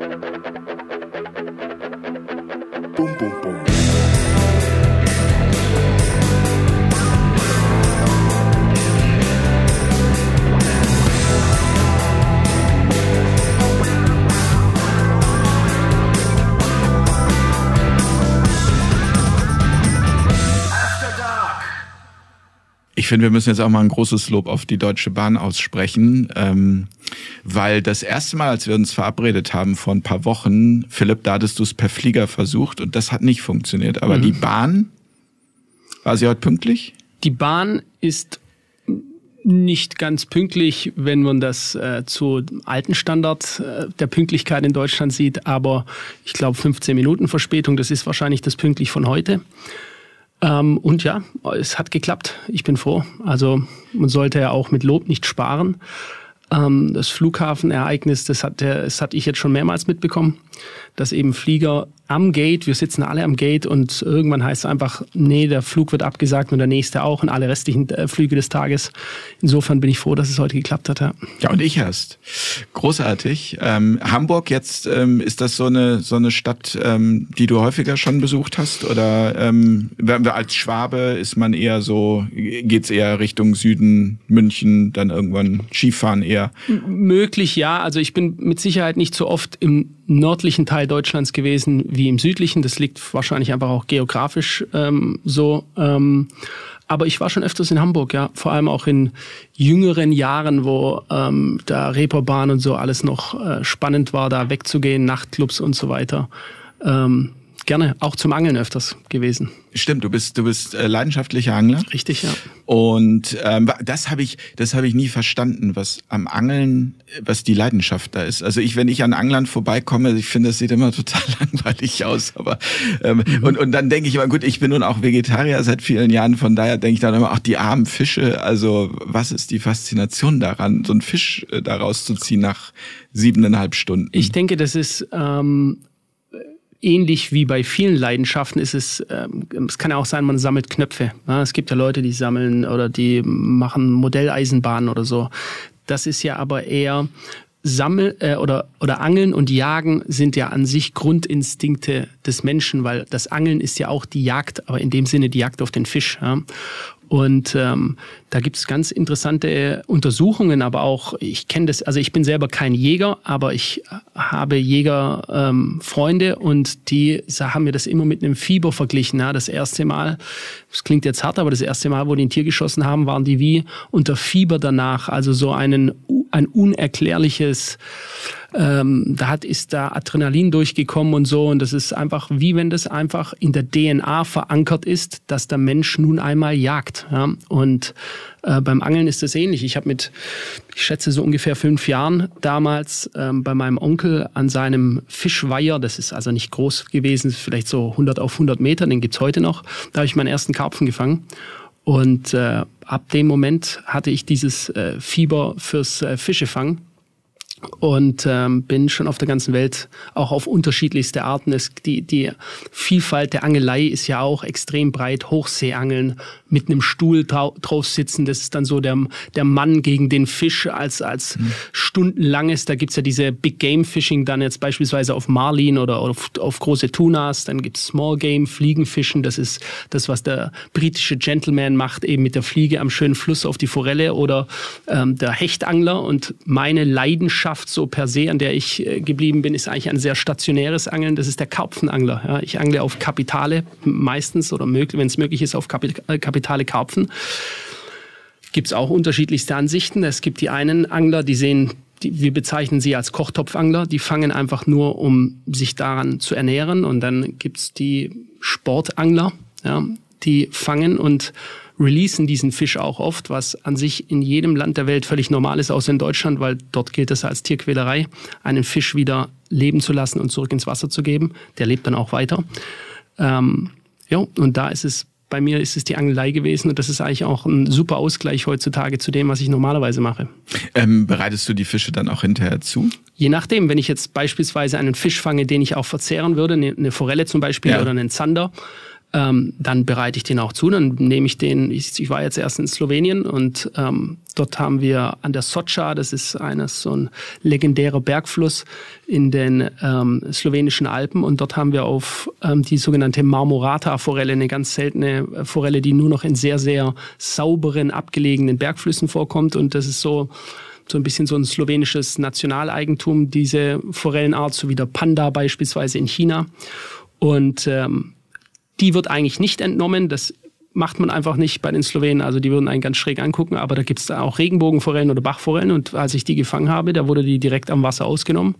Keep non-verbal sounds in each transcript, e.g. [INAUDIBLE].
Bum, bum, bum. Ich finde, wir müssen jetzt auch mal ein großes Lob auf die Deutsche Bahn aussprechen, ähm, weil das erste Mal, als wir uns verabredet haben vor ein paar Wochen, Philipp, da hattest du es per Flieger versucht und das hat nicht funktioniert. Aber mhm. die Bahn, war sie heute pünktlich? Die Bahn ist nicht ganz pünktlich, wenn man das äh, zu alten Standard äh, der Pünktlichkeit in Deutschland sieht, aber ich glaube 15 Minuten Verspätung, das ist wahrscheinlich das pünktlich von heute. Ähm, und ja, es hat geklappt. Ich bin froh. Also man sollte ja auch mit Lob nicht sparen. Ähm, das Flughafenereignis, das hat der, das hatte ich jetzt schon mehrmals mitbekommen, dass eben Flieger am Gate, wir sitzen alle am Gate und irgendwann heißt es einfach, nee, der Flug wird abgesagt und der nächste auch und alle restlichen äh, Flüge des Tages. Insofern bin ich froh, dass es heute geklappt hat. Ja, ja und ich erst. Großartig. Ähm, Hamburg jetzt, ähm, ist das so eine, so eine Stadt, ähm, die du häufiger schon besucht hast? Oder ähm, als Schwabe ist man eher so, geht's eher Richtung Süden, München, dann irgendwann Skifahren eher? M möglich, ja. Also ich bin mit Sicherheit nicht so oft im nördlichen Teil Deutschlands gewesen wie im südlichen. Das liegt wahrscheinlich einfach auch geografisch ähm, so. Ähm, aber ich war schon öfters in Hamburg, ja, vor allem auch in jüngeren Jahren, wo ähm, da Reeperbahn und so alles noch äh, spannend war, da wegzugehen, Nachtclubs und so weiter. Ähm, gerne, auch zum Angeln öfters gewesen. Stimmt, du bist du bist äh, leidenschaftlicher Angler. Richtig, ja. Und ähm, das habe ich das habe ich nie verstanden, was am Angeln, was die Leidenschaft da ist. Also ich, wenn ich an Anglern vorbeikomme, ich finde, das sieht immer [LAUGHS] total langweilig aus. Aber ähm, mhm. und und dann denke ich immer, gut, ich bin nun auch Vegetarier seit vielen Jahren, von daher denke ich dann immer, ach die armen Fische. Also was ist die Faszination daran, so einen Fisch äh, daraus zu ziehen nach siebeneinhalb Stunden? Ich denke, das ist ähm, ähnlich wie bei vielen Leidenschaften ist es, ähm, es kann ja auch sein, man sammelt Knöpfe. Ja, es gibt ja Leute, die sammeln oder die machen Modelleisenbahnen oder so. Das ist ja aber eher Sammel äh, oder oder Angeln und Jagen sind ja an sich Grundinstinkte des Menschen, weil das Angeln ist ja auch die Jagd, aber in dem Sinne die Jagd auf den Fisch. Ja? Und ähm, da gibt es ganz interessante Untersuchungen, aber auch, ich kenne das, also ich bin selber kein Jäger, aber ich habe Jägerfreunde ähm, und die haben mir das immer mit einem Fieber verglichen. Ja, das erste Mal, das klingt jetzt hart, aber das erste Mal, wo die ein Tier geschossen haben, waren die wie unter Fieber danach. Also so einen, ein unerklärliches ähm, da hat, ist da Adrenalin durchgekommen und so. Und das ist einfach, wie wenn das einfach in der DNA verankert ist, dass der Mensch nun einmal jagt. Ja? Und äh, beim Angeln ist das ähnlich. Ich habe mit, ich schätze so ungefähr fünf Jahren damals ähm, bei meinem Onkel an seinem Fischweiher, das ist also nicht groß gewesen, vielleicht so 100 auf 100 Meter, den gibt's heute noch, da habe ich meinen ersten Karpfen gefangen. Und äh, ab dem Moment hatte ich dieses äh, Fieber fürs äh, Fischefangen und ähm, bin schon auf der ganzen Welt auch auf unterschiedlichste Arten. Es, die, die Vielfalt der Angelei ist ja auch extrem breit. Hochseeangeln, mit einem Stuhl drau drauf sitzen, das ist dann so der, der Mann gegen den Fisch als, als mhm. stundenlanges. Da gibt's ja diese Big Game Fishing dann jetzt beispielsweise auf Marlin oder auf, auf große Tunas. Dann gibt's Small Game, Fliegenfischen. Das ist das, was der britische Gentleman macht, eben mit der Fliege am schönen Fluss auf die Forelle oder ähm, der Hechtangler. Und meine Leidenschaft Leidenschaft so per se, an der ich äh, geblieben bin, ist eigentlich ein sehr stationäres Angeln. Das ist der Karpfenangler. Ja, ich angle auf Kapitale meistens oder wenn es möglich ist, auf äh, Kapitale Karpfen. Gibt es auch unterschiedlichste Ansichten. Es gibt die einen Angler, die sehen die, wir bezeichnen sie als Kochtopfangler, die fangen einfach nur, um sich daran zu ernähren. Und dann gibt es die Sportangler, ja, die fangen und releasen diesen Fisch auch oft, was an sich in jedem Land der Welt völlig normal ist, außer in Deutschland, weil dort gilt es als Tierquälerei, einen Fisch wieder leben zu lassen und zurück ins Wasser zu geben. Der lebt dann auch weiter. Ähm, ja, und da ist es bei mir ist es die Angelei gewesen und das ist eigentlich auch ein super Ausgleich heutzutage zu dem, was ich normalerweise mache. Ähm, bereitest du die Fische dann auch hinterher zu? Je nachdem, wenn ich jetzt beispielsweise einen Fisch fange, den ich auch verzehren würde, eine Forelle zum Beispiel ja. oder einen Zander, ähm, dann bereite ich den auch zu. Dann nehme ich den, ich, ich war jetzt erst in Slowenien und ähm, dort haben wir an der Socha, das ist eines so ein legendärer Bergfluss in den ähm, slowenischen Alpen und dort haben wir auf ähm, die sogenannte Marmorata-Forelle, eine ganz seltene Forelle, die nur noch in sehr, sehr sauberen, abgelegenen Bergflüssen vorkommt und das ist so so ein bisschen so ein slowenisches Nationaleigentum, diese Forellenart, so wie der Panda beispielsweise in China. Und ähm, die wird eigentlich nicht entnommen. Das macht man einfach nicht bei den Slowenen. Also die würden einen ganz schräg angucken. Aber da gibt es auch Regenbogenforellen oder Bachforellen. Und als ich die gefangen habe, da wurde die direkt am Wasser ausgenommen.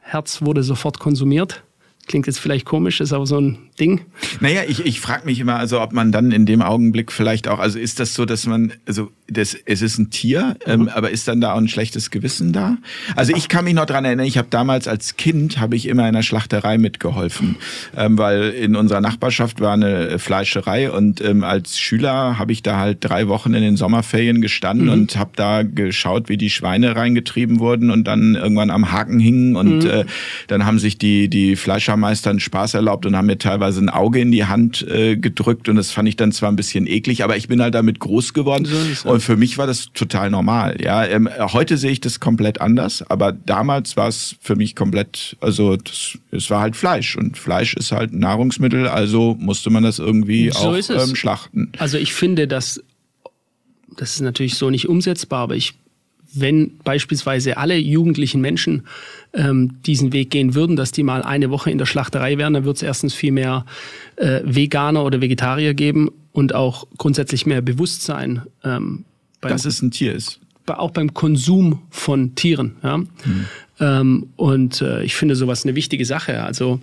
Herz wurde sofort konsumiert. Klingt jetzt vielleicht komisch, ist aber so ein Ding. Naja, ich, ich frage mich immer, also ob man dann in dem Augenblick vielleicht auch, also ist das so, dass man, also das, es ist ein Tier, ähm, mhm. aber ist dann da auch ein schlechtes Gewissen da? Also ich kann mich noch dran erinnern, ich habe damals als Kind, habe ich immer in einer Schlachterei mitgeholfen, ähm, weil in unserer Nachbarschaft war eine Fleischerei und ähm, als Schüler habe ich da halt drei Wochen in den Sommerferien gestanden mhm. und habe da geschaut, wie die Schweine reingetrieben wurden und dann irgendwann am Haken hingen und mhm. äh, dann haben sich die, die Fleischermeister einen Spaß erlaubt und haben mir teilweise ein Auge in die Hand äh, gedrückt und das fand ich dann zwar ein bisschen eklig, aber ich bin halt damit groß geworden. So und für mich war das total normal. Ja, ähm, heute sehe ich das komplett anders, aber damals war es für mich komplett, also das, es war halt Fleisch und Fleisch ist halt Nahrungsmittel, also musste man das irgendwie so auch ähm, schlachten. Also ich finde, dass das ist natürlich so nicht umsetzbar, aber ich wenn beispielsweise alle jugendlichen Menschen ähm, diesen Weg gehen würden, dass die mal eine Woche in der Schlachterei wären, dann wird es erstens viel mehr äh, Veganer oder Vegetarier geben und auch grundsätzlich mehr Bewusstsein ähm, beim, dass es ein Tier ist. Auch beim Konsum von Tieren. Ja? Mhm. Ähm, und äh, ich finde sowas eine wichtige Sache. Also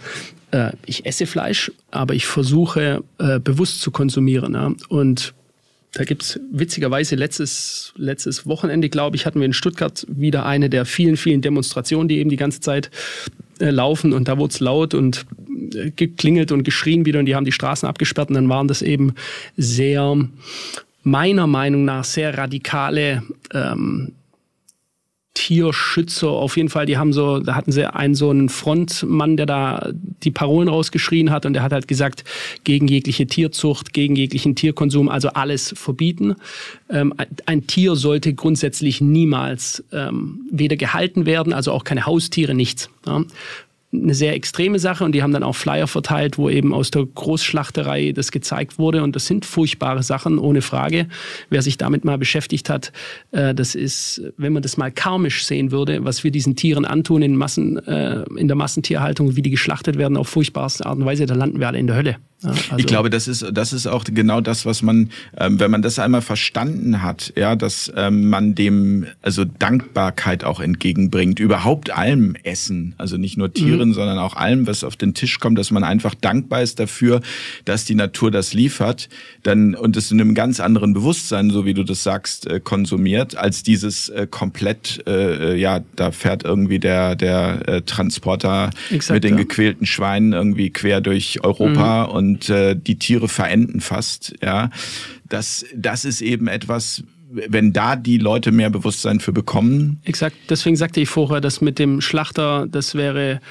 äh, ich esse Fleisch, aber ich versuche äh, bewusst zu konsumieren. Ja? Und da gibt's witzigerweise letztes, letztes Wochenende, glaube ich, hatten wir in Stuttgart wieder eine der vielen, vielen Demonstrationen, die eben die ganze Zeit äh, laufen. Und da wurde es laut und äh, geklingelt und geschrien wieder und die haben die Straßen abgesperrt. Und dann waren das eben sehr meiner Meinung nach sehr radikale ähm, Tierschützer auf jeden Fall, die haben so, da hatten sie einen so einen Frontmann, der da die Parolen rausgeschrien hat und der hat halt gesagt, gegen jegliche Tierzucht, gegen jeglichen Tierkonsum, also alles verbieten. Ähm, ein Tier sollte grundsätzlich niemals ähm, weder gehalten werden, also auch keine Haustiere, nichts. Ja eine sehr extreme Sache und die haben dann auch Flyer verteilt, wo eben aus der Großschlachterei das gezeigt wurde und das sind furchtbare Sachen, ohne Frage. Wer sich damit mal beschäftigt hat, äh, das ist, wenn man das mal karmisch sehen würde, was wir diesen Tieren antun in Massen, äh, in der Massentierhaltung, wie die geschlachtet werden auf furchtbarste Art und Weise, da landen wir alle in der Hölle. Ja, also ich glaube, das ist, das ist auch genau das, was man, ähm, wenn man das einmal verstanden hat, ja, dass ähm, man dem also Dankbarkeit auch entgegenbringt, überhaupt allem Essen, also nicht nur Tieren, mhm. sondern auch allem, was auf den Tisch kommt, dass man einfach dankbar ist dafür, dass die Natur das liefert, dann und es in einem ganz anderen Bewusstsein, so wie du das sagst, äh, konsumiert, als dieses äh, komplett, äh, äh ja, da fährt irgendwie der der äh, Transporter Exakt, mit den gequälten Schweinen irgendwie quer durch Europa mhm. und und äh, die Tiere verenden fast. Ja, das, das ist eben etwas, wenn da die Leute mehr Bewusstsein für bekommen. Exakt. Deswegen sagte ich vorher, dass mit dem Schlachter, das wäre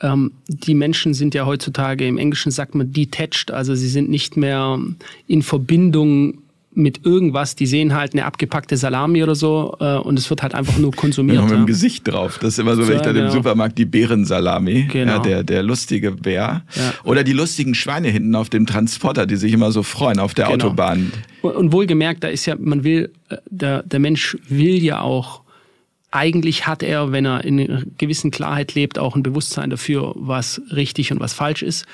ähm, die Menschen sind ja heutzutage, im Englischen sagt man detached, also sie sind nicht mehr in Verbindung mit irgendwas, die sehen halt eine abgepackte Salami oder so äh, und es wird halt einfach nur [LAUGHS] konsumiert. Ja, mit dem Gesicht drauf. Das ist immer so, wenn ich dann genau. im Supermarkt die Bärensalami, genau. ja, der, der lustige Bär. Ja. Oder die lustigen Schweine hinten auf dem Transporter, die sich immer so freuen auf der genau. Autobahn. Und, und wohlgemerkt, da ist ja, man will, äh, der, der Mensch will ja auch eigentlich hat er, wenn er in einer gewissen Klarheit lebt, auch ein Bewusstsein dafür, was richtig und was falsch ist.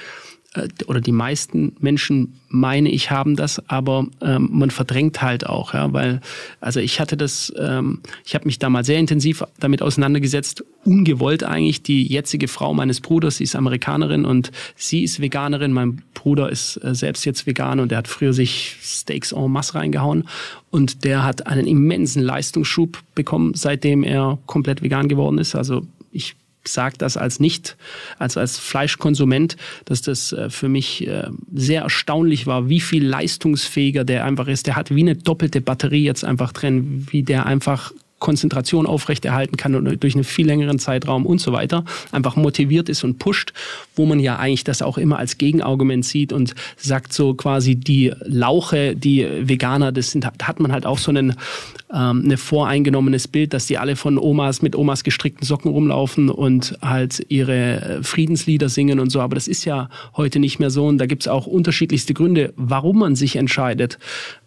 Äh, oder die meisten Menschen, meine ich, haben das, aber ähm, man verdrängt halt auch, ja, weil, also ich hatte das, ähm, ich habe mich damals sehr intensiv damit auseinandergesetzt, ungewollt eigentlich, die jetzige Frau meines Bruders, sie ist Amerikanerin und sie ist Veganerin, mein Bruder ist äh, selbst jetzt Veganer und der hat früher sich Steaks en masse reingehauen und der hat einen immensen Leistungsschub bekommen, seitdem er komplett vegan geworden ist, also ich sage das als nicht, als, als Fleischkonsument, dass das äh, für mich äh, sehr erstaunlich war, wie viel leistungsfähiger der einfach ist. Der hat wie eine doppelte Batterie jetzt einfach drin, wie der einfach Konzentration aufrechterhalten kann und durch einen viel längeren Zeitraum und so weiter einfach motiviert ist und pusht, wo man ja eigentlich das auch immer als Gegenargument sieht und sagt so quasi die Lauche, die Veganer, das sind, hat man halt auch so einen ähm, eine voreingenommenes Bild, dass die alle von Omas mit Omas gestrickten Socken rumlaufen und halt ihre Friedenslieder singen und so. Aber das ist ja heute nicht mehr so und da gibt es auch unterschiedlichste Gründe, warum man sich entscheidet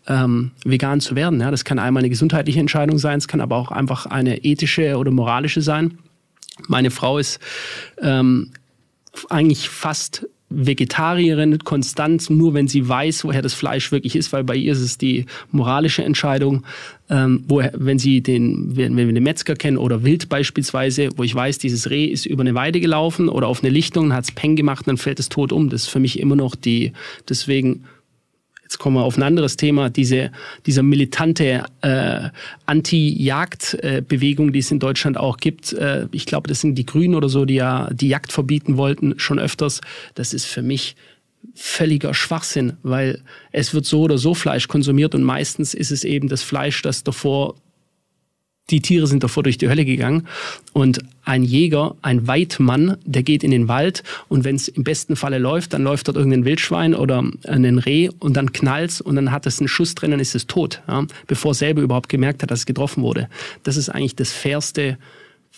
ähm, vegan zu werden. Ja, das kann einmal eine gesundheitliche Entscheidung sein, es kann aber auch einfach eine ethische oder moralische sein. Meine Frau ist ähm, eigentlich fast Vegetarierin konstant, nur wenn sie weiß, woher das Fleisch wirklich ist, weil bei ihr ist es die moralische Entscheidung, ähm, woher, wenn sie den, wenn wir den Metzger kennen oder Wild beispielsweise, wo ich weiß, dieses Reh ist über eine Weide gelaufen oder auf eine Lichtung, hat es Peng gemacht, dann fällt es tot um. Das ist für mich immer noch die, deswegen jetzt kommen wir auf ein anderes Thema, diese, dieser militante äh, Anti-Jagd-Bewegung, die es in Deutschland auch gibt. Äh, ich glaube, das sind die Grünen oder so, die ja die Jagd verbieten wollten, schon öfters. Das ist für mich völliger Schwachsinn, weil es wird so oder so Fleisch konsumiert und meistens ist es eben das Fleisch, das davor die Tiere sind davor durch die Hölle gegangen. Und ein Jäger, ein Weidmann, der geht in den Wald und wenn es im besten Falle läuft, dann läuft dort irgendein Wildschwein oder ein Reh und dann knallt's und dann hat es einen Schuss drin, dann ist es tot, ja, bevor selber überhaupt gemerkt hat, dass es getroffen wurde. Das ist eigentlich das fairste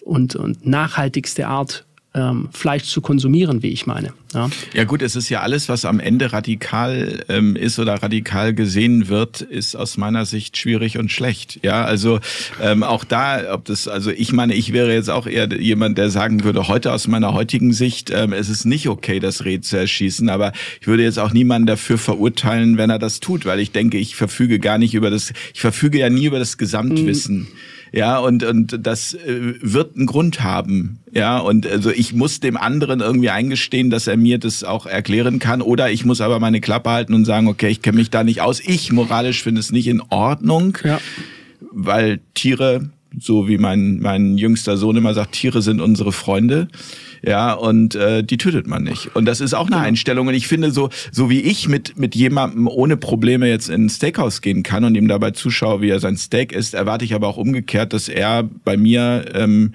und, und nachhaltigste Art, ähm, Fleisch zu konsumieren, wie ich meine. Ja. ja gut, es ist ja alles, was am Ende radikal ähm, ist oder radikal gesehen wird, ist aus meiner Sicht schwierig und schlecht. Ja, also ähm, auch da, ob das, also ich meine, ich wäre jetzt auch eher jemand, der sagen würde, heute aus meiner heutigen Sicht, ähm, es ist nicht okay, das Reh zu erschießen, aber ich würde jetzt auch niemanden dafür verurteilen, wenn er das tut, weil ich denke, ich verfüge gar nicht über das, ich verfüge ja nie über das Gesamtwissen. Mhm ja, und, und das äh, wird einen Grund haben. Ja, und also ich muss dem anderen irgendwie eingestehen, dass er mir das auch erklären kann. Oder ich muss aber meine Klappe halten und sagen, okay, ich kenne mich da nicht aus. Ich moralisch finde es nicht in Ordnung, ja. weil Tiere, so wie mein, mein jüngster Sohn immer sagt, Tiere sind unsere Freunde ja, und äh, die tötet man nicht. Und das ist auch eine genau. Einstellung. Und ich finde, so, so wie ich mit, mit jemandem ohne Probleme jetzt in ein Steakhouse gehen kann und ihm dabei zuschaue, wie er sein Steak isst, erwarte ich aber auch umgekehrt, dass er bei mir, ähm,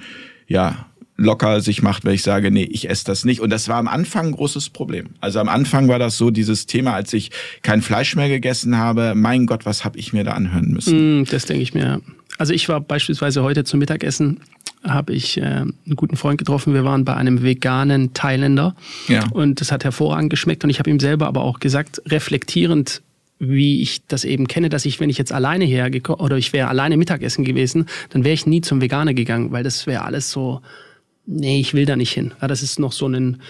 ja, locker sich macht, wenn ich sage, nee, ich esse das nicht. Und das war am Anfang ein großes Problem. Also am Anfang war das so dieses Thema, als ich kein Fleisch mehr gegessen habe, mein Gott, was habe ich mir da anhören müssen? Mm, das denke ich mir. Also ich war beispielsweise heute zum Mittagessen habe ich äh, einen guten Freund getroffen. Wir waren bei einem veganen Thailänder ja. und das hat hervorragend geschmeckt. Und ich habe ihm selber aber auch gesagt, reflektierend wie ich das eben kenne, dass ich, wenn ich jetzt alleine hergekommen oder ich wäre alleine Mittagessen gewesen, dann wäre ich nie zum Veganer gegangen, weil das wäre alles so, nee, ich will da nicht hin. Ja, das ist noch so ein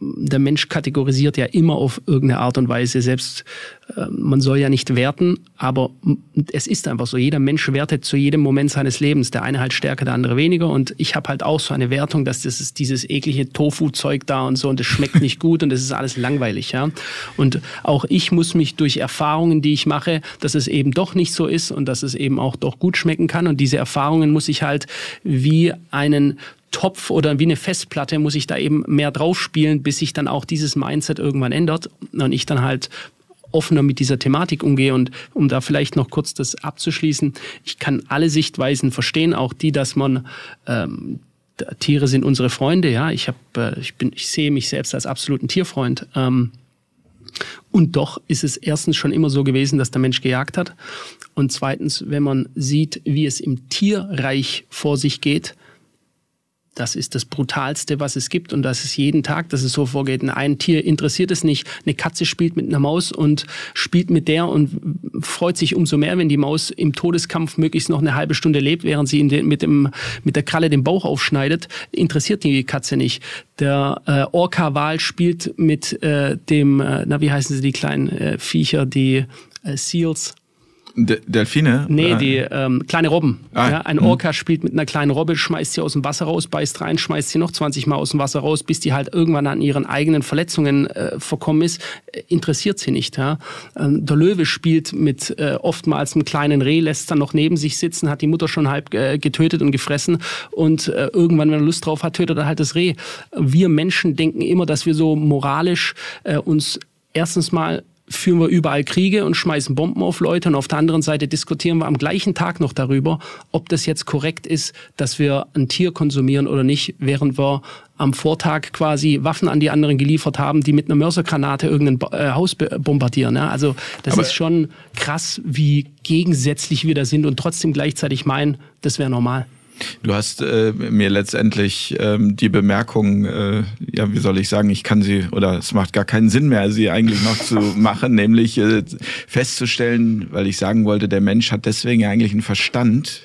der Mensch kategorisiert ja immer auf irgendeine Art und Weise. Selbst äh, man soll ja nicht werten, aber es ist einfach so. Jeder Mensch wertet zu jedem Moment seines Lebens. Der eine halt stärker, der andere weniger. Und ich habe halt auch so eine Wertung, dass das ist dieses eklige Tofu-Zeug da und so und das schmeckt nicht gut und das ist alles langweilig. Ja? Und auch ich muss mich durch Erfahrungen, die ich mache, dass es eben doch nicht so ist und dass es eben auch doch gut schmecken kann. Und diese Erfahrungen muss ich halt wie einen Topf oder wie eine Festplatte muss ich da eben mehr drauf spielen, bis sich dann auch dieses Mindset irgendwann ändert und ich dann halt offener mit dieser Thematik umgehe. Und um da vielleicht noch kurz das abzuschließen, ich kann alle Sichtweisen verstehen, auch die, dass man ähm, Tiere sind unsere Freunde. Ja, ich habe, äh, ich bin, ich sehe mich selbst als absoluten Tierfreund. Ähm, und doch ist es erstens schon immer so gewesen, dass der Mensch gejagt hat. Und zweitens, wenn man sieht, wie es im Tierreich vor sich geht, das ist das Brutalste, was es gibt und das ist jeden Tag, dass es so vorgeht. Ein Tier interessiert es nicht. Eine Katze spielt mit einer Maus und spielt mit der und freut sich umso mehr, wenn die Maus im Todeskampf möglichst noch eine halbe Stunde lebt, während sie mit, dem, mit der Kralle den Bauch aufschneidet. Interessiert die Katze nicht. Der äh, Orca-Wal spielt mit äh, dem, äh, na wie heißen sie, die kleinen äh, Viecher, die äh, Seals De Delfine? Nee, die ähm, kleine Robben. Ah. Ja, ein mhm. Orca spielt mit einer kleinen Robbe, schmeißt sie aus dem Wasser raus, beißt rein, schmeißt sie noch 20 Mal aus dem Wasser raus, bis die halt irgendwann an ihren eigenen Verletzungen äh, verkommen ist. Äh, interessiert sie nicht. Ja? Ähm, der Löwe spielt mit äh, oftmals einem kleinen Reh, lässt dann noch neben sich sitzen, hat die Mutter schon halb äh, getötet und gefressen und äh, irgendwann, wenn er Lust drauf hat, tötet er halt das Reh. Wir Menschen denken immer, dass wir so moralisch äh, uns erstens mal führen wir überall Kriege und schmeißen Bomben auf Leute und auf der anderen Seite diskutieren wir am gleichen Tag noch darüber, ob das jetzt korrekt ist, dass wir ein Tier konsumieren oder nicht, während wir am Vortag quasi Waffen an die anderen geliefert haben, die mit einer Mörsergranate irgendein äh, Haus bombardieren. Ja? Also das Aber ist schon krass, wie gegensätzlich wir da sind und trotzdem gleichzeitig meinen, das wäre normal. Du hast äh, mir letztendlich ähm, die Bemerkung, äh, ja, wie soll ich sagen, ich kann sie, oder es macht gar keinen Sinn mehr, sie eigentlich noch zu [LAUGHS] machen, nämlich äh, festzustellen, weil ich sagen wollte, der Mensch hat deswegen ja eigentlich einen Verstand,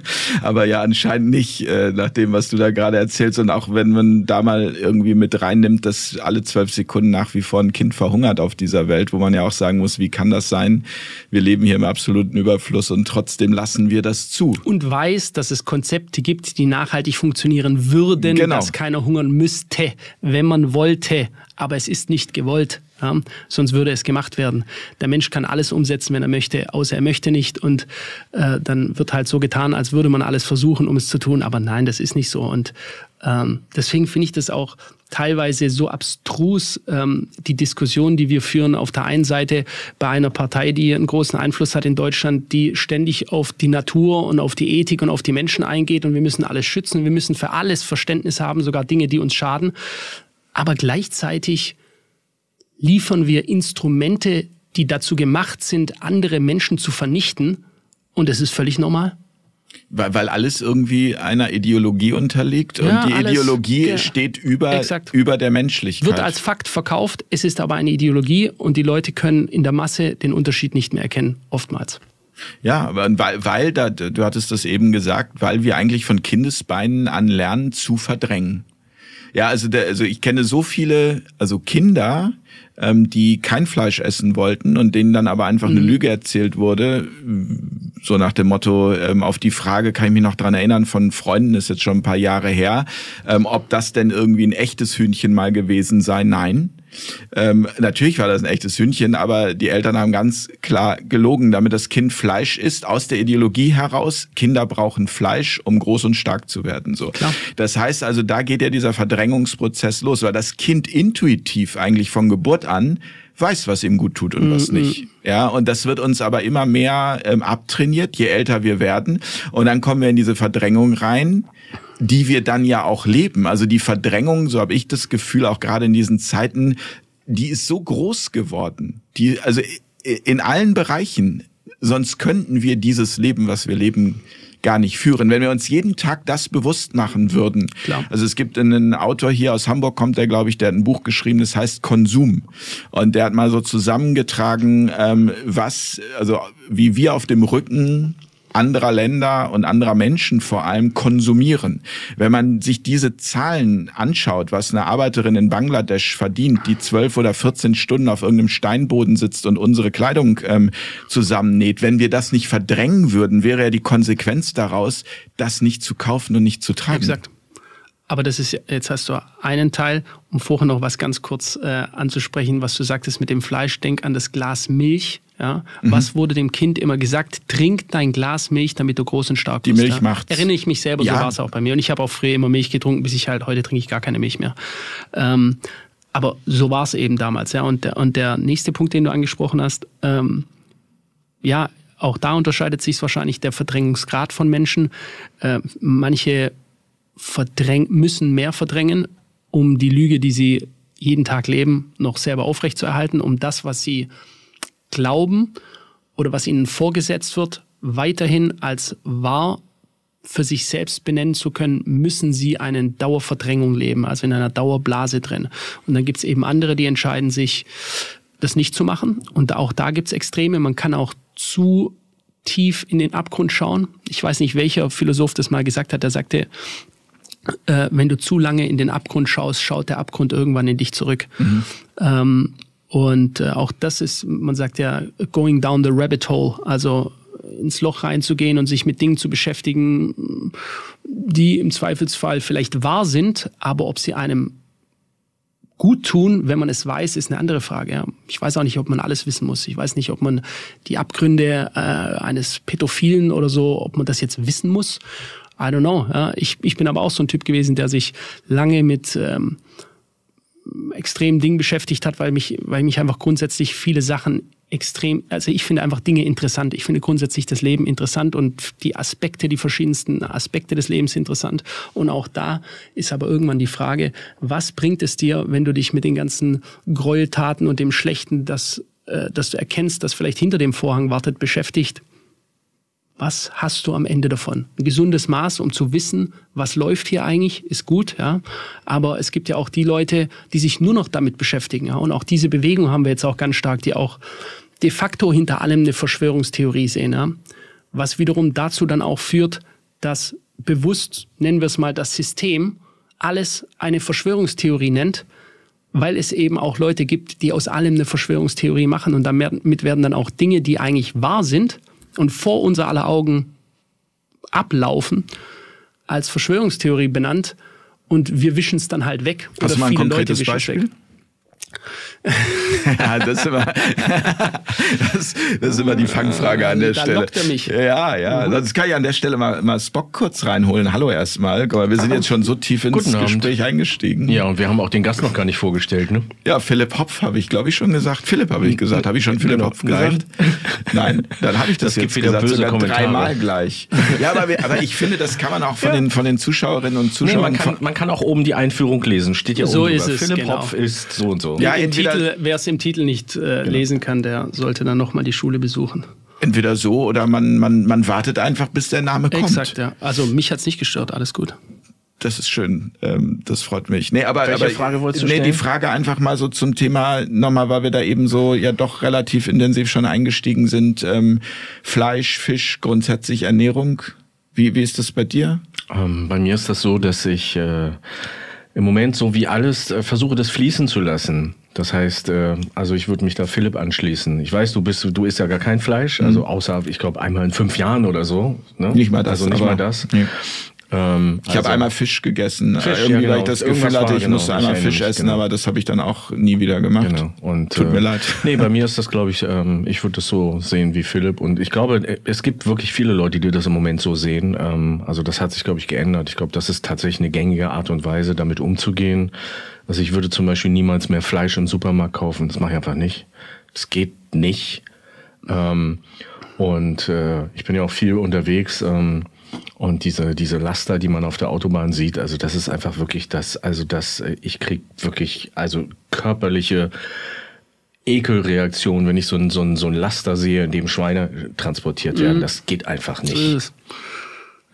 [LAUGHS] aber ja anscheinend nicht, äh, nach dem, was du da gerade erzählst. Und auch wenn man da mal irgendwie mit reinnimmt, dass alle zwölf Sekunden nach wie vor ein Kind verhungert auf dieser Welt, wo man ja auch sagen muss, wie kann das sein? Wir leben hier im absoluten Überfluss und trotzdem lassen wir das zu. Und weiß, dass es Konzepte gibt, die nachhaltig funktionieren würden, genau. dass keiner hungern müsste, wenn man wollte. Aber es ist nicht gewollt. Ja, sonst würde es gemacht werden. Der Mensch kann alles umsetzen, wenn er möchte, außer er möchte nicht. Und äh, dann wird halt so getan, als würde man alles versuchen, um es zu tun. Aber nein, das ist nicht so. Und ähm, deswegen finde ich das auch teilweise so abstrus, ähm, die Diskussion, die wir führen auf der einen Seite bei einer Partei, die einen großen Einfluss hat in Deutschland, die ständig auf die Natur und auf die Ethik und auf die Menschen eingeht und wir müssen alles schützen, wir müssen für alles Verständnis haben, sogar Dinge, die uns schaden. Aber gleichzeitig liefern wir Instrumente, die dazu gemacht sind, andere Menschen zu vernichten. Und es ist völlig normal. Weil, weil alles irgendwie einer Ideologie unterliegt und ja, die alles, Ideologie ja, steht über, über der Menschlichkeit. Wird als Fakt verkauft, es ist aber eine Ideologie und die Leute können in der Masse den Unterschied nicht mehr erkennen, oftmals. Ja, weil, weil da, du hattest das eben gesagt, weil wir eigentlich von Kindesbeinen an lernen zu verdrängen. Ja, also, der, also ich kenne so viele, also Kinder, ähm, die kein Fleisch essen wollten und denen dann aber einfach mhm. eine Lüge erzählt wurde, so nach dem Motto, ähm, auf die Frage kann ich mich noch dran erinnern von Freunden, ist jetzt schon ein paar Jahre her, ähm, ob das denn irgendwie ein echtes Hühnchen mal gewesen sei. Nein. Ähm, natürlich war das ein echtes Hühnchen, aber die Eltern haben ganz klar gelogen, damit das Kind Fleisch isst, aus der Ideologie heraus, Kinder brauchen Fleisch, um groß und stark zu werden. So. Klar. Das heißt also, da geht ja dieser Verdrängungsprozess los, weil das Kind intuitiv eigentlich von Geburt an weiß, was ihm gut tut und was mhm. nicht. Ja, und das wird uns aber immer mehr ähm, abtrainiert, je älter wir werden. Und dann kommen wir in diese Verdrängung rein, die wir dann ja auch leben. Also die Verdrängung, so habe ich das Gefühl, auch gerade in diesen Zeiten, die ist so groß geworden. Die, also in allen Bereichen. Sonst könnten wir dieses Leben, was wir leben, gar nicht führen. Wenn wir uns jeden Tag das bewusst machen würden. Klar. Also es gibt einen Autor hier aus Hamburg, kommt der, glaube ich, der hat ein Buch geschrieben, das heißt Konsum. Und der hat mal so zusammengetragen, ähm, was, also wie wir auf dem Rücken anderer Länder und anderer Menschen vor allem konsumieren. Wenn man sich diese Zahlen anschaut, was eine Arbeiterin in Bangladesch verdient, die zwölf oder 14 Stunden auf irgendeinem Steinboden sitzt und unsere Kleidung ähm, zusammennäht, wenn wir das nicht verdrängen würden, wäre ja die Konsequenz daraus, das nicht zu kaufen und nicht zu tragen. Exakt. Aber das ist jetzt hast du einen Teil, um vorher noch was ganz kurz äh, anzusprechen, was du sagtest mit dem Fleisch. Denk an das Glas Milch. Ja? Mhm. Was wurde dem Kind immer gesagt? Trink dein Glas Milch, damit du groß und stark bist. Die Milch ja? macht. Erinnere ich mich selber, ja. so war es auch bei mir. Und ich habe auch früher immer Milch getrunken, bis ich halt, heute trinke ich gar keine Milch mehr. Ähm, aber so war es eben damals. Ja? Und, der, und der nächste Punkt, den du angesprochen hast, ähm, ja, auch da unterscheidet sich wahrscheinlich der Verdrängungsgrad von Menschen. Äh, manche verdräng müssen mehr verdrängen, um die Lüge, die sie jeden Tag leben, noch selber aufrechtzuerhalten, um das, was sie glauben oder was ihnen vorgesetzt wird, weiterhin als wahr für sich selbst benennen zu können, müssen sie eine Dauerverdrängung leben, also in einer Dauerblase drin. Und dann gibt es eben andere, die entscheiden sich, das nicht zu machen. Und auch da gibt es Extreme. Man kann auch zu tief in den Abgrund schauen. Ich weiß nicht, welcher Philosoph das mal gesagt hat. Der sagte, äh, wenn du zu lange in den Abgrund schaust, schaut der Abgrund irgendwann in dich zurück. Mhm. Ähm, und äh, auch das ist, man sagt ja, going down the rabbit hole, also ins Loch reinzugehen und sich mit Dingen zu beschäftigen, die im Zweifelsfall vielleicht wahr sind, aber ob sie einem gut tun, wenn man es weiß, ist eine andere Frage. Ja. Ich weiß auch nicht, ob man alles wissen muss. Ich weiß nicht, ob man die Abgründe äh, eines Pädophilen oder so, ob man das jetzt wissen muss. I don't know. Ja. Ich, ich bin aber auch so ein Typ gewesen, der sich lange mit ähm, extrem Ding beschäftigt hat, weil mich, weil mich einfach grundsätzlich viele Sachen extrem, also ich finde einfach Dinge interessant. Ich finde grundsätzlich das Leben interessant und die Aspekte, die verschiedensten Aspekte des Lebens interessant. Und auch da ist aber irgendwann die Frage, was bringt es dir, wenn du dich mit den ganzen Gräueltaten und dem Schlechten, das, äh, das du erkennst, das vielleicht hinter dem Vorhang wartet, beschäftigt? Was hast du am Ende davon? Ein gesundes Maß, um zu wissen, was läuft hier eigentlich, ist gut, ja. Aber es gibt ja auch die Leute, die sich nur noch damit beschäftigen, ja. Und auch diese Bewegung haben wir jetzt auch ganz stark, die auch de facto hinter allem eine Verschwörungstheorie sehen, ja. Was wiederum dazu dann auch führt, dass bewusst, nennen wir es mal, das System alles eine Verschwörungstheorie nennt, weil es eben auch Leute gibt, die aus allem eine Verschwörungstheorie machen und damit werden dann auch Dinge, die eigentlich wahr sind, und vor unser aller Augen ablaufen, als Verschwörungstheorie benannt und wir wischen es dann halt weg. Hast oder du mal ein konkretes Beispiel? [LAUGHS] ja, das ist, immer, [LAUGHS] das, das, ist immer die Fangfrage an der da Stelle. Lockt er mich. Ja, ja. Mhm. Das kann ich an der Stelle mal, mal Spock kurz reinholen. Hallo erstmal. Wir sind jetzt schon so tief ins Guten Gespräch Abend. eingestiegen. Ja, und wir haben auch den Gast noch gar nicht vorgestellt, ne? Ja, Philipp Hopf habe ich, glaube ich, schon gesagt. Philipp habe ich gesagt. Habe ich schon Philipp genau. Hopf gesagt? Nein, dann habe ich das, das jetzt wieder gesagt. Böse sogar dreimal gleich. Ja, aber, wir, aber ich finde, das kann man auch von, ja. den, von den Zuschauerinnen und Zuschauern. Nee, man, kann, man kann auch oben die Einführung lesen. Steht ja so oben ist drüber. es, Philipp genau. Hopf ist so und so. Ja, entweder wer es im Titel nicht äh, genau. lesen kann, der sollte dann nochmal die Schule besuchen. Entweder so oder man, man, man wartet einfach, bis der Name kommt. Exakt, ja. Also mich hat es nicht gestört, alles gut. Das ist schön, ähm, das freut mich. Nee, aber, Welche aber Frage wolltest du nee, stellen? die Frage einfach mal so zum Thema, nochmal, weil wir da eben so ja doch relativ intensiv schon eingestiegen sind. Ähm, Fleisch, Fisch, grundsätzlich Ernährung. Wie, wie ist das bei dir? Ähm, bei mir ist das so, dass ich äh, im Moment so wie alles äh, versuche, das fließen zu lassen. Das heißt, äh, also ich würde mich da Philipp anschließen. Ich weiß, du bist, du isst ja gar kein Fleisch, also mhm. außer, ich glaube, einmal in fünf Jahren oder so. Ne? Nicht mal das. Also nicht mal das. Nee. Ähm, ich also, habe einmal Fisch gegessen, Fisch, irgendwie, ja, genau. weil ich das Gefühl hatte, ich genau, musste einmal Fisch essen, genau. aber das habe ich dann auch nie wieder gemacht. Genau. Und, Tut mir äh, leid. [LAUGHS] Nee, bei mir ist das, glaube ich, ähm, ich würde das so sehen wie Philipp. Und ich glaube, es gibt wirklich viele Leute, die das im Moment so sehen. Ähm, also das hat sich, glaube ich, geändert. Ich glaube, das ist tatsächlich eine gängige Art und Weise, damit umzugehen. Also ich würde zum Beispiel niemals mehr Fleisch im Supermarkt kaufen. Das mache ich einfach nicht. Das geht nicht. Ähm, und äh, ich bin ja auch viel unterwegs. Ähm, und diese, diese Laster, die man auf der Autobahn sieht, also das ist einfach wirklich das, also das, äh, ich krieg wirklich, also körperliche Ekelreaktion, wenn ich so ein, so ein, so ein Laster sehe, in dem Schweine transportiert werden. Mhm. Das geht einfach nicht.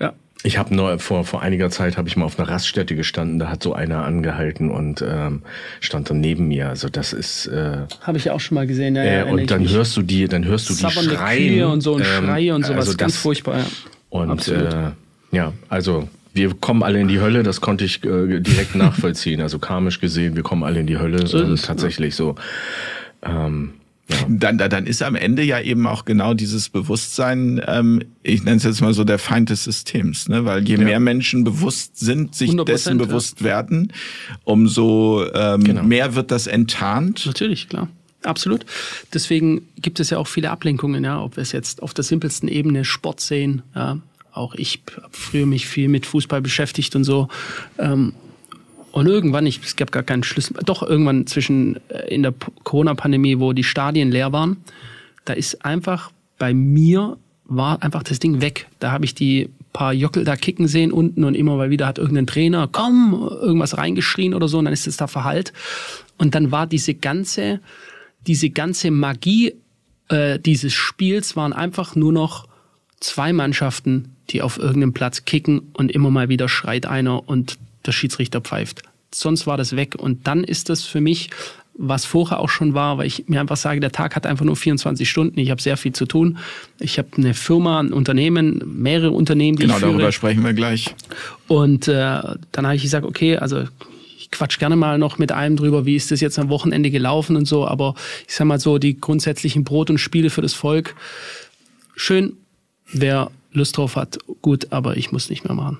Ja. Ich habe nur vor vor einiger Zeit habe ich mal auf einer Raststätte gestanden, da hat so einer angehalten und ähm, stand dann neben mir. Also das ist äh, habe ich auch schon mal gesehen. Ja, äh, und dann hörst du die, dann hörst du die schreien Kühe und so ein ähm, Schrei und sowas, also ganz das, furchtbar. Ja. Und äh, ja, also wir kommen alle in die Hölle, das konnte ich äh, direkt [LAUGHS] nachvollziehen. Also karmisch gesehen, wir kommen alle in die Hölle. So ist tatsächlich ja. so. Ähm, ja. Dann, dann ist am Ende ja eben auch genau dieses Bewusstsein, ähm, ich nenne es jetzt mal so der Feind des Systems, ne? weil je ja. mehr Menschen bewusst sind, sich dessen bewusst werden, umso ähm, genau. mehr wird das enttarnt. Natürlich, klar. Absolut. Deswegen gibt es ja auch viele Ablenkungen, ja, ob wir es jetzt auf der simpelsten Ebene Sport sehen. Ja. Auch ich habe früher mich viel mit Fußball beschäftigt und so. Ähm, und irgendwann, ich, es gab gar keinen Schlüssel, doch irgendwann zwischen äh, in der Corona-Pandemie, wo die Stadien leer waren, da ist einfach bei mir war einfach das Ding weg. Da habe ich die paar Jockel da kicken sehen unten und immer mal wieder hat irgendein Trainer, komm, irgendwas reingeschrien oder so und dann ist es da verhallt. Und dann war diese ganze, diese ganze Magie äh, dieses Spiels waren einfach nur noch zwei Mannschaften, die auf irgendeinem Platz kicken und immer mal wieder schreit einer und der Schiedsrichter pfeift. Sonst war das weg und dann ist das für mich, was vorher auch schon war, weil ich mir einfach sage, der Tag hat einfach nur 24 Stunden. Ich habe sehr viel zu tun. Ich habe eine Firma, ein Unternehmen, mehrere Unternehmen, die genau, ich. Genau, darüber sprechen wir gleich. Und äh, dann habe ich gesagt, okay, also quatsch gerne mal noch mit einem drüber, wie ist das jetzt am Wochenende gelaufen und so, aber ich sag mal so, die grundsätzlichen Brot und Spiele für das Volk, schön, wer Lust drauf hat, gut, aber ich muss nicht mehr machen.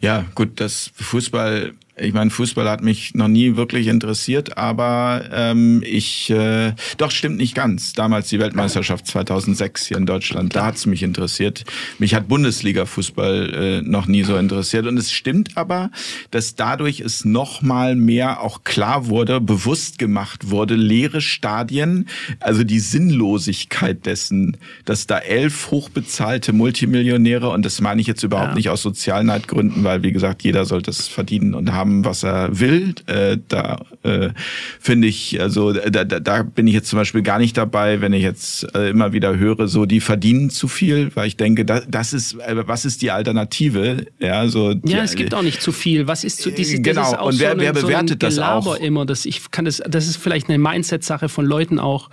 Ja, gut, das Fußball Ich meine, Fußball hat mich noch nie wirklich interessiert, aber ähm, ich, äh, doch stimmt nicht ganz. Damals die Weltmeisterschaft 2006 hier in Deutschland, da hat's mich interessiert. Mich hat Bundesliga-Fußball äh, noch nie so interessiert. Und es stimmt aber, dass dadurch es noch mal mehr auch klar wurde, bewusst gemacht wurde, leere Stadien, also die Sinnlosigkeit dessen, dass da elf hochbezahlte Multimillionäre, und das meine ich jetzt überhaupt ja. nicht aus Sozialneidgründen, weil wie gesagt, jeder sollte es verdienen und haben haben, was er will. Äh, da äh, finde ich, also da, da, da bin ich jetzt zum Beispiel gar nicht dabei, wenn ich jetzt äh, immer wieder höre, so die verdienen zu viel, weil ich denke, da, das ist, äh, was ist die Alternative? Ja, so die, ja, es gibt auch nicht zu viel. Was ist zu dieses, genau. Das ist auch und wer, so wer bewertet so das auch? immer, dass ich kann das, das ist vielleicht eine Mindset-Sache von Leuten auch.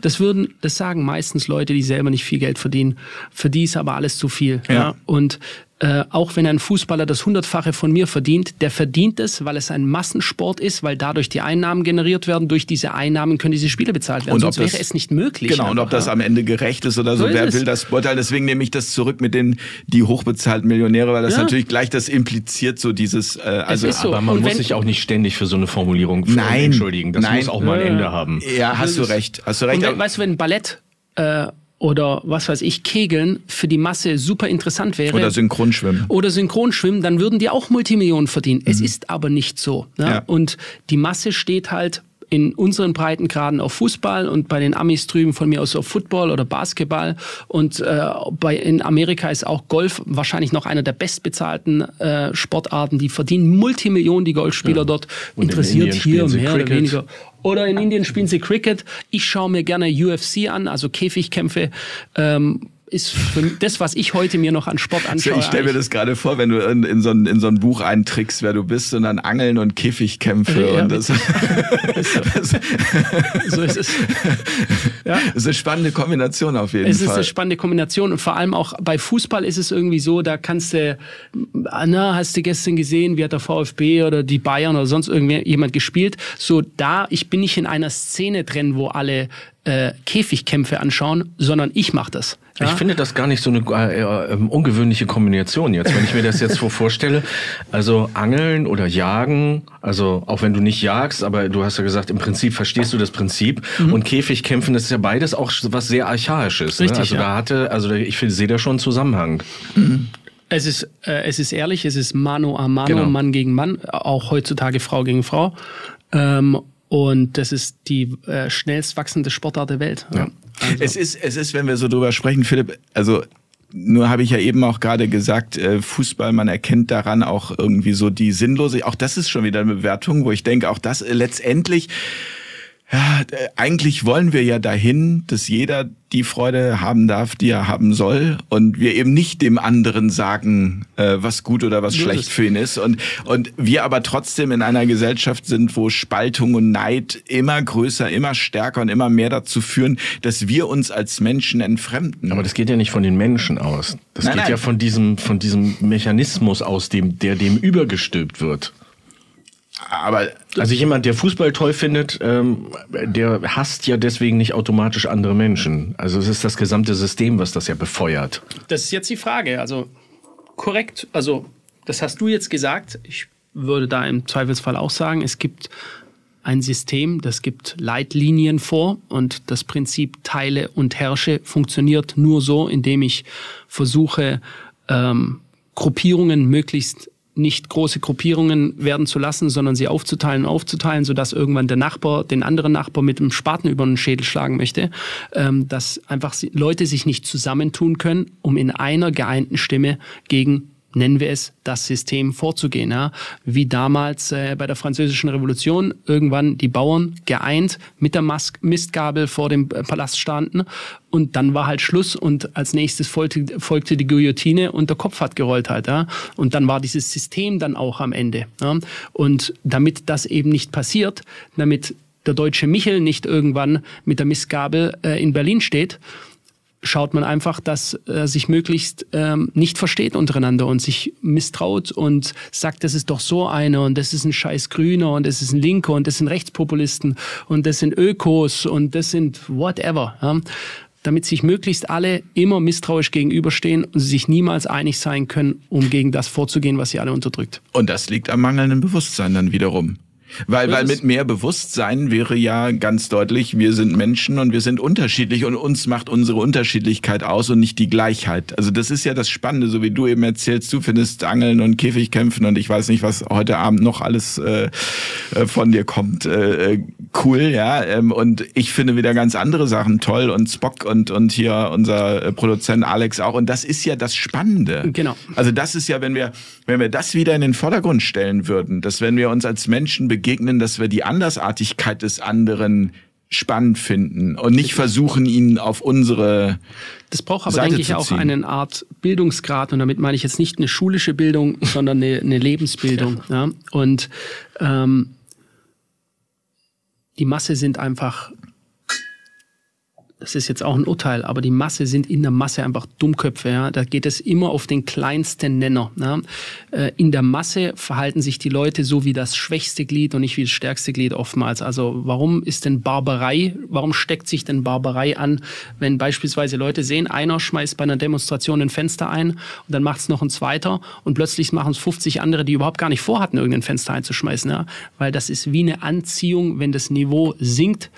Das würden, das sagen meistens Leute, die selber nicht viel Geld verdienen. Für die ist aber alles zu viel. Ja. ja. Und äh, auch wenn ein Fußballer das Hundertfache von mir verdient, der verdient es, weil es ein Massensport ist, weil dadurch die Einnahmen generiert werden. Durch diese Einnahmen können diese Spiele bezahlt werden. Und Sonst das, wäre es nicht möglich. Genau, und ob das am Ende gerecht ist oder so, so wer will das beurteilen? Deswegen nehme ich das zurück mit den die hochbezahlten Millionäre, weil das ja. natürlich gleich das impliziert, so dieses. Äh, also, so. Aber man und muss sich auch nicht ständig für so eine Formulierung nein, entschuldigen. Das nein, muss auch mal ein Ende haben. Ja, hast du recht. Hast du recht. Und, weißt du, wenn Ballett äh, oder was weiß ich, Kegeln für die Masse super interessant wäre. Oder Synchronschwimmen. Oder Synchronschwimmen, dann würden die auch Multimillionen verdienen. Mhm. Es ist aber nicht so. Ne? Ja. Und die Masse steht halt in unseren Breitengraden auf Fußball und bei den Amis drüben von mir aus auf Football oder Basketball. Und äh, bei, in Amerika ist auch Golf wahrscheinlich noch einer der bestbezahlten äh, Sportarten. Die verdienen Multimillionen, die Golfspieler ja. dort. Und Interessiert in hier mehr oder weniger. Oder in Indien spielen sie Cricket. Ich schaue mir gerne UFC an, also Käfigkämpfe. Ähm, ist das, was ich heute mir noch an Sport anschaue. Ich stelle mir das gerade vor, wenn du in, in, so ein, in so ein Buch eintrickst, wer du bist, und dann Angeln und Käfigkämpfe. Ja, und das, [LAUGHS] [LAUGHS] so. [LAUGHS] so ist es. Ja. Das ist eine spannende Kombination auf jeden Fall. Es ist eine spannende Kombination und vor allem auch bei Fußball ist es irgendwie so, da kannst du, na, hast du gestern gesehen, wie hat der VfB oder die Bayern oder sonst irgendjemand gespielt? So da, ich bin nicht in einer Szene drin, wo alle äh, Käfigkämpfe anschauen, sondern ich mache das. Ja? Ich finde das gar nicht so eine äh, äh, ungewöhnliche Kombination jetzt, wenn ich mir das jetzt so vorstelle. Also Angeln oder Jagen, also auch wenn du nicht jagst, aber du hast ja gesagt, im Prinzip verstehst du das Prinzip. Mhm. Und Käfigkämpfen, das ist ja beides auch was sehr archaisches. Ne? Richtig, ne? Also ja. da hatte, also ich sehe da schon einen Zusammenhang. Mhm. Es ist, äh, es ist ehrlich, es ist Mano a Mano, genau. Mann gegen Mann, auch heutzutage Frau gegen Frau. Ähm, und das ist die äh, schnellst wachsende Sportart der Welt. Ja. Also. Es ist, es ist, wenn wir so drüber sprechen, Philipp, also nur habe ich ja eben auch gerade gesagt, äh, Fußball, man erkennt daran auch irgendwie so die Sinnlose. Auch das ist schon wieder eine Bewertung, wo ich denke, auch das äh, letztendlich ja, eigentlich wollen wir ja dahin, dass jeder die Freude haben darf, die er haben soll und wir eben nicht dem anderen sagen, äh, was gut oder was schlecht für ihn ist und und wir aber trotzdem in einer Gesellschaft sind, wo Spaltung und Neid immer größer, immer stärker und immer mehr dazu führen, dass wir uns als Menschen entfremden. Aber das geht ja nicht von den Menschen aus. Das nein, geht nein. ja von diesem von diesem Mechanismus aus, dem der dem übergestülpt wird. Aber also jemand, der Fußball toll findet, ähm, der hasst ja deswegen nicht automatisch andere Menschen. Also es ist das gesamte System, was das ja befeuert. Das ist jetzt die Frage. Also korrekt. Also das hast du jetzt gesagt. Ich würde da im Zweifelsfall auch sagen, es gibt ein System, das gibt Leitlinien vor und das Prinzip Teile und Herrsche funktioniert nur so, indem ich versuche, ähm, Gruppierungen möglichst nicht große Gruppierungen werden zu lassen, sondern sie aufzuteilen, aufzuteilen, sodass irgendwann der Nachbar den anderen Nachbar mit dem Spaten über den Schädel schlagen möchte, ähm, dass einfach Leute sich nicht zusammentun können, um in einer geeinten Stimme gegen nennen wir es, das System vorzugehen. Ja? Wie damals äh, bei der Französischen Revolution irgendwann die Bauern geeint mit der Mas Mistgabel vor dem äh, Palast standen und dann war halt Schluss und als nächstes folgte, folgte die Guillotine und der Kopf hat gerollt halt. Ja? Und dann war dieses System dann auch am Ende. Ja? Und damit das eben nicht passiert, damit der deutsche Michel nicht irgendwann mit der Mistgabel äh, in Berlin steht, schaut man einfach, dass er sich möglichst ähm, nicht versteht untereinander und sich misstraut und sagt, das ist doch so einer und das ist ein scheiß Grüner und das ist ein Linker und das sind Rechtspopulisten und das sind Ökos und das sind whatever. Ja damit sich möglichst alle immer misstrauisch gegenüberstehen und sich niemals einig sein können, um gegen das vorzugehen, was sie alle unterdrückt. Und das liegt am mangelnden Bewusstsein dann wiederum. Weil, weil mit mehr Bewusstsein wäre ja ganz deutlich, wir sind Menschen und wir sind unterschiedlich und uns macht unsere Unterschiedlichkeit aus und nicht die Gleichheit. Also das ist ja das Spannende, so wie du eben erzählst, du findest Angeln und Käfigkämpfen und ich weiß nicht, was heute Abend noch alles äh, äh von dir kommt. Äh, äh, cool, ja. Ähm, und ich finde wieder ganz andere Sachen toll und Spock und, und hier unser äh, Produzent Alex auch. Und das ist ja das Spannende. Genau. Also das ist ja, wenn wir, wenn wir das wieder in den Vordergrund stellen würden, dass wenn wir uns als Menschen begegnen, dass wir die Andersartigkeit des anderen spannend finden und nicht versuchen, ihn auf unsere. Das braucht aber, Seite denke ich, auch eine Art Bildungsgrad. Und damit meine ich jetzt nicht eine schulische Bildung, [LAUGHS] sondern eine, eine Lebensbildung. Ja. ja. Und ähm, die Masse sind einfach das ist jetzt auch ein Urteil, aber die Masse sind in der Masse einfach Dummköpfe. Ja? Da geht es immer auf den kleinsten Nenner. Ja? Äh, in der Masse verhalten sich die Leute so wie das schwächste Glied und nicht wie das stärkste Glied oftmals. Also warum ist denn Barbarei, warum steckt sich denn Barbarei an, wenn beispielsweise Leute sehen, einer schmeißt bei einer Demonstration ein Fenster ein und dann macht es noch ein zweiter und plötzlich machen es 50 andere, die überhaupt gar nicht vorhatten, irgendein Fenster einzuschmeißen. Ja? Weil das ist wie eine Anziehung, wenn das Niveau sinkt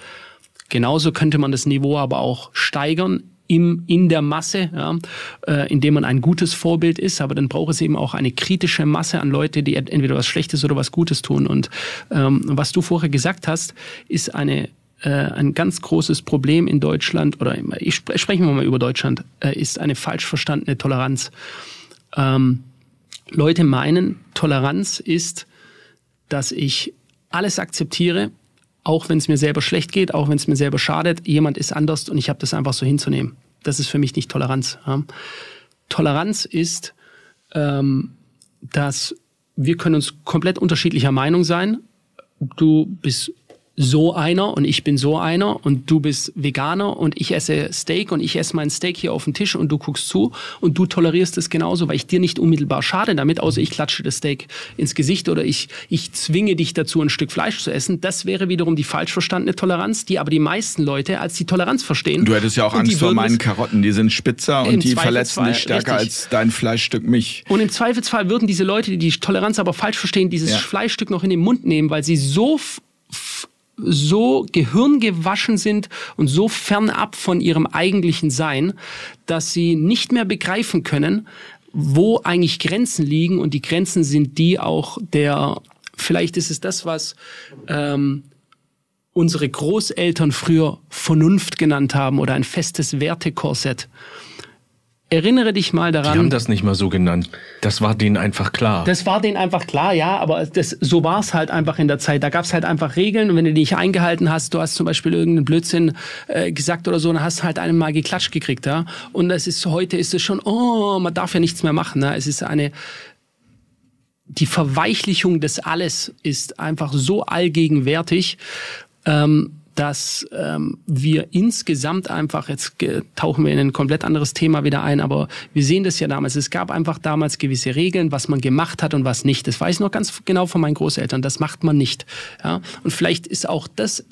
Genauso könnte man das Niveau aber auch steigern im, in der Masse, ja, äh, indem man ein gutes Vorbild ist, aber dann braucht es eben auch eine kritische Masse an Leute, die entweder was Schlechtes oder was Gutes tun. Und ähm, was du vorher gesagt hast, ist eine äh, ein ganz großes Problem in Deutschland, oder ich spre sprechen wir mal über Deutschland, äh, ist eine falsch verstandene Toleranz. Ähm, Leute meinen, Toleranz ist, dass ich alles akzeptiere, auch wenn es mir selber schlecht geht, auch wenn es mir selber schadet, jemand ist anders und ich habe das einfach so hinzunehmen. Das ist für mich nicht Toleranz. Ja. Toleranz ist, ähm, dass wir können uns komplett unterschiedlicher Meinung sein. Du bist so einer und ich bin so einer und du bist Veganer und ich esse Steak und ich esse mein Steak hier auf dem Tisch und du guckst zu und du tolerierst es genauso, weil ich dir nicht unmittelbar schade damit, außer ich klatsche das Steak ins Gesicht oder ich, ich zwinge dich dazu, ein Stück Fleisch zu essen. Das wäre wiederum die falsch verstandene Toleranz, die aber die meisten Leute als die Toleranz verstehen. Du hättest ja auch Angst vor meinen Karotten, die sind spitzer und die verletzen dich stärker richtig. als dein Fleischstück mich. Und im Zweifelsfall würden diese Leute, die die Toleranz aber falsch verstehen, dieses ja. Fleischstück noch in den Mund nehmen, weil sie so so gehirngewaschen sind und so fernab von ihrem eigentlichen Sein, dass sie nicht mehr begreifen können, wo eigentlich Grenzen liegen. Und die Grenzen sind die auch der, vielleicht ist es das, was ähm, unsere Großeltern früher Vernunft genannt haben oder ein festes Wertekorsett. Erinnere dich mal daran. Die haben das nicht mal so genannt. Das war denen einfach klar. Das war denen einfach klar, ja, aber das, so war es halt einfach in der Zeit. Da gab es halt einfach Regeln und wenn du die nicht eingehalten hast, du hast zum Beispiel irgendeinen Blödsinn äh, gesagt oder so, dann hast du halt einen mal geklatscht gekriegt, ja. Und das ist heute ist es schon, oh, man darf ja nichts mehr machen. Ne? Es ist eine die Verweichlichung des Alles ist einfach so allgegenwärtig. Ähm, dass ähm, wir insgesamt einfach, jetzt tauchen wir in ein komplett anderes Thema wieder ein, aber wir sehen das ja damals. Es gab einfach damals gewisse Regeln, was man gemacht hat und was nicht. Das weiß ich noch ganz genau von meinen Großeltern. Das macht man nicht. Ja? Und vielleicht ist auch das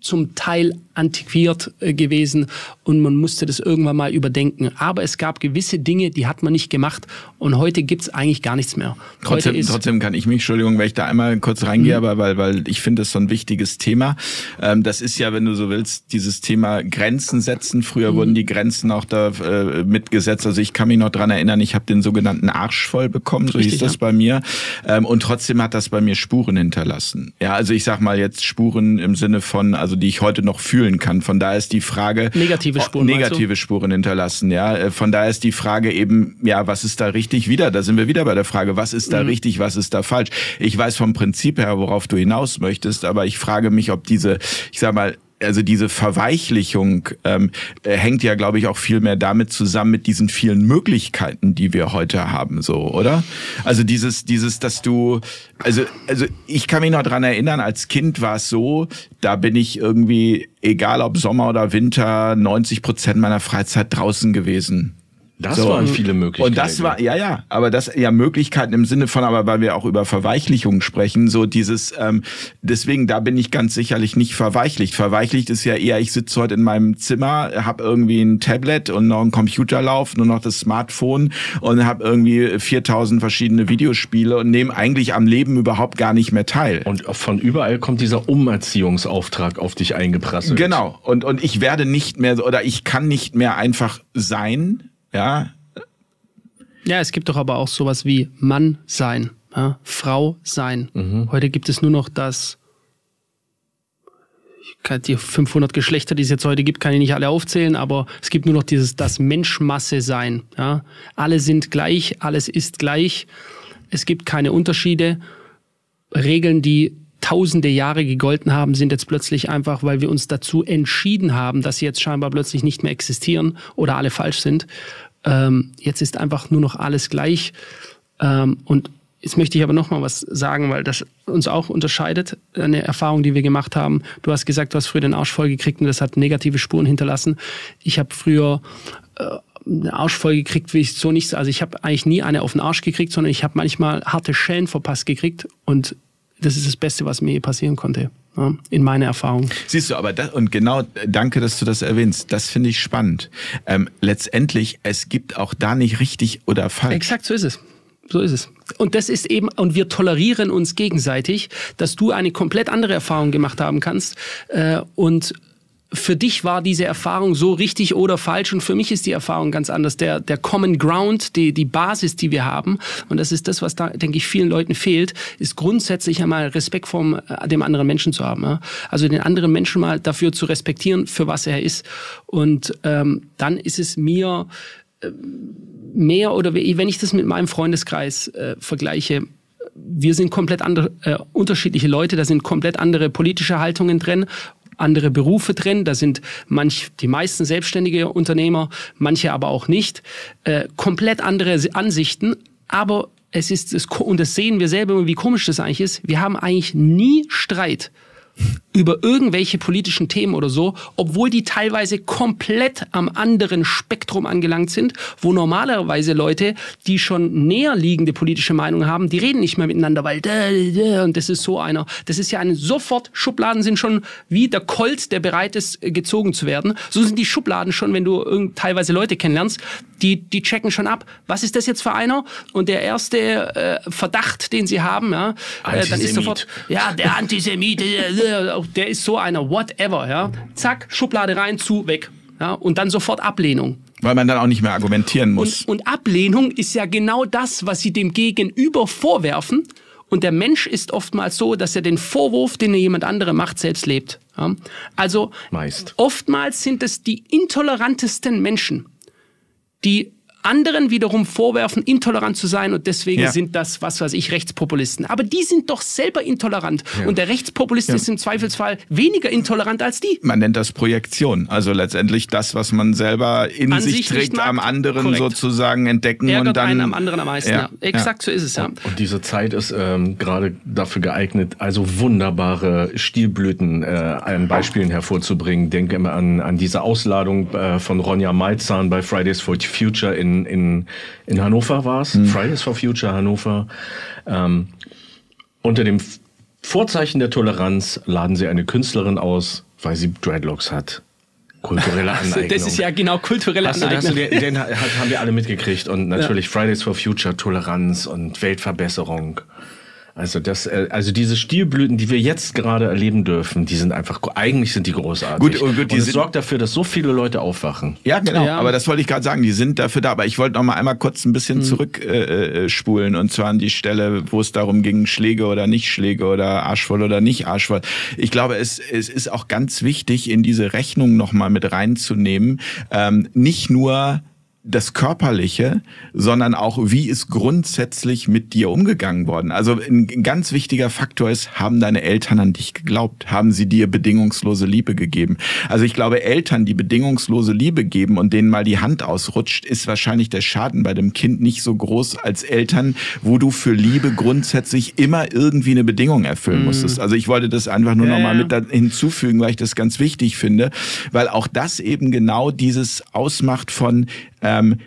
zum Teil antiquiert äh, gewesen und man musste das irgendwann mal überdenken. Aber es gab gewisse Dinge, die hat man nicht gemacht und heute gibt's eigentlich gar nichts mehr. Trotzdem, trotzdem kann ich mich, Entschuldigung, wenn ich da einmal kurz reingehe, mhm. aber weil, weil ich finde das so ein wichtiges Thema. Ähm, das ist ja, wenn du so willst, dieses Thema Grenzen setzen. Früher mhm. wurden die Grenzen auch da äh, mitgesetzt. Also ich kann mich noch dran erinnern, ich habe den sogenannten Arsch voll bekommen, so Richtig, hieß das ja. bei mir. Ähm, und trotzdem hat das bei mir Spuren hinterlassen. Ja, also ich sag mal jetzt Spuren im Sinne von, also die ich heute noch fühlen kann. Von daher ist die Frage negative Spuren, negative Spuren hinterlassen. Ja, äh, von daher ist die Frage eben, ja, was ist da richtig? Wieder, da sind wir wieder bei der Frage, was ist da mhm. richtig, was ist da falsch? Ich weiß vom Prinzip her, worauf du hinaus möchtest, aber ich frage mich, ob diese, ich sag mal also diese Verweichlichung ähm, äh, hängt ja, glaube ich, auch viel mehr damit zusammen mit diesen vielen Möglichkeiten, die wir heute haben, so, oder? Also dieses, dieses, dass du, also, also ich kann mich noch dran erinnern, als Kind war es so, da bin ich irgendwie, egal ob Sommer oder Winter, 90 Prozent meiner Freizeit draußen gewesen Das So. waren viele Möglichkeiten. Und das war, ja, ja, aber das, ja, Möglichkeiten im Sinne von, aber weil wir auch über Verweichlichung sprechen, so dieses, ähm, deswegen, da bin ich ganz sicherlich nicht verweichlicht. Verweichlicht ist ja eher, ich sitze heute in meinem Zimmer, habe irgendwie ein Tablet und noch einen Computer laufen, nur noch das Smartphone und habe irgendwie 4000 verschiedene Videospiele und nehme eigentlich am Leben überhaupt gar nicht mehr teil. Und von überall kommt dieser Umerziehungsauftrag auf dich eingeprasselt. Genau. Und, und ich werde nicht mehr, oder ich kann nicht mehr einfach sein, ja, Ja, es gibt doch aber auch sowas wie Mann sein, ja? Frau sein. Heute gibt es nur noch das. Ich kann die 500 Geschlechter, die es jetzt heute gibt, kann ich nicht alle aufzählen, aber es gibt nur noch dieses das Menschmasse sein. Ja? Alle sind gleich, alles ist gleich. Es gibt keine Unterschiede. Regeln, die tausende Jahre gegolten haben, sind jetzt plötzlich einfach, weil wir uns dazu entschieden haben, dass sie jetzt scheinbar plötzlich nicht mehr existieren oder alle falsch sind. Ähm, jetzt ist einfach nur noch alles gleich. Ähm, und jetzt möchte ich aber noch mal was sagen, weil das uns auch unterscheidet, eine Erfahrung, die wir gemacht haben. Du hast gesagt, du hast früher den Arsch voll gekriegt und das hat negative Spuren hinterlassen. Ich habe früher äh, eine Arsch voll gekriegt, will ich so nicht. Also ich habe eigentlich nie eine auf den Arsch gekriegt, sondern ich habe manchmal harte Schellen verpasst gekriegt und das ist das Beste, was mir je passieren konnte, ja, in meiner Erfahrung. Siehst du, aber das, und genau, äh, danke, dass du das erwähnst. Das finde ich spannend. Ähm, letztendlich, es gibt auch da nicht richtig oder falsch. Exakt, so ist es. So ist es. Und das ist eben, und wir tolerieren uns gegenseitig, dass du eine komplett andere Erfahrung gemacht haben kannst. Äh, und für dich war diese Erfahrung so richtig oder falsch und für mich ist die Erfahrung ganz anders. Der, der Common Ground, die, die Basis, die wir haben, und das ist das, was da, denke ich, vielen Leuten fehlt, ist grundsätzlich einmal Respekt vor dem anderen Menschen zu haben. Ja? Also den anderen Menschen mal dafür zu respektieren, für was er ist. Und ähm, dann ist es mir mehr oder we- wenn ich das mit meinem Freundeskreis äh, vergleiche, wir sind komplett andere, äh, unterschiedliche Leute, da sind komplett andere politische Haltungen drin, andere Berufe drin, da sind manch, die meisten selbstständige Unternehmer, manche aber auch nicht, äh, komplett andere Ansichten, aber es ist, es, und das sehen wir selber, wie komisch das eigentlich ist, wir haben eigentlich nie Streit über irgendwelche politischen Themen oder so, obwohl die teilweise komplett am anderen Spektrum angelangt sind, wo normalerweise Leute, die schon näher liegende politische Meinungen haben, die reden nicht mehr miteinander, weil und das ist so einer. Das ist ja ein sofort, Schubladen sind schon wie der Colt, der bereit ist, äh, gezogen zu werden. So sind die Schubladen schon, wenn du irgend, teilweise Leute kennenlernst, die, die checken schon ab, was ist das jetzt für einer? Und der erste äh, Verdacht, den sie haben, ja, äh, dann ist sofort, ja, der Antisemit, äh, der ist so einer, whatever, ja. Zack, Schublade rein, zu, weg. Ja, und dann sofort Ablehnung. Weil man dann auch nicht mehr argumentieren muss. Und, und Ablehnung ist ja genau das, was sie dem Gegenüber vorwerfen. Und der Mensch ist oftmals so, dass er den Vorwurf, den er jemand andere macht, selbst lebt. Ja? Also Meist. oftmals sind es die intolerantesten Menschen, die anderen wiederum vorwerfen, intolerant zu sein und deswegen Ja. sind das, was weiß ich, Rechtspopulisten. Aber die sind doch selber intolerant und der Rechtspopulist ist im Zweifelsfall weniger intolerant als die. man nennt das Projektion. Also letztendlich das, was man selber in An sich sich trägt, mag. am anderen Korrekt. sozusagen entdecken Ärgert und dann einen am anderen am meisten. Ja, Ja, Exakt so ist es, ja. Und diese Zeit ist ähm, gerade dafür geeignet, also wunderbare Stilblüten äh, an Beispielen hervorzubringen. Denke immer an, an diese Ausladung äh, von Ronja Malzahn bei Fridays for Future in, in, in Hannover war es. Fridays for Future Hannover. Ähm, unter dem Vorzeichen der Toleranz laden sie eine Künstlerin aus, weil sie Dreadlocks hat. Kulturelle Aneignung. [LAUGHS] Das ist ja genau kulturelle Hast du, hast du Aneignung. den, den haben wir alle mitgekriegt und natürlich Fridays for Future, Toleranz und Weltverbesserung. Also das, äh, also diese Stilblüten, die wir jetzt gerade erleben dürfen, die sind einfach, eigentlich sind die großartig. Gut, und gut, die und es sorgt dafür, dass so viele Leute aufwachen. Ja, genau. Ja. Aber das wollte ich gerade sagen. Die sind dafür da. Aber ich wollte noch mal einmal kurz ein bisschen zurückspulen äh, äh, spulen und zwar an die Stelle, wo es darum ging, Schläge oder nicht Schläge oder arschvoll oder nicht arschvoll. Ich glaube, es, es ist auch ganz wichtig, in diese Rechnung noch mal mit reinzunehmen. Ähm, nicht nur das Körperliche, sondern auch, wie ist grundsätzlich mit dir umgegangen worden. Also ein ganz wichtiger Faktor ist, haben deine Eltern an dich geglaubt? Haben sie dir bedingungslose Liebe gegeben? Also ich glaube, Eltern, die bedingungslose Liebe geben und denen mal die Hand ausrutscht, ist wahrscheinlich der Schaden bei dem Kind nicht so groß als Eltern, wo du für Liebe grundsätzlich immer irgendwie eine Bedingung erfüllen musstest. Also ich wollte das einfach nur Ja, noch mal ja. mit hinzufügen, weil ich das ganz wichtig finde, weil auch das eben genau dieses ausmacht von ähm,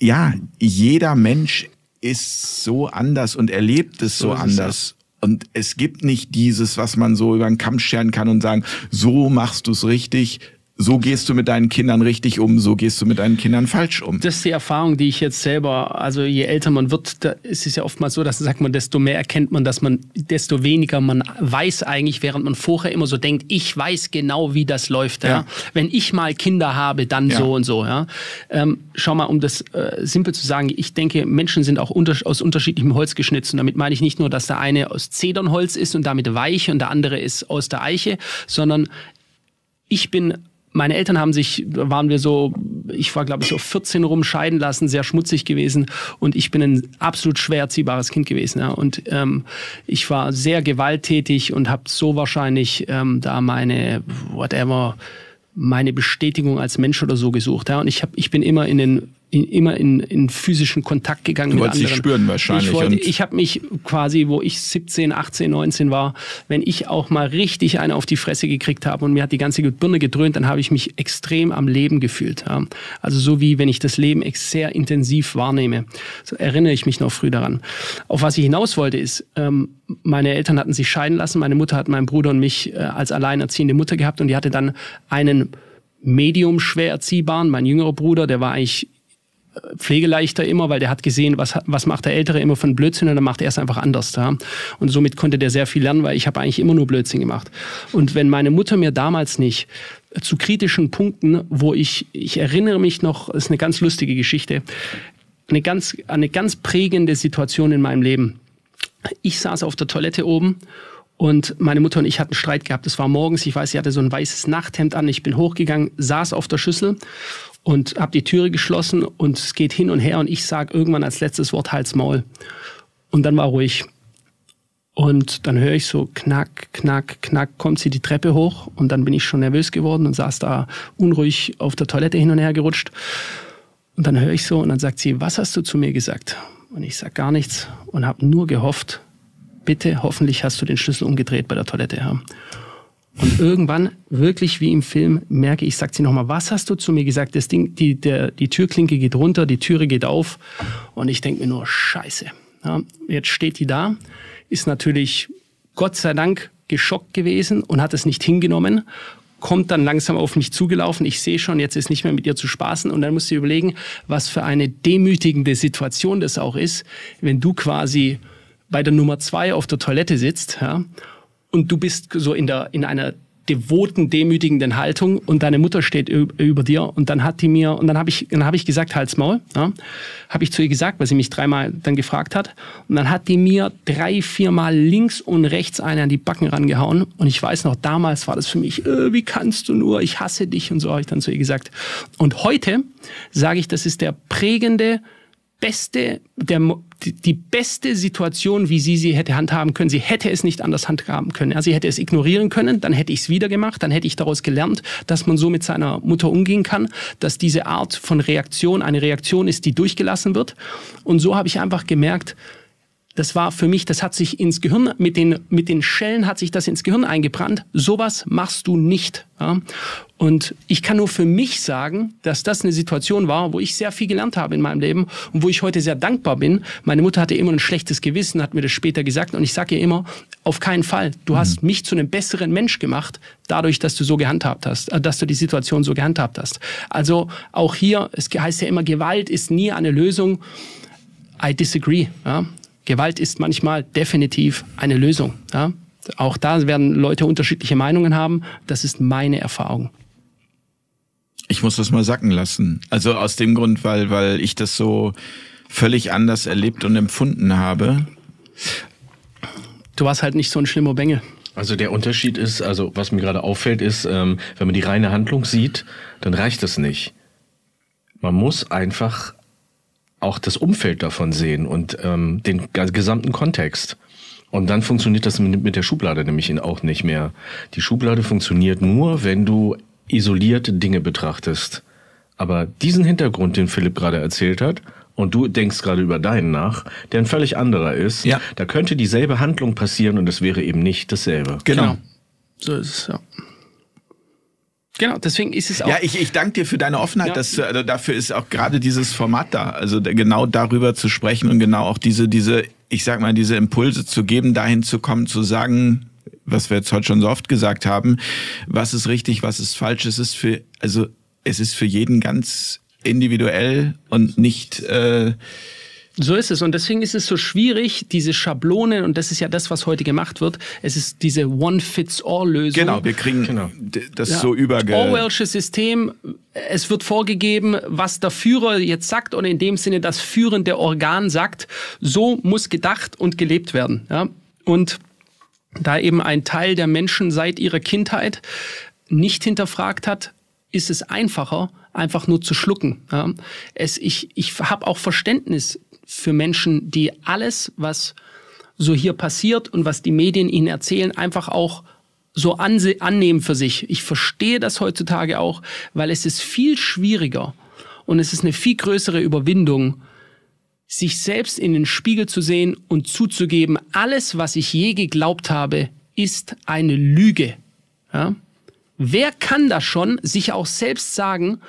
ja, jeder Mensch ist so anders und erlebt es so, so anders. Und es gibt nicht dieses, was man so über den Kamm scheren kann und sagen, so machst du es richtig, so gehst du mit deinen Kindern richtig um, so gehst du mit deinen Kindern falsch um. Das ist die Erfahrung, die ich jetzt selber, also je älter man wird, da ist es ja oftmals so, dass sagt man, desto mehr erkennt man, dass man, desto weniger man weiß eigentlich, während man vorher immer so denkt, ich weiß genau, wie das läuft. Ja? ja. Wenn ich mal Kinder habe, dann ja. so und so. Ja? Ähm, schau mal, um das äh, simpel zu sagen, ich denke, Menschen sind auch unter, aus unterschiedlichem Holz geschnitzt. Und damit meine ich nicht nur, dass der eine aus Zedernholz ist und damit weich und der andere ist aus der Eiche, sondern ich bin meine Eltern haben sich, waren wir so, ich war glaube ich so 14 rum scheiden lassen, sehr schmutzig gewesen und ich bin ein absolut schwer erziehbares Kind gewesen. Ja. Und ähm, ich war sehr gewalttätig und habe so wahrscheinlich ähm, da meine, whatever, meine Bestätigung als Mensch oder so gesucht. Ja. Und ich, hab, ich bin immer in den in, immer in, in physischen Kontakt gegangen du mit anderen. spüren wahrscheinlich. Ich, wollte, ich habe mich quasi, wo ich 17, 18, 19 war, wenn ich auch mal richtig eine auf die Fresse gekriegt habe und mir hat die ganze Birne gedröhnt, dann habe ich mich extrem am Leben gefühlt. Ja. Also so wie wenn ich das Leben sehr intensiv wahrnehme. So erinnere ich mich noch früh daran. Auf was ich hinaus wollte ist, ähm, meine Eltern hatten sich scheiden lassen. Meine Mutter hat meinen Bruder und mich äh, als alleinerziehende Mutter gehabt und die hatte dann einen medium schwer erziehbaren, mein jüngerer Bruder, der war eigentlich pflegeleichter immer, weil der hat gesehen, was, was macht der Ältere immer von Blödsinn und dann macht er es einfach anders. Ja? Und somit konnte der sehr viel lernen, weil ich habe eigentlich immer nur Blödsinn gemacht. Und wenn meine Mutter mir damals nicht zu kritischen Punkten, wo ich, ich erinnere mich noch, ist eine ganz lustige Geschichte, eine ganz, eine ganz prägende Situation in meinem Leben. Ich saß auf der Toilette oben und meine Mutter und ich hatten Streit gehabt. Es war morgens, ich weiß, sie hatte so ein weißes Nachthemd an. Ich bin hochgegangen, saß auf der Schüssel und habe die Türe geschlossen und es geht hin und her und ich sage irgendwann als letztes Wort Hals Maul. Und dann war ruhig. Und dann höre ich so knack, knack, knack, kommt sie die Treppe hoch und dann bin ich schon nervös geworden und saß da unruhig auf der Toilette hin und her gerutscht. Und dann höre ich so und dann sagt sie, was hast du zu mir gesagt? Und ich sage gar nichts und habe nur gehofft, bitte, hoffentlich hast du den Schlüssel umgedreht bei der Toilette. Ja. Und irgendwann, wirklich wie im Film, merke ich, sagt sie nochmal, was hast du zu mir gesagt? Das Ding, die, der, die Türklinke geht runter, die Türe geht auf. Und ich denke mir nur, scheiße. Ja, jetzt steht die da, ist natürlich Gott sei Dank geschockt gewesen und hat es nicht hingenommen kommt dann langsam auf mich zugelaufen. Ich sehe schon, jetzt ist nicht mehr mit ihr zu spaßen. Und dann musst du überlegen, was für eine demütigende Situation das auch ist, wenn du quasi bei der Nummer zwei auf der Toilette sitzt ja, und du bist so in, der, in einer devoten, demütigenden Haltung und deine Mutter steht über dir und dann hat die mir und dann habe ich dann habe ich gesagt Hals Maul, ja, habe ich zu ihr gesagt, weil sie mich dreimal dann gefragt hat. Und dann hat die mir drei viermal links und rechts eine an die Backen rangehauen. Und ich weiß noch damals war das für mich äh, wie kannst du nur? Ich hasse dich. Und so habe ich dann zu ihr gesagt. Und heute sage ich das ist der prägende beste, der, die, beste Situation, wie sie sie hätte handhaben können. Sie hätte es nicht anders handhaben können. Ja, sie hätte es ignorieren können, dann hätte ich es wieder gemacht, dann hätte ich daraus gelernt, dass man so mit seiner Mutter umgehen kann, dass diese Art von Reaktion eine Reaktion ist, die durchgelassen wird. Und so habe ich einfach gemerkt, das war für mich, das hat sich ins Gehirn, mit den, mit den Schellen hat sich das ins Gehirn eingebrannt. Sowas machst du nicht. Ja? Und ich kann nur für mich sagen, dass das eine Situation war, wo ich sehr viel gelernt habe in meinem Leben und wo ich heute sehr dankbar bin. Meine Mutter hatte immer ein schlechtes Gewissen, hat mir das später gesagt und ich sage ihr immer, auf keinen Fall. Du hast mhm. mich zu einem besseren Mensch gemacht, dadurch, dass du so gehandhabt hast, äh, dass du die Situation so gehandhabt hast. Also auch hier, es heißt ja immer, Gewalt ist nie eine Lösung. I disagree. Ja? Gewalt ist manchmal definitiv eine Lösung. Ja? Auch da werden Leute unterschiedliche Meinungen haben. Das ist meine Erfahrung. Ich muss das mal sacken lassen. Also aus dem Grund, weil, weil ich das so völlig anders erlebt und empfunden habe. Du warst halt nicht so ein schlimmer Bengel. Also der Unterschied ist, also was mir gerade auffällt, ist, ähm, wenn man die reine Handlung sieht, dann reicht das nicht. Man muss einfach auch das Umfeld davon sehen und ähm, den gesamten Kontext. Und dann funktioniert das mit, mit der Schublade nämlich auch nicht mehr. Die Schublade funktioniert nur, wenn du isolierte Dinge betrachtest. Aber diesen Hintergrund, den Philipp gerade erzählt hat, und du denkst gerade über deinen nach, der ein völlig anderer ist, ja. da könnte dieselbe Handlung passieren und es wäre eben nicht dasselbe. Genau. genau. So ist es, ja. Genau, deswegen ist es auch. Ja, ich, ich danke dir für deine Offenheit. Ja. Dass, also dafür ist auch gerade dieses Format da. Also genau darüber zu sprechen und genau auch diese, diese, ich sag mal, diese Impulse zu geben, dahin zu kommen, zu sagen, was wir jetzt heute schon so oft gesagt haben, was ist richtig, was ist falsch. Es ist für, also es ist für jeden ganz individuell und nicht äh, so ist es. Und deswegen ist es so schwierig, diese Schablonen, und das ist ja das, was heute gemacht wird, es ist diese One-Fits-All-Lösung. Genau, wir kriegen genau. das ja. so überge... Orwellsche System, es wird vorgegeben, was der Führer jetzt sagt, oder in dem Sinne das führende Organ sagt, so muss gedacht und gelebt werden. Ja? Und da eben ein Teil der Menschen seit ihrer Kindheit nicht hinterfragt hat, ist es einfacher, einfach nur zu schlucken. Ja. Es, ich ich habe auch Verständnis für Menschen, die alles, was so hier passiert und was die Medien ihnen erzählen, einfach auch so annehmen für sich. Ich verstehe das heutzutage auch, weil es ist viel schwieriger und es ist eine viel größere Überwindung, sich selbst in den Spiegel zu sehen und zuzugeben, alles, was ich je geglaubt habe, ist eine Lüge. Ja? Wer kann das schon sich auch selbst sagen,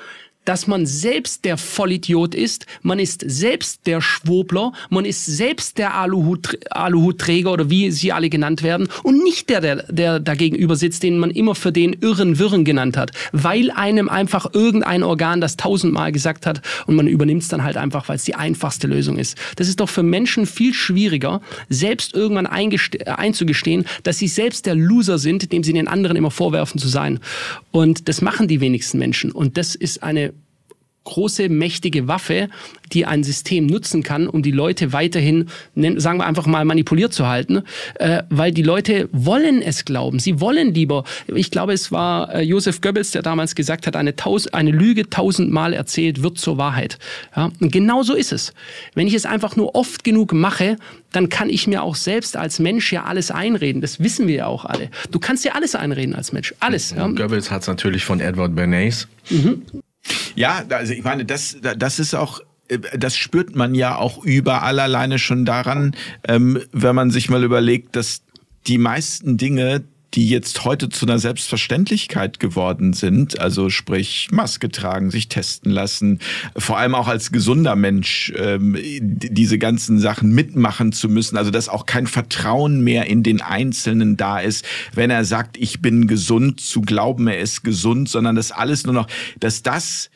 dass man selbst der Vollidiot ist, man ist selbst der Schwobler, man ist selbst der Aluhut, Aluhutträger oder wie sie alle genannt werden und nicht der, der, der dagegenüber sitzt, den man immer für den irren Wirren genannt hat, weil einem einfach irgendein Organ das tausendmal gesagt hat und man übernimmt es dann halt einfach, weil es die einfachste Lösung ist. Das ist doch für Menschen viel schwieriger, selbst irgendwann einzugestehen, dass sie selbst der Loser sind, dem sie den anderen immer vorwerfen zu sein. Und das machen die wenigsten Menschen. Und das ist eine große, mächtige Waffe, die ein System nutzen kann, um die Leute weiterhin, sagen wir einfach mal, manipuliert zu halten, äh, weil die Leute wollen es glauben. Sie wollen lieber, ich glaube, es war äh, Josef Goebbels, der damals gesagt hat, eine, Taus eine Lüge tausendmal erzählt wird zur Wahrheit. Ja? Und genau so ist es. Wenn ich es einfach nur oft genug mache, dann kann ich mir auch selbst als Mensch ja alles einreden. Das wissen wir ja auch alle. Du kannst dir alles einreden als Mensch. Alles. Ja? Goebbels hat es natürlich von Edward Bernays. Mhm. Ja, also ich meine, das, das ist auch äh, das spürt man ja auch überall alleine schon daran, ähm, wenn man sich mal überlegt, dass die meisten Dinge, die jetzt heute zu einer Selbstverständlichkeit geworden sind, also sprich Maske tragen, sich testen lassen, vor allem auch als gesunder Mensch ähm, diese ganzen Sachen mitmachen zu müssen, also dass auch kein Vertrauen mehr in den Einzelnen da ist, wenn er sagt, ich bin gesund, zu glauben, er ist gesund, sondern dass alles nur noch, dass das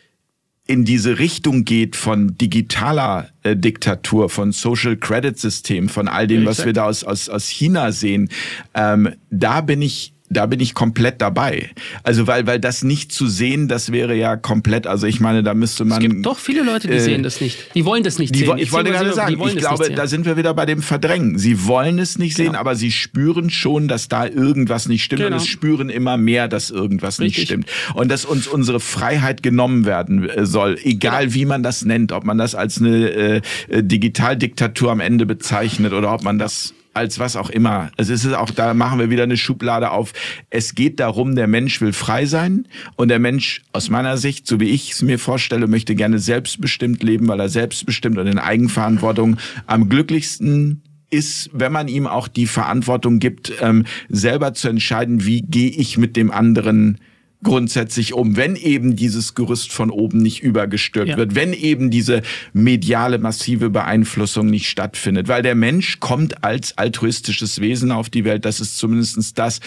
in diese Richtung geht von digitaler äh, Diktatur, von Social Credit System, von all dem, was wir da aus, aus, aus China sehen, ähm, da bin ich da bin ich komplett dabei. Also weil weil das nicht zu sehen, das wäre ja komplett. Also ich meine, da müsste man. Es gibt doch viele Leute, die äh, sehen das nicht. Die wollen das nicht die, sehen. Ich wollte gerade sagen, ich glaube, da sind wir wieder bei dem Verdrängen. Sie wollen es nicht genau. sehen, aber sie spüren schon, dass da irgendwas nicht stimmt genau. und es spüren immer mehr, dass irgendwas Richtig. nicht stimmt und dass uns unsere Freiheit genommen werden äh, soll, egal genau. wie man das nennt, ob man das als eine äh, äh, Digitaldiktatur am Ende bezeichnet oder ob man das als was auch immer. Also es ist auch, da machen wir wieder eine Schublade auf. Es geht darum, der Mensch will frei sein und der Mensch aus meiner Sicht, so wie ich es mir vorstelle, möchte gerne selbstbestimmt leben, weil er selbstbestimmt und in Eigenverantwortung am glücklichsten ist, wenn man ihm auch die Verantwortung gibt, ähm, selber zu entscheiden, wie gehe ich mit dem anderen grundsätzlich um, wenn eben dieses Gerüst von oben nicht übergestülpt ja. wird, wenn eben diese mediale massive Beeinflussung nicht stattfindet. Weil der Mensch kommt als altruistisches Wesen auf die Welt. Das ist zumindestens das,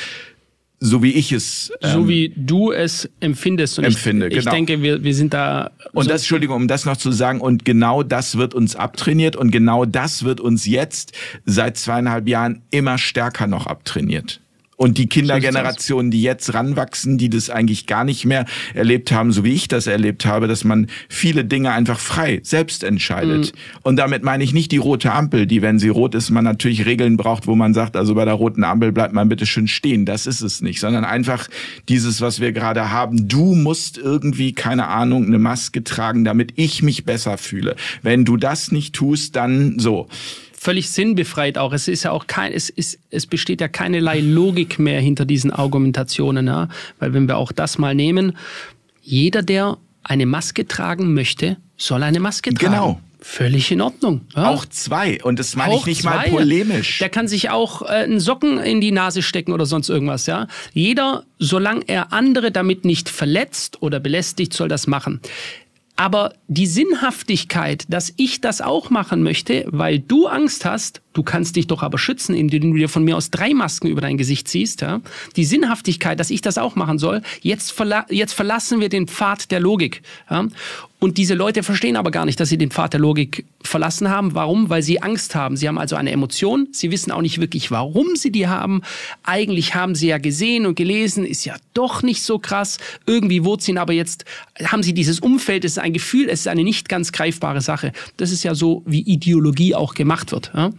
so wie ich es. Ähm, so wie du es empfindest. Und empfinde, ich, ich genau. denke, wir, wir sind da. Und so das, Entschuldigung, um das noch zu sagen, und genau das wird uns abtrainiert und genau das wird uns jetzt seit zweieinhalb Jahren immer stärker noch abtrainiert. Und die Kindergenerationen, die jetzt ranwachsen, die das eigentlich gar nicht mehr erlebt haben, so wie ich das erlebt habe, dass man viele Dinge einfach frei selbst entscheidet. Mhm. Und damit meine ich nicht die rote Ampel, die, wenn sie rot ist, man natürlich Regeln braucht, wo man sagt, also bei der roten Ampel bleibt man bitte schön stehen. Das ist es nicht, sondern einfach dieses, was wir gerade haben. Du musst irgendwie, keine Ahnung, eine Maske tragen, damit ich mich besser fühle. Wenn du das nicht tust, dann so völlig sinnbefreit auch. Es ist ja auch kein, es ist, es besteht ja keinerlei Logik mehr hinter diesen Argumentationen, ja? weil wenn wir auch das mal nehmen, jeder, der eine Maske tragen möchte, soll eine Maske tragen. Genau. Völlig in Ordnung. Ja? Auch zwei. Und das meine ich nicht zwei. mal polemisch. Der kann sich auch äh, einen Socken in die Nase stecken oder sonst irgendwas. Ja? Jeder, solange er andere damit nicht verletzt oder belästigt, soll das machen. Aber die Sinnhaftigkeit, dass ich das auch machen möchte, weil du Angst hast, du kannst dich doch aber schützen, indem du dir von mir aus drei Masken über dein Gesicht ziehst. Ja? Die Sinnhaftigkeit, dass ich das auch machen soll, jetzt, verla jetzt verlassen wir den Pfad der Logik. Ja? Und diese Leute verstehen aber gar nicht, dass sie den Pfad der Logik verlassen haben. Warum? Weil sie Angst haben. Sie haben also eine Emotion. Sie wissen auch nicht wirklich, warum sie die haben. Eigentlich haben sie ja gesehen und gelesen, ist ja doch nicht so krass. Irgendwie wurde sie aber jetzt, haben sie dieses Umfeld, es ist ein Gefühl, es ist eine nicht ganz greifbare Sache. Das ist ja so, wie Ideologie auch gemacht wird. Ja?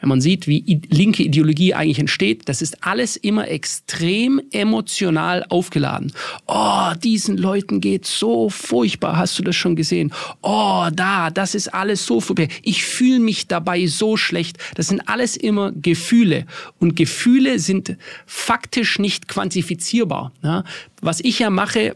Wenn man sieht, wie linke Ideologie eigentlich entsteht, das ist alles immer extrem emotional aufgeladen. Oh, diesen Leuten geht so furchtbar, hast du das schon gesehen? Oh, da, das ist alles so furchtbar. Ich fühle mich dabei so schlecht. Das sind alles immer Gefühle. Und Gefühle sind faktisch nicht quantifizierbar. Was ich ja mache,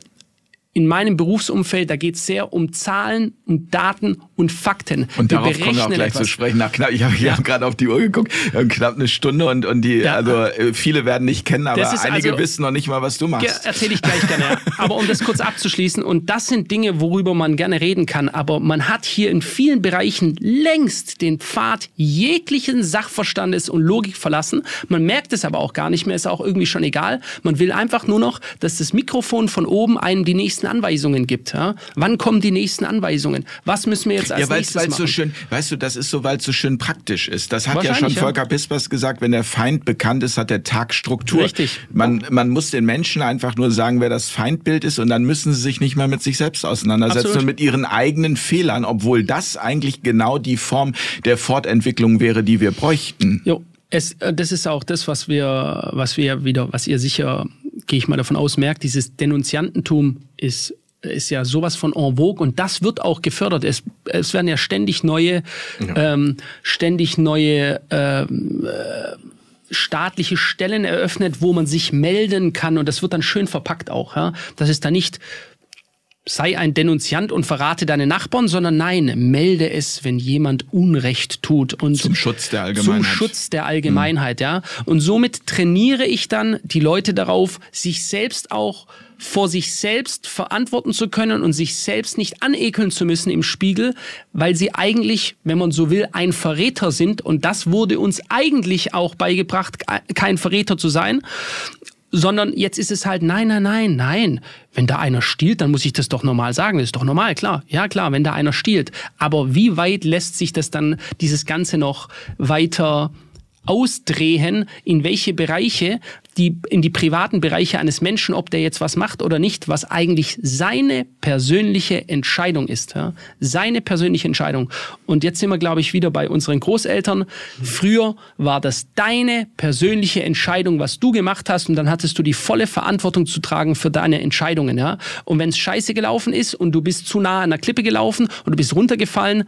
in meinem Berufsumfeld, da geht es sehr um Zahlen, um Daten und Fakten. Und wir darauf kommen wir auch gleich etwas. zu sprechen. Nach knapp, ich habe ja. gerade auf die Uhr geguckt, knapp eine Stunde und, und die, ja. also äh, viele werden nicht kennen, aber einige also, wissen noch nicht mal, was du machst. Erzähle ich gleich gerne. aber um das kurz abzuschließen, und das sind Dinge, worüber man gerne reden kann, aber man hat hier in vielen Bereichen längst den Pfad jeglichen Sachverstandes und Logik verlassen. Man merkt es aber auch gar nicht mehr, ist auch irgendwie schon egal. Man will einfach nur noch, dass das Mikrofon von oben einem die nächsten Anweisungen gibt. Ja? Wann kommen die nächsten Anweisungen? Was müssen wir jetzt als ja, weil's, nächstes weil's machen? So schön, weißt du, das ist so, weil es so schön praktisch ist. Das hat ja schon Volker ja. Pispers gesagt, wenn der Feind bekannt ist, hat der Tag Struktur. Richtig. Man, man muss den Menschen einfach nur sagen, wer das Feindbild ist und dann müssen sie sich nicht mehr mit sich selbst auseinandersetzen Absolut. und mit ihren eigenen Fehlern, obwohl das eigentlich genau die Form der Fortentwicklung wäre, die wir bräuchten. Jo. Es, äh, das ist auch das, was wir, was wir wieder, was ihr sicher, gehe ich mal davon aus, merkt, dieses Denunziantentum ist ist ja sowas von en vogue und das wird auch gefördert. Es, es werden ja ständig neue, ja. ähm, ständig neue ähm, äh, staatliche Stellen eröffnet, wo man sich melden kann und das wird dann schön verpackt auch. Ja? Das ist da nicht sei ein Denunziant und verrate deine Nachbarn, sondern nein, melde es, wenn jemand Unrecht tut und zum Schutz der Allgemeinheit. Zum Schutz der Allgemeinheit, mhm. ja. Und somit trainiere ich dann die Leute darauf, sich selbst auch vor sich selbst verantworten zu können und sich selbst nicht anekeln zu müssen im Spiegel, weil sie eigentlich, wenn man so will, ein Verräter sind. Und das wurde uns eigentlich auch beigebracht, kein Verräter zu sein sondern jetzt ist es halt, nein, nein, nein, nein. Wenn da einer stiehlt, dann muss ich das doch normal sagen. Das ist doch normal, klar. Ja, klar, wenn da einer stiehlt. Aber wie weit lässt sich das dann, dieses Ganze noch weiter ausdrehen, in welche Bereiche, die, in die privaten Bereiche eines Menschen, ob der jetzt was macht oder nicht, was eigentlich seine persönliche Entscheidung ist. Ja? Seine persönliche Entscheidung. Und jetzt sind wir, glaube ich, wieder bei unseren Großeltern. Früher war das deine persönliche Entscheidung, was du gemacht hast, und dann hattest du die volle Verantwortung zu tragen für deine Entscheidungen. Ja? Und wenn es scheiße gelaufen ist und du bist zu nah an der Klippe gelaufen und du bist runtergefallen,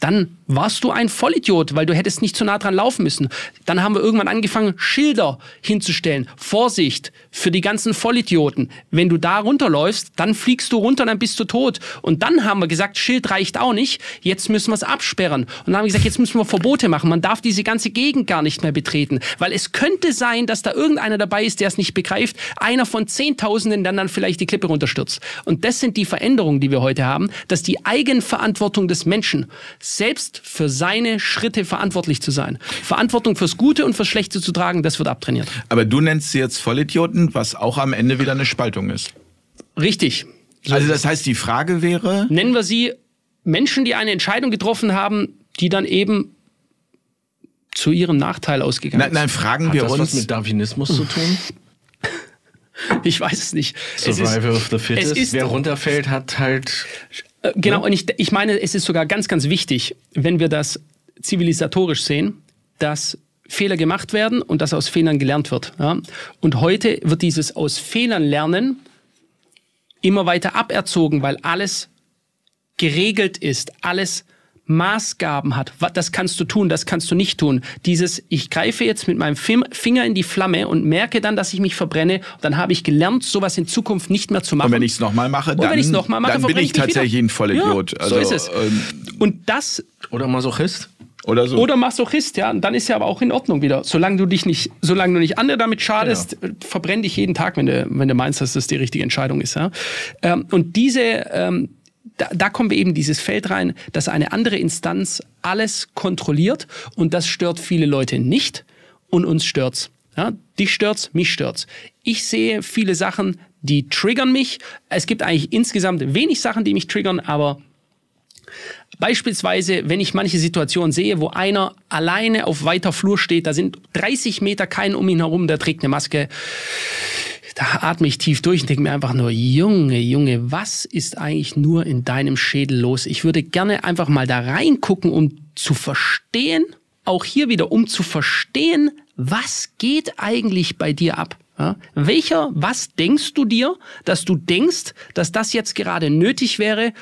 dann warst du ein Vollidiot, weil du hättest nicht zu nah dran laufen müssen. Dann haben wir irgendwann angefangen, Schilder hinzustellen. Vorsicht für die ganzen Vollidioten. Wenn du da runterläufst, dann fliegst du runter, dann bist du tot. Und dann haben wir gesagt, Schild reicht auch nicht. Jetzt müssen wir es absperren. Und dann haben wir gesagt, jetzt müssen wir Verbote machen. Man darf diese ganze Gegend gar nicht mehr betreten. Weil es könnte sein, dass da irgendeiner dabei ist, der es nicht begreift. Einer von Zehntausenden dann dann vielleicht die Klippe runterstürzt. Und das sind die Veränderungen, die wir heute haben, dass die Eigenverantwortung des Menschen selbst für seine Schritte verantwortlich zu sein. Verantwortung fürs Gute und fürs Schlechte zu tragen, das wird abtrainiert. Aber du nennst sie jetzt Vollidioten, was auch am Ende wieder eine Spaltung ist. Richtig. Also das heißt, die Frage wäre. Nennen wir sie Menschen, die eine Entscheidung getroffen haben, die dann eben zu ihrem Nachteil ausgegangen nein, nein, fragen Hat wir das uns. was mit Darwinismus zu tun? [LAUGHS] Ich weiß es nicht. Survival es ist, of the Fittest. Wer runterfällt, hat halt genau, ja. und ich, ich meine, es ist sogar ganz, ganz wichtig, wenn wir das zivilisatorisch sehen, dass Fehler gemacht werden und dass aus Fehlern gelernt wird. Ja? Und heute wird dieses aus Fehlern lernen immer weiter aberzogen, weil alles geregelt ist, alles Maßgaben hat. Das kannst du tun, das kannst du nicht tun. Dieses, ich greife jetzt mit meinem Finger in die Flamme und merke dann, dass ich mich verbrenne. Dann habe ich gelernt, sowas in Zukunft nicht mehr zu machen. Und wenn ich es nochmal mache, dann, noch mache, dann bin ich, ich tatsächlich ein Vollidiot. Ja, also, so ist es. Ähm, und das... Oder Masochist? Oder so. Oder Masochist, ja. Und dann ist ja aber auch in Ordnung wieder. Solange du dich nicht, solange du nicht andere damit schadest, genau. verbrenn dich jeden Tag, wenn du, wenn du meinst, dass das die richtige Entscheidung ist. Ja? Ähm, und diese, ähm, da, da kommen wir eben dieses Feld rein, dass eine andere Instanz alles kontrolliert und das stört viele Leute nicht und uns stört's. Ja, dich stört's, mich stört's. Ich sehe viele Sachen, die triggern mich. Es gibt eigentlich insgesamt wenig Sachen, die mich triggern, aber Beispielsweise, wenn ich manche Situationen sehe, wo einer alleine auf weiter Flur steht, da sind 30 Meter kein um ihn herum, der trägt eine Maske da atme ich tief durch und denke mir einfach nur, Junge, Junge, was ist eigentlich nur in deinem Schädel los? Ich würde gerne einfach mal da reingucken, um zu verstehen, auch hier wieder, um zu verstehen, was geht eigentlich bei dir ab? Ja? Welcher, was denkst du dir, dass du denkst, dass das jetzt gerade nötig wäre,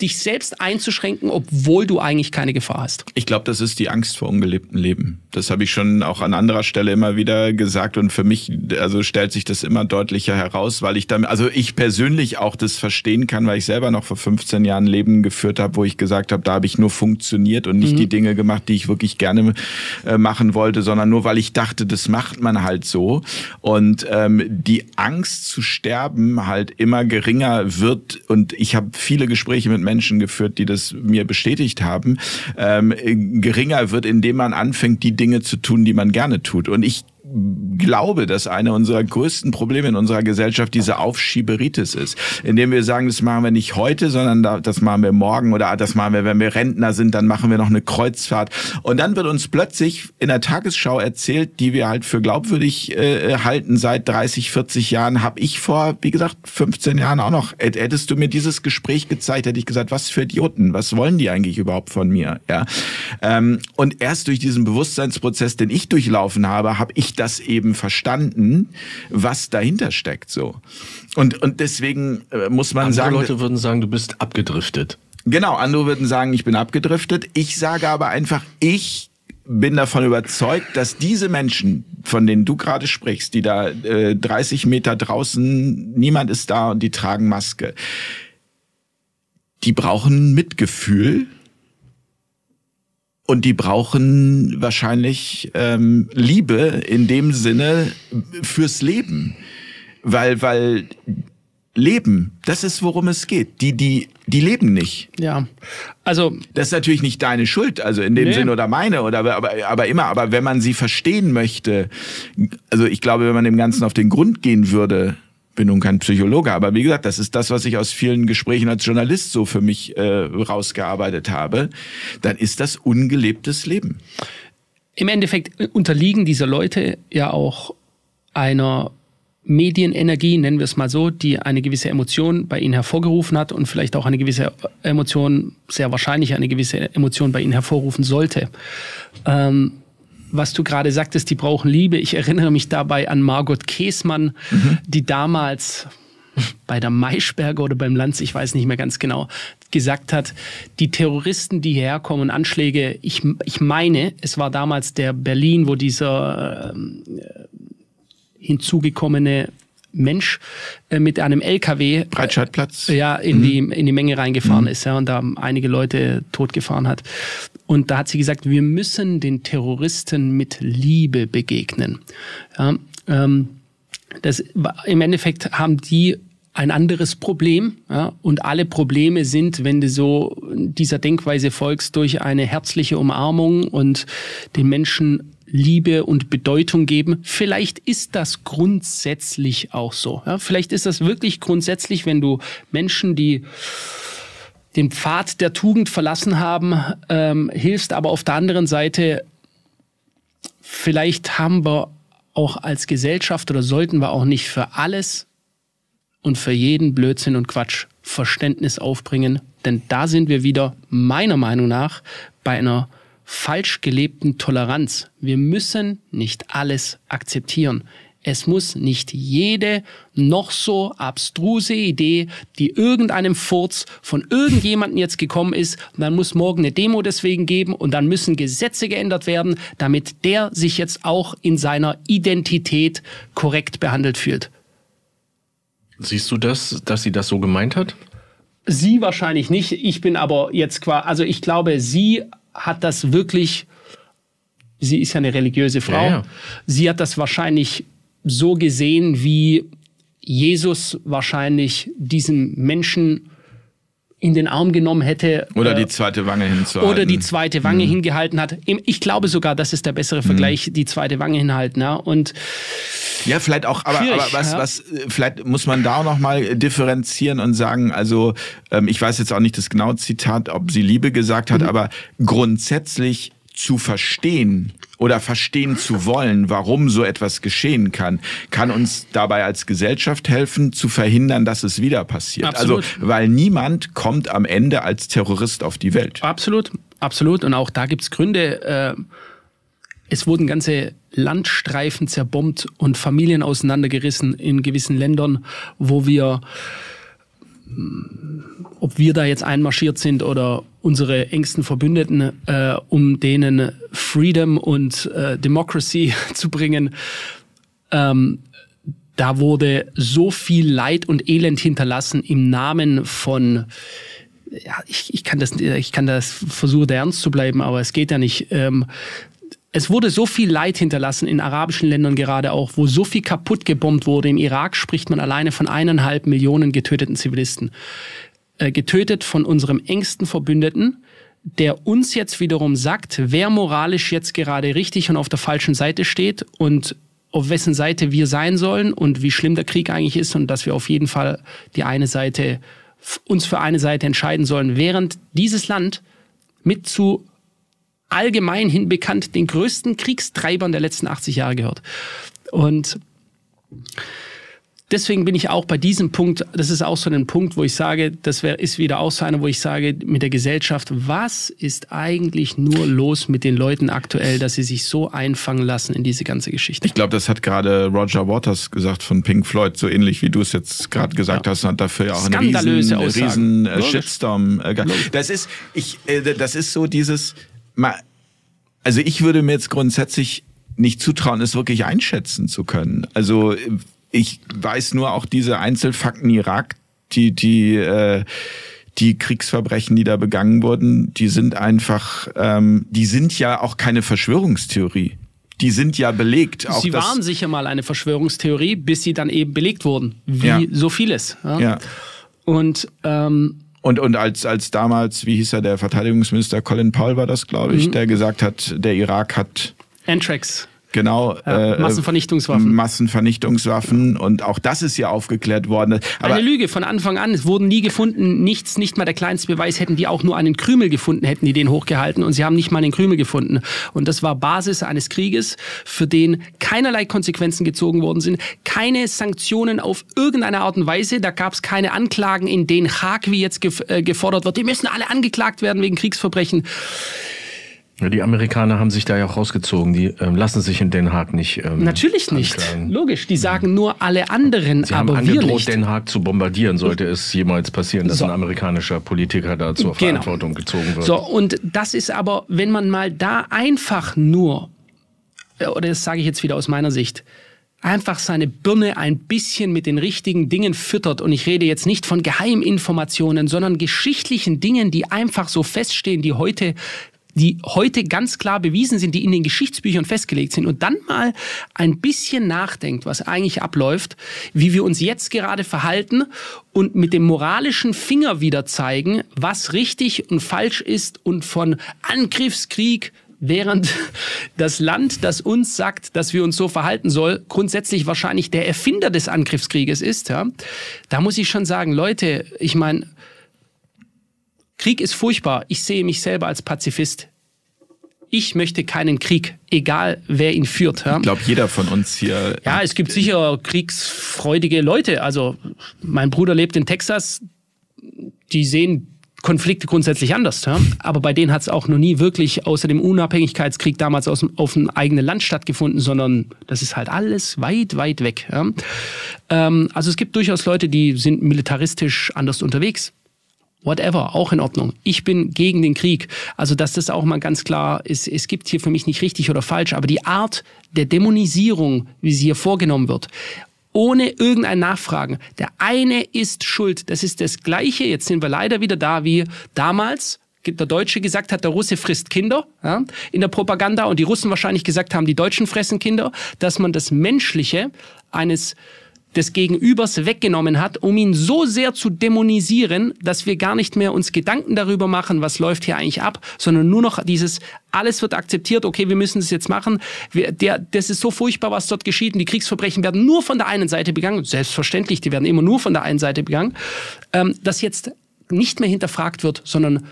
dich selbst einzuschränken, obwohl du eigentlich keine Gefahr hast. Ich glaube, das ist die Angst vor ungelebtem Leben. Das habe ich schon auch an anderer Stelle immer wieder gesagt und für mich also stellt sich das immer deutlicher heraus, weil ich damit also ich persönlich auch das verstehen kann, weil ich selber noch vor 15 Jahren Leben geführt habe, wo ich gesagt habe, da habe ich nur funktioniert und nicht mhm. die Dinge gemacht, die ich wirklich gerne äh, machen wollte, sondern nur weil ich dachte, das macht man halt so und ähm, die Angst zu sterben halt immer geringer wird und ich habe viele Gespräche mit Menschen geführt, die das mir bestätigt haben, ähm, geringer wird, indem man anfängt, die Dinge zu tun, die man gerne tut. Und ich glaube, dass eine unserer größten Probleme in unserer Gesellschaft diese Aufschieberitis ist, indem wir sagen, das machen wir nicht heute, sondern das machen wir morgen oder das machen wir, wenn wir Rentner sind, dann machen wir noch eine Kreuzfahrt. Und dann wird uns plötzlich in der Tagesschau erzählt, die wir halt für glaubwürdig äh, halten seit 30, 40 Jahren, habe ich vor, wie gesagt, 15 Jahren auch noch. Hättest du mir dieses Gespräch gezeigt, hätte ich gesagt, was für Idioten, was wollen die eigentlich überhaupt von mir? Ja. Ähm, und erst durch diesen Bewusstseinsprozess, den ich durchlaufen habe, habe ich das eben verstanden, was dahinter steckt so. Und, und deswegen äh, muss man Andere sagen. Leute würden sagen, du bist abgedriftet. Genau, andere würden sagen, ich bin abgedriftet. Ich sage aber einfach, ich bin davon überzeugt, dass diese Menschen, von denen du gerade sprichst, die da äh, 30 Meter draußen, niemand ist da und die tragen Maske, die brauchen Mitgefühl und die brauchen wahrscheinlich ähm, Liebe in dem Sinne fürs Leben. Weil, weil Leben, das ist, worum es geht. Die, die, die leben nicht. Ja. Also. Das ist natürlich nicht deine Schuld, also in dem nee. Sinn oder meine, oder, aber, aber immer, aber wenn man sie verstehen möchte, also ich glaube, wenn man dem Ganzen auf den Grund gehen würde, bin nun kein Psychologe, aber wie gesagt, das ist das, was ich aus vielen Gesprächen als Journalist so für mich äh, rausgearbeitet habe, dann ist das ungelebtes Leben. Im Endeffekt unterliegen diese Leute ja auch einer Medienenergie, nennen wir es mal so, die eine gewisse Emotion bei ihnen hervorgerufen hat und vielleicht auch eine gewisse Emotion, sehr wahrscheinlich eine gewisse Emotion bei ihnen hervorrufen sollte. Ähm, was du gerade sagtest, die brauchen Liebe. Ich erinnere mich dabei an Margot Käßmann, mhm. die damals bei der Maischberger oder beim Lanz, ich weiß nicht mehr ganz genau, gesagt hat, die Terroristen, die hierher kommen, Anschläge, ich, ich meine, es war damals der Berlin, wo dieser äh, hinzugekommene Mensch äh, mit einem LKW Breitscheidplatz ja in mhm. die in die Menge reingefahren mhm. ist ja und da einige Leute totgefahren hat und da hat sie gesagt wir müssen den Terroristen mit Liebe begegnen ja, ähm, das im Endeffekt haben die ein anderes Problem ja, und alle Probleme sind, wenn du so dieser Denkweise folgst, durch eine herzliche Umarmung und den Menschen Liebe und Bedeutung geben. Vielleicht ist das grundsätzlich auch so. Ja, vielleicht ist das wirklich grundsätzlich, wenn du Menschen, die den Pfad der Tugend verlassen haben, ähm, hilfst, aber auf der anderen Seite, vielleicht haben wir auch als Gesellschaft oder sollten wir auch nicht für alles und für jeden Blödsinn und Quatsch Verständnis aufbringen, denn da sind wir wieder meiner Meinung nach bei einer falsch gelebten Toleranz. Wir müssen nicht alles akzeptieren. Es muss nicht jede noch so abstruse Idee, die irgendeinem Furz von irgendjemandem jetzt gekommen ist, dann muss morgen eine Demo deswegen geben und dann müssen Gesetze geändert werden, damit der sich jetzt auch in seiner Identität korrekt behandelt fühlt. Siehst du das, dass sie das so gemeint hat? Sie wahrscheinlich nicht. Ich bin aber jetzt quasi, also ich glaube, sie hat das wirklich, sie ist ja eine religiöse Frau, ja, ja. sie hat das wahrscheinlich so gesehen, wie Jesus wahrscheinlich diesen Menschen in den Arm genommen hätte. Oder äh, die zweite Wange hinzuhalten. Oder die zweite Wange mhm. hingehalten hat. Ich glaube sogar, das ist der bessere Vergleich, mhm. die zweite Wange hinhalten. Ja. Und ja, vielleicht auch, aber, aber was, ja. was, vielleicht muss man da auch nochmal differenzieren und sagen, also ähm, ich weiß jetzt auch nicht das genaue Zitat, ob sie Liebe gesagt hat, mhm. aber grundsätzlich zu verstehen oder verstehen zu wollen, warum so etwas geschehen kann, kann uns dabei als Gesellschaft helfen, zu verhindern, dass es wieder passiert. Also, absolut. Also, weil niemand kommt am Ende als Terrorist auf die Welt. Absolut, absolut. Und auch da gibt's Gründe. Äh, es wurden ganze Landstreifen zerbombt und Familien auseinandergerissen in gewissen Ländern, wo wir ob wir da jetzt einmarschiert sind oder unsere engsten Verbündeten, äh, um denen Freedom und äh, Democracy [LAUGHS] zu bringen. Ähm, da wurde so viel Leid und Elend hinterlassen im Namen von ja, ich, ich kann das, ich kann das versuchen, ernst zu bleiben, aber es geht ja nicht. Ähm, es wurde so viel Leid hinterlassen in arabischen Ländern gerade auch, wo so viel kaputt gebombt wurde. Im Irak spricht man alleine von eineinhalb Millionen getöteten Zivilisten. Äh, getötet von unserem engsten Verbündeten, der uns jetzt wiederum sagt, wer moralisch jetzt gerade richtig und auf der falschen Seite steht und auf wessen Seite wir sein sollen und wie schlimm der Krieg eigentlich ist und dass wir auf jeden Fall die eine Seite uns für eine Seite entscheiden sollen, während dieses Land mit zu allgemein hin bekannt den größten Kriegstreibern der letzten 80 Jahre gehört. Und deswegen bin ich auch bei diesem Punkt, das ist auch so ein Punkt, wo ich sage, das wär, ist wieder auch so einer, wo ich sage, mit der Gesellschaft, was ist eigentlich nur los mit den Leuten aktuell, dass sie sich so einfangen lassen in diese ganze Geschichte? Ich glaube, das hat gerade Roger Waters gesagt von Pink Floyd, so ähnlich wie du es jetzt gerade gesagt ja. hast, hat dafür ja auch einen riesen, riesen äh, Shitstorm. Äh, das ist, ich, äh, das ist so dieses, also ich würde mir jetzt grundsätzlich nicht zutrauen, es wirklich einschätzen zu können. Also ich weiß nur auch diese Einzelfakten Irak, die die äh, die Kriegsverbrechen, die da begangen wurden, die sind einfach, ähm, die sind ja auch keine Verschwörungstheorie. Die sind ja belegt. Auch sie waren sicher mal eine Verschwörungstheorie, bis sie dann eben belegt wurden, wie ja. so vieles. Ja. ja. Und ähm, und, und als, als damals, wie hieß er, der Verteidigungsminister Colin Powell war das, glaube ich, mhm. der gesagt hat, der Irak hat Anthrax Genau. Äh, Massenvernichtungswaffen. Massenvernichtungswaffen und auch das ist ja aufgeklärt worden. Aber Eine Lüge von Anfang an. Es wurden nie gefunden, nichts, nicht mal der kleinste Beweis hätten die auch nur einen Krümel gefunden, hätten die den hochgehalten und sie haben nicht mal einen Krümel gefunden. Und das war Basis eines Krieges, für den keinerlei Konsequenzen gezogen worden sind, keine Sanktionen auf irgendeine Art und Weise. Da gab es keine Anklagen in Den Haag, wie jetzt äh, gefordert wird. Die müssen alle angeklagt werden wegen Kriegsverbrechen. Die Amerikaner haben sich da ja auch rausgezogen. Die ähm, lassen sich in Den Haag nicht. Ähm, Natürlich nicht. Anklagen. Logisch. Die sagen nur alle anderen, Sie aber haben angedroht, wir nicht. Den Haag zu bombardieren, sollte es jemals passieren, dass so. ein amerikanischer Politiker da zur genau. Verantwortung gezogen wird. So, und das ist aber, wenn man mal da einfach nur, äh, oder das sage ich jetzt wieder aus meiner Sicht, einfach seine Birne ein bisschen mit den richtigen Dingen füttert. Und ich rede jetzt nicht von Geheiminformationen, sondern geschichtlichen Dingen, die einfach so feststehen, die heute die heute ganz klar bewiesen sind, die in den Geschichtsbüchern festgelegt sind und dann mal ein bisschen nachdenkt, was eigentlich abläuft, wie wir uns jetzt gerade verhalten und mit dem moralischen Finger wieder zeigen, was richtig und falsch ist und von Angriffskrieg während [LAUGHS] das Land, das uns sagt, dass wir uns so verhalten soll, grundsätzlich wahrscheinlich der Erfinder des Angriffskrieges ist, ja, da muss ich schon sagen, Leute, ich meine, Krieg ist furchtbar. Ich sehe mich selber als Pazifist. Ich möchte keinen Krieg, egal wer ihn führt. Ja? Ich glaube, jeder von uns hier. Ja, es gibt sicher kriegsfreudige Leute. Also mein Bruder lebt in Texas. Die sehen Konflikte grundsätzlich anders. Ja? Aber bei denen hat es auch noch nie wirklich außer dem Unabhängigkeitskrieg damals aus, auf dem eigenen Land stattgefunden, sondern das ist halt alles weit, weit weg. Ja? Ähm, also es gibt durchaus Leute, die sind militaristisch anders unterwegs. Whatever, auch in Ordnung. Ich bin gegen den Krieg. Also, dass das auch mal ganz klar ist, es gibt hier für mich nicht richtig oder falsch, aber die Art der Dämonisierung, wie sie hier vorgenommen wird, ohne irgendein Nachfragen. Der eine ist schuld. Das ist das Gleiche. Jetzt sind wir leider wieder da wie damals. Der Deutsche gesagt hat, der Russe frisst Kinder ja, in der Propaganda und die Russen wahrscheinlich gesagt haben, die Deutschen fressen Kinder, dass man das Menschliche eines des Gegenübers weggenommen hat, um ihn so sehr zu dämonisieren, dass wir gar nicht mehr uns Gedanken darüber machen, was läuft hier eigentlich ab, sondern nur noch dieses, alles wird akzeptiert, okay, wir müssen es jetzt machen. Wir, der, das ist so furchtbar, was dort geschieht. Und die Kriegsverbrechen werden nur von der einen Seite begangen. Selbstverständlich, die werden immer nur von der einen Seite begangen. Ähm, dass jetzt nicht mehr hinterfragt wird, sondern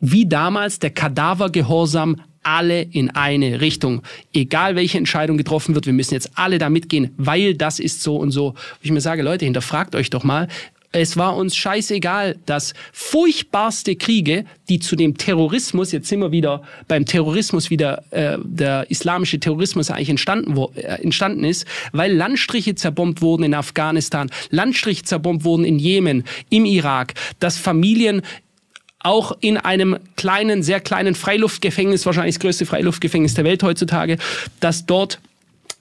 wie damals der Kadavergehorsam alle in eine Richtung. Egal welche Entscheidung getroffen wird, wir müssen jetzt alle da mitgehen, weil das ist so und so. Ich mir sage, Leute, hinterfragt euch doch mal, es war uns scheißegal, dass furchtbarste Kriege, die zu dem Terrorismus, jetzt sind wir wieder beim Terrorismus, wie der, äh, der islamische Terrorismus eigentlich entstanden, wo, äh, entstanden ist, weil Landstriche zerbombt wurden in Afghanistan, Landstriche zerbombt wurden in Jemen, im Irak, dass Familien auch in einem kleinen, sehr kleinen Freiluftgefängnis, wahrscheinlich das größte Freiluftgefängnis der Welt heutzutage, dass dort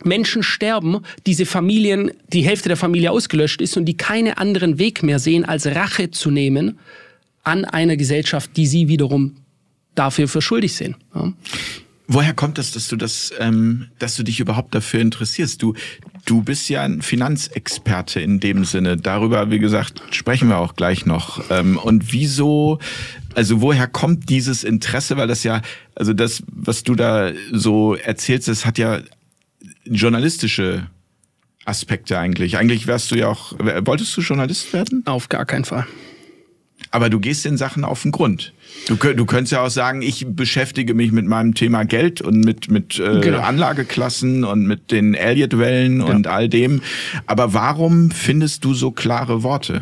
Menschen sterben, diese Familien, die Hälfte der Familie ausgelöscht ist und die keinen anderen Weg mehr sehen, als Rache zu nehmen an einer Gesellschaft, die sie wiederum dafür für schuldig sehen. Ja. Woher kommt es, dass du das, ähm, dass du dich überhaupt dafür interessierst? Du, du bist ja ein Finanzexperte in dem Sinne. Darüber, wie gesagt, sprechen wir auch gleich noch. Ähm, und wieso, also woher kommt dieses Interesse? Weil das ja, also das, was du da so erzählst, das hat ja journalistische Aspekte eigentlich. Eigentlich wärst du ja auch, wolltest du Journalist werden? Auf gar keinen Fall. Aber du gehst den Sachen auf den Grund. Du, du könntest ja auch sagen, ich beschäftige mich mit meinem Thema Geld und mit, mit äh, genau. Anlageklassen und mit den Elliott-Wellen ja. und all dem. Aber warum findest du so klare Worte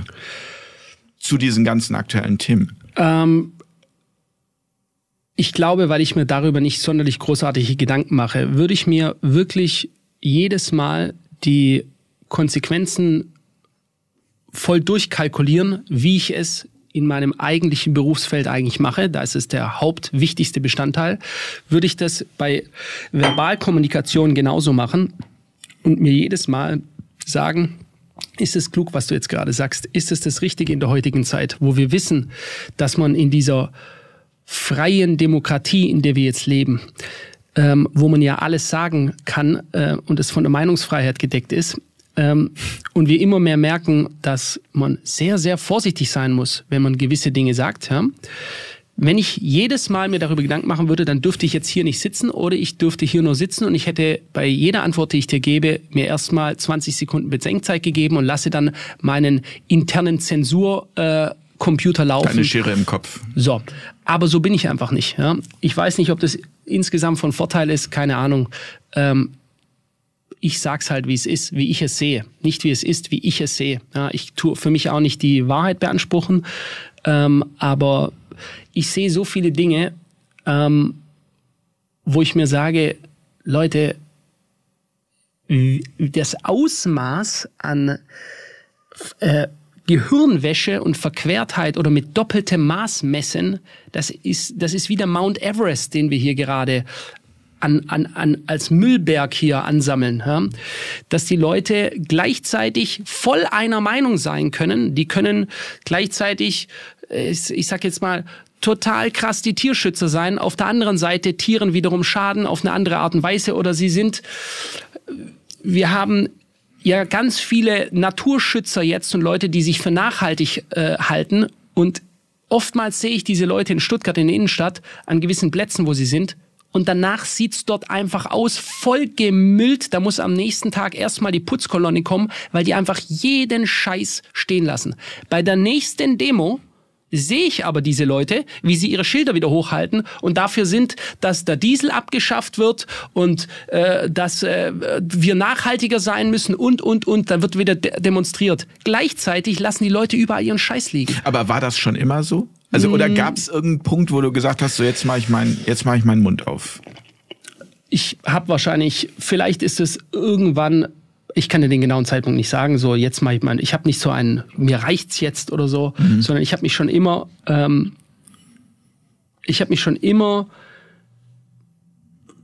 zu diesen ganzen aktuellen Themen? Ähm, ich glaube, weil ich mir darüber nicht sonderlich großartige Gedanken mache, würde ich mir wirklich jedes Mal die Konsequenzen voll durchkalkulieren, wie ich es in meinem eigentlichen Berufsfeld eigentlich mache, da ist es der hauptwichtigste Bestandteil, würde ich das bei Verbalkommunikation genauso machen und mir jedes Mal sagen, ist es klug, was du jetzt gerade sagst? Ist es das Richtige in der heutigen Zeit, wo wir wissen, dass man in dieser freien Demokratie, in der wir jetzt leben, ähm, wo man ja alles sagen kann äh, und es von der Meinungsfreiheit gedeckt ist, und wir immer mehr merken, dass man sehr, sehr vorsichtig sein muss, wenn man gewisse Dinge sagt. Ja? Wenn ich jedes Mal mir darüber Gedanken machen würde, dann dürfte ich jetzt hier nicht sitzen oder ich dürfte hier nur sitzen und ich hätte bei jeder Antwort, die ich dir gebe, mir erstmal 20 Sekunden Bedenkzeit gegeben und lasse dann meinen internen Zensur äh, Computer laufen. Eine Schere im Kopf. So, aber so bin ich einfach nicht. Ja? Ich weiß nicht, ob das insgesamt von Vorteil ist, keine Ahnung. Ähm, ich sag's halt, wie es ist, wie ich es sehe. Nicht wie es ist, wie ich es sehe. Ja, ich tue für mich auch nicht die Wahrheit beanspruchen, ähm, aber ich sehe so viele Dinge, ähm, wo ich mir sage, Leute, das Ausmaß an äh, Gehirnwäsche und Verquertheit oder mit doppeltem Maß messen, das ist, das ist wie der Mount Everest, den wir hier gerade an, an, an, als Müllberg hier ansammeln, ja? dass die Leute gleichzeitig voll einer Meinung sein können. Die können gleichzeitig, äh, ich, ich sag jetzt mal, total krass die Tierschützer sein, auf der anderen Seite Tieren wiederum schaden auf eine andere Art und Weise oder sie sind, wir haben ja ganz viele Naturschützer jetzt und Leute, die sich für nachhaltig äh, halten und oftmals sehe ich diese Leute in Stuttgart in der Innenstadt an gewissen Plätzen, wo sie sind und danach sieht's dort einfach aus, voll gemüllt. Da muss am nächsten Tag erstmal die Putzkolonne kommen, weil die einfach jeden Scheiß stehen lassen. Bei der nächsten Demo sehe ich aber diese Leute, wie sie ihre Schilder wieder hochhalten und dafür sind, dass der Diesel abgeschafft wird und äh, dass äh, wir nachhaltiger sein müssen und, und, und. Dann wird wieder de demonstriert. Gleichzeitig lassen die Leute überall ihren Scheiß liegen. Aber war das schon immer so? Also oder gab es irgendeinen Punkt, wo du gesagt hast, so jetzt mache ich meinen, jetzt mache ich meinen Mund auf? Ich habe wahrscheinlich, vielleicht ist es irgendwann, ich kann dir den genauen Zeitpunkt nicht sagen, so jetzt mache ich meinen, ich habe nicht so einen, mir reicht's jetzt oder so, mhm. sondern ich habe mich schon immer, ähm, ich habe mich schon immer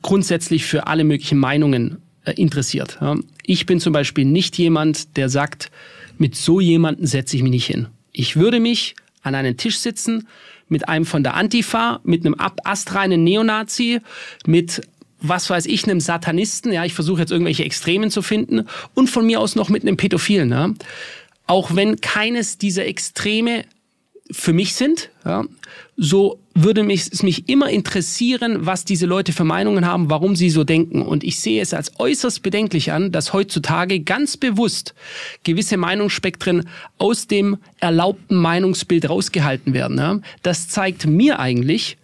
grundsätzlich für alle möglichen Meinungen äh, interessiert. Ja. Ich bin zum Beispiel nicht jemand, der sagt, mit so jemanden setze ich mich nicht hin. Ich würde mich an einen Tisch sitzen mit einem von der Antifa, mit einem astreinen Neonazi, mit was weiß ich, einem Satanisten, ja, ich versuche jetzt irgendwelche Extremen zu finden und von mir aus noch mit einem Pädophilen, ja. Auch wenn keines dieser Extreme für mich sind, ja, so würde mich, es mich immer interessieren, was diese Leute für Meinungen haben, warum sie so denken. Und ich sehe es als äußerst bedenklich an, dass heutzutage ganz bewusst gewisse Meinungsspektren aus dem erlaubten Meinungsbild rausgehalten werden. Das zeigt mir eigentlich,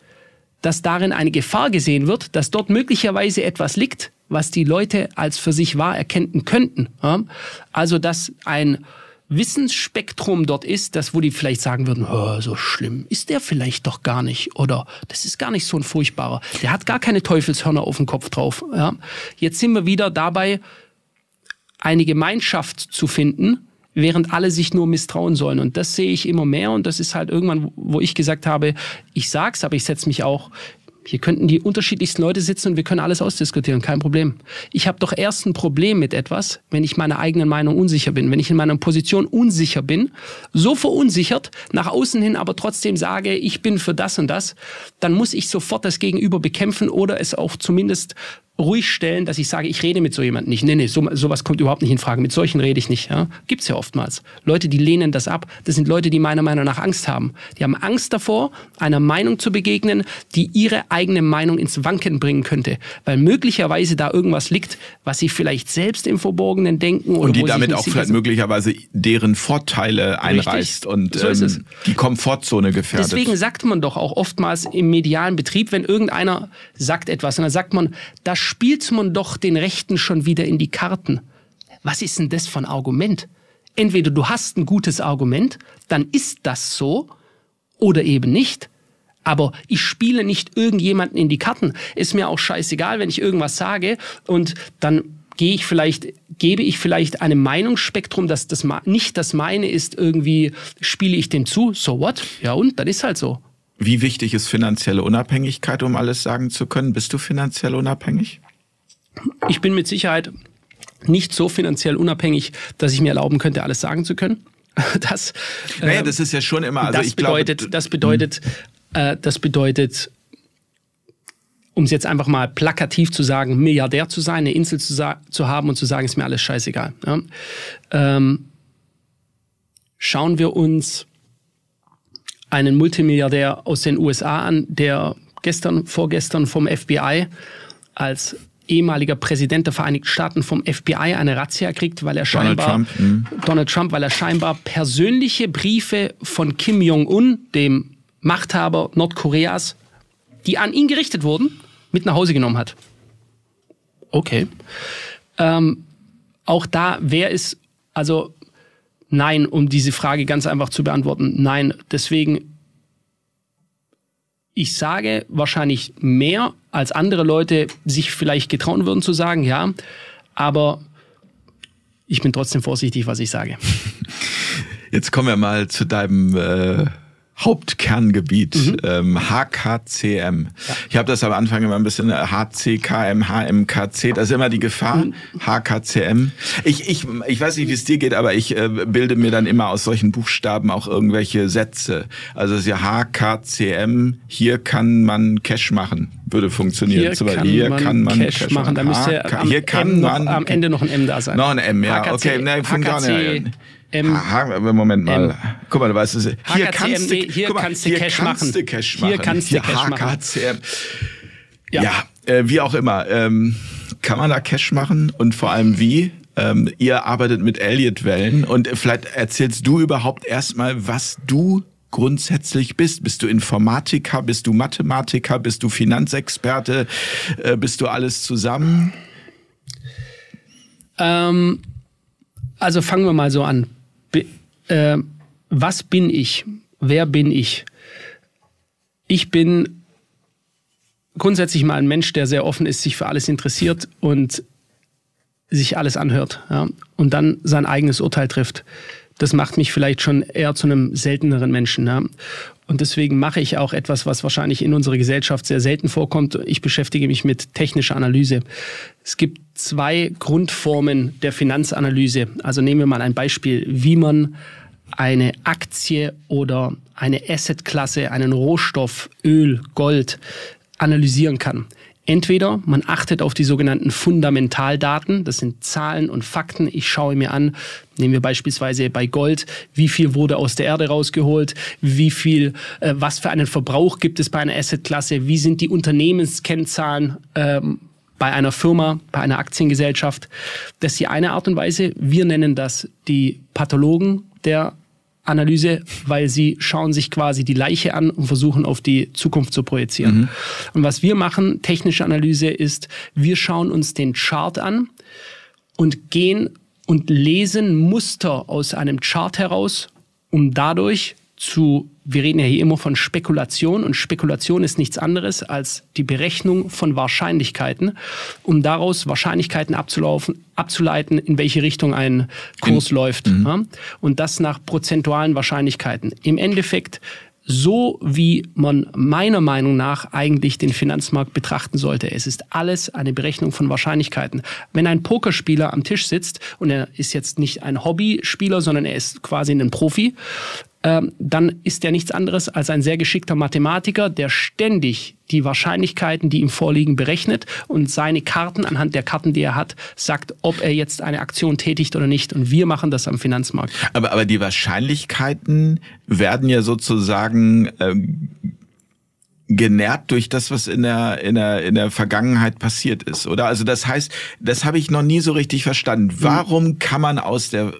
dass darin eine Gefahr gesehen wird, dass dort möglicherweise etwas liegt, was die Leute als für sich wahr erkennen könnten. Also dass ein Wissensspektrum dort ist, das wo die vielleicht sagen würden, oh, so schlimm ist der vielleicht doch gar nicht oder das ist gar nicht so ein furchtbarer. Der hat gar keine Teufelshörner auf dem Kopf drauf. Ja. Jetzt sind wir wieder dabei, eine Gemeinschaft zu finden, während alle sich nur misstrauen sollen. Und das sehe ich immer mehr und das ist halt irgendwann, wo ich gesagt habe, ich sag's, aber ich setze mich auch hier könnten die unterschiedlichsten Leute sitzen und wir können alles ausdiskutieren, kein Problem. Ich habe doch erst ein Problem mit etwas, wenn ich meiner eigenen Meinung unsicher bin, wenn ich in meiner Position unsicher bin, so verunsichert, nach außen hin aber trotzdem sage, ich bin für das und das, dann muss ich sofort das Gegenüber bekämpfen oder es auch zumindest ruhig stellen, dass ich sage, ich rede mit so jemandem nicht. Nee, nee, so, sowas kommt überhaupt nicht in Frage. Mit solchen rede ich nicht. Ja? Gibt's ja oftmals. Leute, die lehnen das ab. Das sind Leute, die meiner Meinung nach Angst haben. Die haben Angst davor, einer Meinung zu begegnen, die ihre eigene Meinung ins Wanken bringen könnte. Weil möglicherweise da irgendwas liegt, was sie vielleicht selbst im Verborgenen denken. Oder und die damit auch vielleicht möglicherweise deren Vorteile einreißt Richtig. und so ähm, die Komfortzone gefährdet. Deswegen sagt man doch auch oftmals im medialen Betrieb, wenn irgendeiner sagt etwas, und dann sagt man, das spielt man doch den Rechten schon wieder in die Karten. Was ist denn das für ein Argument? Entweder du hast ein gutes Argument, dann ist das so, oder eben nicht. Aber ich spiele nicht irgendjemanden in die Karten. Ist mir auch scheißegal, wenn ich irgendwas sage und dann gehe ich vielleicht, gebe ich vielleicht einem Meinungsspektrum, dass das nicht das meine ist, irgendwie spiele ich dem zu. So what? Ja und? Dann ist halt so. Wie wichtig ist finanzielle Unabhängigkeit, um alles sagen zu können? Bist du finanziell unabhängig? Ich bin mit Sicherheit nicht so finanziell unabhängig, dass ich mir erlauben könnte, alles sagen zu können. [LAUGHS] Das, naja, das ist ja schon immer. Also das, bedeutet, glaube, das bedeutet, äh, das bedeutet, um es jetzt einfach mal plakativ zu sagen, Milliardär zu sein, eine Insel zu, zu haben und zu sagen, ist mir alles scheißegal. Ja? Ähm, schauen wir uns einen Multimilliardär aus den USA an, der gestern, vorgestern vom FBI als ehemaliger Präsident der Vereinigten Staaten vom FBI eine Razzia kriegt, weil er scheinbar Donald Trump, mhm. Donald Trump weil er scheinbar persönliche Briefe von Kim Jong Un, dem Machthaber Nordkoreas, die an ihn gerichtet wurden, mit nach Hause genommen hat. Okay. Ähm, auch da, wer ist, also nein, um diese Frage ganz einfach zu beantworten, nein. Deswegen ich sage wahrscheinlich mehr, als andere Leute sich vielleicht getrauen würden zu sagen, ja. Aber ich bin trotzdem vorsichtig, was ich sage. Jetzt kommen wir mal zu deinem äh, Hauptkerngebiet, mhm. ähm, HKCM. Ja. Ich habe das am Anfang immer ein bisschen HCKM, HMKC, das ist immer die Gefahr, mhm. HKCM. Ich, ich, ich weiß nicht, wie es dir geht, aber ich äh, bilde mir dann immer aus solchen Buchstaben auch irgendwelche Sätze. Also es ist ja HKCM, hier kann man Cash machen, würde funktionieren. Hier, kann, hier man kann, man Cash, Cash machen. machen. Da müsste am, hier kann man, am Ende noch ein M da sein. Noch ein M, ja. HKC, okay, ne, von HKC, ähm, Moment mal. Ähm, guck mal, du weißt es. Hier kannst du, hier mal, kannst du hier Cash kannst machen. Du Cash machen. Hier kannst du Cash HKCM. machen. Ja, ja äh, wie auch immer. Ähm, kann man da Cash machen und vor allem wie? Ähm, ihr arbeitet mit Elliott-Wellen und vielleicht erzählst du überhaupt erstmal, was du grundsätzlich bist. Bist du Informatiker, bist du Mathematiker, bist du Finanzexperte, äh, bist du alles zusammen? Ähm, also fangen wir mal so an äh, was bin ich? Wer bin ich? ich bin grundsätzlich mal ein Mensch, der sehr offen ist, sich für alles interessiert und sich alles anhört ja, und dann sein eigenes Urteil trifft. Das macht mich vielleicht schon eher zu einem selteneren Menschen. Ja. Und deswegen mache ich auch etwas, was wahrscheinlich in unserer Gesellschaft sehr selten vorkommt. Ich beschäftige mich mit technischer Analyse. Es gibt zwei Grundformen der Finanzanalyse. Also nehmen wir mal ein Beispiel, wie man eine Aktie oder eine Assetklasse, einen Rohstoff, Öl, Gold analysieren kann. Entweder man achtet auf die sogenannten Fundamentaldaten, das sind Zahlen und Fakten. Ich schaue mir an, nehmen wir beispielsweise bei Gold, wie viel wurde aus der Erde rausgeholt, wie viel, äh, was für einen Verbrauch gibt es bei einer Assetklasse, wie sind die Unternehmenskennzahlen ähm, bei einer Firma, bei einer Aktiengesellschaft. Das ist die eine Art und Weise. Wir nennen das die Pathologen der Analyse, weil sie schauen sich quasi die Leiche an und versuchen auf die Zukunft zu projizieren. Mhm. Und was wir machen, technische Analyse, ist, wir schauen uns den Chart an und gehen und lesen Muster aus einem Chart heraus, um dadurch zu, wir reden ja hier immer von Spekulation und Spekulation ist nichts anderes als die Berechnung von Wahrscheinlichkeiten, um daraus Wahrscheinlichkeiten abzulaufen, abzuleiten, in welche Richtung ein Kurs in, läuft. Mhm. Ja? Und das nach prozentualen Wahrscheinlichkeiten. Im Endeffekt so, wie man meiner Meinung nach eigentlich den Finanzmarkt betrachten sollte. Es ist alles eine Berechnung von Wahrscheinlichkeiten. Wenn ein Pokerspieler am Tisch sitzt und er ist jetzt nicht ein Hobbyspieler, sondern er ist quasi ein Profi, dann ist er nichts anderes als ein sehr geschickter Mathematiker, der ständig die Wahrscheinlichkeiten, die ihm vorliegen, berechnet und seine Karten anhand der Karten, die er hat, sagt, ob er jetzt eine Aktion tätigt oder nicht. Und wir machen das am Finanzmarkt. Aber, aber die Wahrscheinlichkeiten werden ja sozusagen ähm, genährt durch das, was in der, in der, in der Vergangenheit passiert ist, oder? Also das heißt, das habe ich noch nie so richtig verstanden. Mhm. Warum kann man aus der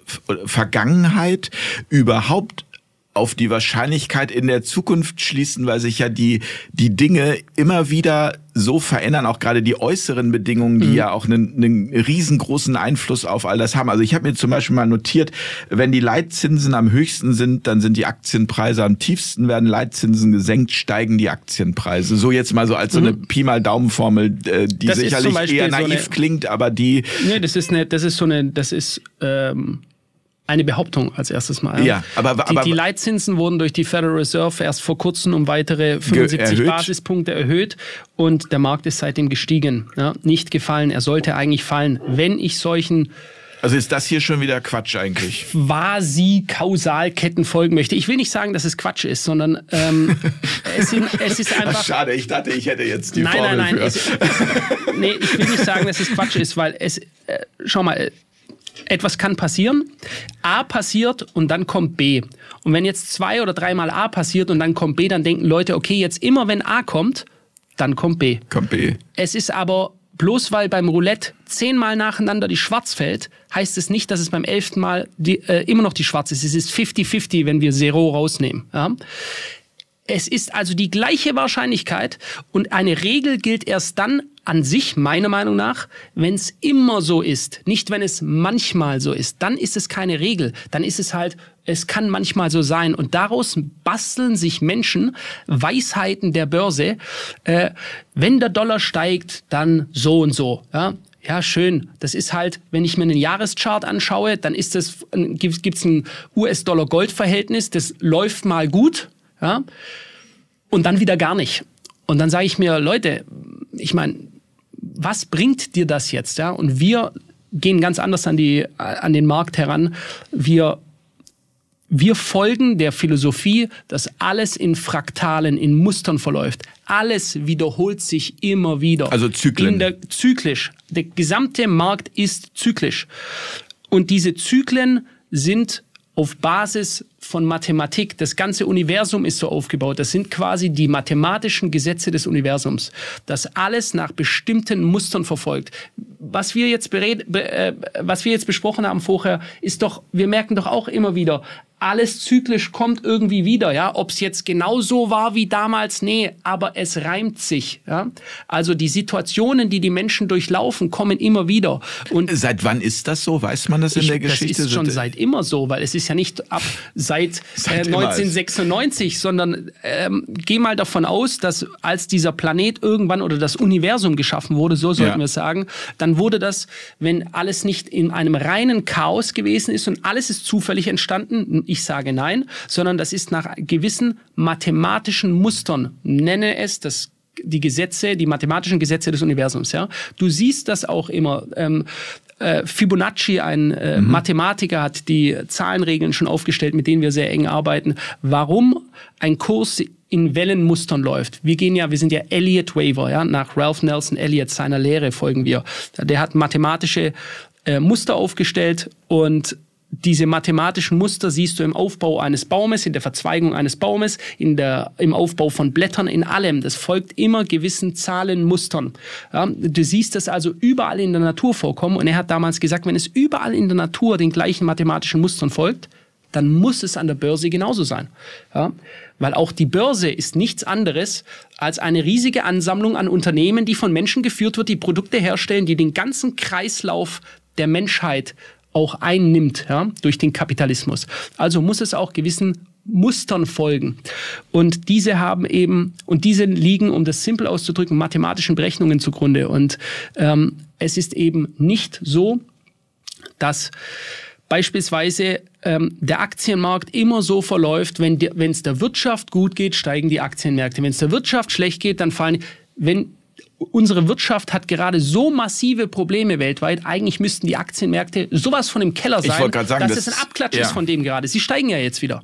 Vergangenheit überhaupt auf die Wahrscheinlichkeit in der Zukunft schließen, weil sich ja die, die Dinge immer wieder so verändern, auch gerade die äußeren Bedingungen, die mhm. ja auch einen, einen riesengroßen Einfluss auf all das haben. Also ich habe mir zum Beispiel mal notiert, wenn die Leitzinsen am höchsten sind, dann sind die Aktienpreise am tiefsten, werden Leitzinsen gesenkt, steigen die Aktienpreise. So jetzt mal so als so eine mhm. Pi mal Daumenformel, äh, die das sicherlich eher naiv so eine, klingt, aber die. Nee, das ist eine, das ist so eine, das ist ähm eine Behauptung als erstes Mal. Ja, aber, aber die, die Leitzinsen wurden durch die Federal Reserve erst vor kurzem um weitere 75 erhöht. Basispunkte erhöht und der Markt ist seitdem gestiegen. Ja, nicht gefallen. Er sollte eigentlich fallen. Wenn ich solchen also ist das hier schon wieder Quatsch eigentlich? Quasi Kausalketten folgen möchte. Ich will nicht sagen, dass es Quatsch ist, sondern ähm, [LAUGHS] es, sind, es, ist einfach. Schade, ich dachte, ich hätte jetzt die nein, Formel nein, nein. Es, nee, ich will nicht sagen, dass es Quatsch ist, weil es. Äh, schau mal, etwas kann passieren, A passiert und dann kommt B. Und wenn jetzt zwei oder dreimal A passiert und dann kommt B, dann denken Leute, okay, jetzt immer wenn A kommt, dann kommt B. Kommt B. Es ist aber bloß weil beim Roulette zehnmal nacheinander die Schwarz fällt, heißt es nicht, dass es beim elften Mal die, äh, immer noch die Schwarz ist. Es ist 50-50, wenn wir Zero rausnehmen. Ja? Es ist also die gleiche Wahrscheinlichkeit und eine Regel gilt erst dann an sich, meiner Meinung nach, wenn es immer so ist, nicht wenn es manchmal so ist, dann ist es keine Regel. Dann ist es halt, es kann manchmal so sein. Und daraus basteln sich Menschen Weisheiten der Börse. Äh, wenn der Dollar steigt, dann so und so. Ja? Ja, schön. Das ist halt, wenn ich mir einen Jahreschart anschaue, dann ist das, gibt es ein US-Dollar-Gold-Verhältnis, das läuft mal gut, ja, und dann wieder gar nicht. Und dann sage ich mir, Leute, ich meine, was bringt dir das jetzt? Ja? Und wir gehen ganz anders an, die, an den Markt heran. Wir, wir folgen der Philosophie, dass alles in Fraktalen, in Mustern verläuft. Alles wiederholt sich immer wieder. Also Zyklen. Der, zyklisch. Der gesamte Markt ist zyklisch. Und diese Zyklen sind auf Basis von Mathematik. Das ganze Universum ist so aufgebaut. Das sind quasi die mathematischen Gesetze des Universums, das alles nach bestimmten Mustern verfolgt. Was wir jetzt, bered, äh, was wir jetzt besprochen haben vorher, ist doch, wir merken doch auch immer wieder, alles zyklisch kommt irgendwie wieder, ja. Ob es jetzt genauso war wie damals, nee, aber es reimt sich, ja. Also die Situationen, die die Menschen durchlaufen, kommen immer wieder. Und seit wann ist das so? Weiß man das in ich, der Geschichte? Das ist schon seit immer so, weil es ist ja nicht ab seit, [LAUGHS] seit äh, 1996, sondern ähm, geh mal davon aus, dass als dieser Planet irgendwann oder das Universum geschaffen wurde, so sollten ja. wir sagen, dann wurde das, wenn alles nicht in einem reinen Chaos gewesen ist und alles ist zufällig entstanden, ich sage nein, sondern das ist nach gewissen mathematischen Mustern, nenne es das die Gesetze, die mathematischen Gesetze des Universums. Ja, du siehst das auch immer. Ähm, äh, Fibonacci, ein äh, mhm. Mathematiker, hat die Zahlenregeln schon aufgestellt, mit denen wir sehr eng arbeiten. Warum ein Kurs in Wellenmustern läuft. Wir gehen ja, wir sind ja Elliott Waver, ja, nach Ralph Nelson Elliott seiner Lehre folgen wir. Der hat mathematische äh, Muster aufgestellt und diese mathematischen Muster siehst du im Aufbau eines Baumes, in der Verzweigung eines Baumes, in der, im Aufbau von Blättern, in allem. Das folgt immer gewissen Zahlenmustern. Ja, du siehst das also überall in der Natur vorkommen. Und er hat damals gesagt, wenn es überall in der Natur den gleichen mathematischen Mustern folgt, dann muss es an der Börse genauso sein. Ja, weil auch die Börse ist nichts anderes als eine riesige Ansammlung an Unternehmen, die von Menschen geführt wird, die Produkte herstellen, die den ganzen Kreislauf der Menschheit auch einnimmt ja, durch den Kapitalismus. Also muss es auch gewissen Mustern folgen. Und diese haben eben, und diese liegen, um das simpel auszudrücken, mathematischen Berechnungen zugrunde. Und ähm, es ist eben nicht so, dass beispielsweise ähm, der Aktienmarkt immer so verläuft, wenn es der Wirtschaft gut geht, steigen die Aktienmärkte. Wenn es der Wirtschaft schlecht geht, dann fallen, wenn unsere Wirtschaft hat gerade so massive Probleme weltweit. Eigentlich müssten die Aktienmärkte sowas von im Keller sein, sagen, dass das, es ein Abklatsch ja. ist von dem gerade. Sie steigen ja jetzt wieder.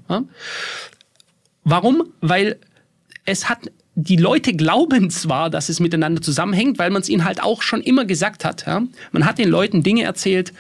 Warum? Weil es hat die Leute glauben zwar, dass es miteinander zusammenhängt, weil man es ihnen halt auch schon immer gesagt hat. Man hat den Leuten Dinge erzählt,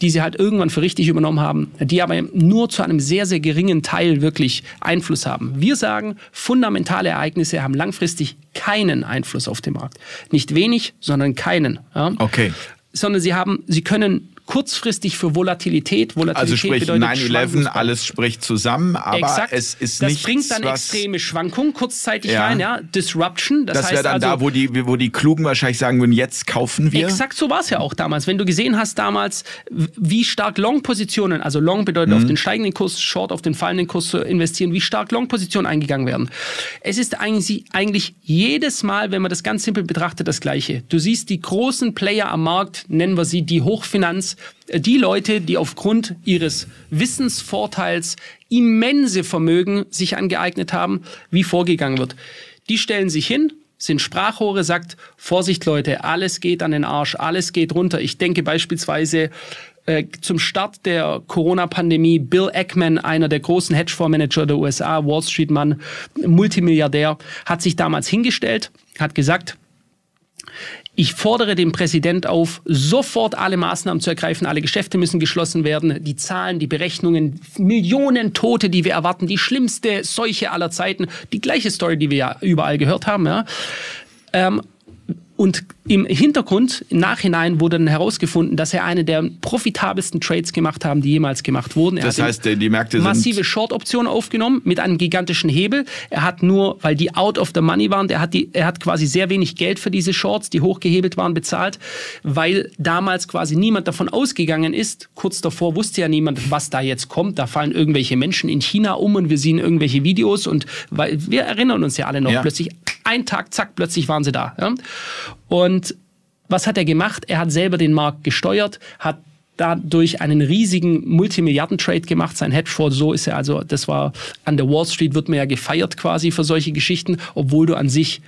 die sie halt irgendwann für richtig übernommen haben, die aber nur zu einem sehr, sehr geringen Teil wirklich Einfluss haben. Wir sagen, fundamentale Ereignisse haben langfristig keinen Einfluss auf den Markt. Nicht wenig, sondern keinen. Ja? Okay. Sondern sie haben, sie können kurzfristig für Volatilität. Volatilität also sprich 9-11, alles spricht zusammen, aber Exakt. es ist das nichts, bringt dann extreme Schwankungen kurzzeitig ja. rein, ja, Disruption. Das, das wäre dann also, da, wo die, wo die Klugen wahrscheinlich sagen würden, jetzt kaufen wir. Exakt so war es ja auch damals. Wenn du gesehen hast damals, wie stark Long-Positionen, also Long bedeutet mhm. auf den steigenden Kurs, Short auf den fallenden Kurs zu investieren, wie stark Long-Positionen eingegangen werden. Es ist eigentlich, eigentlich jedes Mal, wenn man das ganz simpel betrachtet, das Gleiche. Du siehst die großen Player am Markt, nennen wir sie die Hochfinanz, die Leute, die aufgrund ihres Wissensvorteils immense Vermögen sich angeeignet haben, wie vorgegangen wird. Die stellen sich hin, sind Sprachrohre, sagt, Vorsicht Leute, alles geht an den Arsch, alles geht runter. Ich denke beispielsweise äh, zum Start der Corona-Pandemie Bill Ackman, einer der großen Hedgefondsmanager der USA, Wall Street-Mann, Multimilliardär, hat sich damals hingestellt, hat gesagt, ich fordere den Präsident auf, sofort alle Maßnahmen zu ergreifen. Alle Geschäfte müssen geschlossen werden. Die Zahlen, die Berechnungen, Millionen Tote, die wir erwarten, die schlimmste Seuche aller Zeiten. Die gleiche Story, die wir ja überall gehört haben. Ja. Ähm, und im Hintergrund, im Nachhinein wurde dann herausgefunden, dass er eine der profitabelsten Trades gemacht haben, die jemals gemacht wurden. Er das heißt, die Märkte sind massive Short-Optionen aufgenommen mit einem gigantischen Hebel. Er hat nur, weil die out of the money waren, er hat, die, er hat quasi sehr wenig Geld für diese Shorts, die hochgehebelt waren, bezahlt, weil damals quasi niemand davon ausgegangen ist. Kurz davor wusste ja niemand, was da jetzt kommt. Da fallen irgendwelche Menschen in China um und wir sehen irgendwelche Videos und weil wir erinnern uns ja alle noch ja. plötzlich ein Tag, zack, plötzlich waren sie da. Ja? Und was hat er gemacht? Er hat selber den Markt gesteuert, hat dadurch einen riesigen Multimilliarden-Trade gemacht. Sein Hedgefonds, so ist er also, das war an der Wall Street, wird man ja gefeiert quasi für solche Geschichten, obwohl du an sich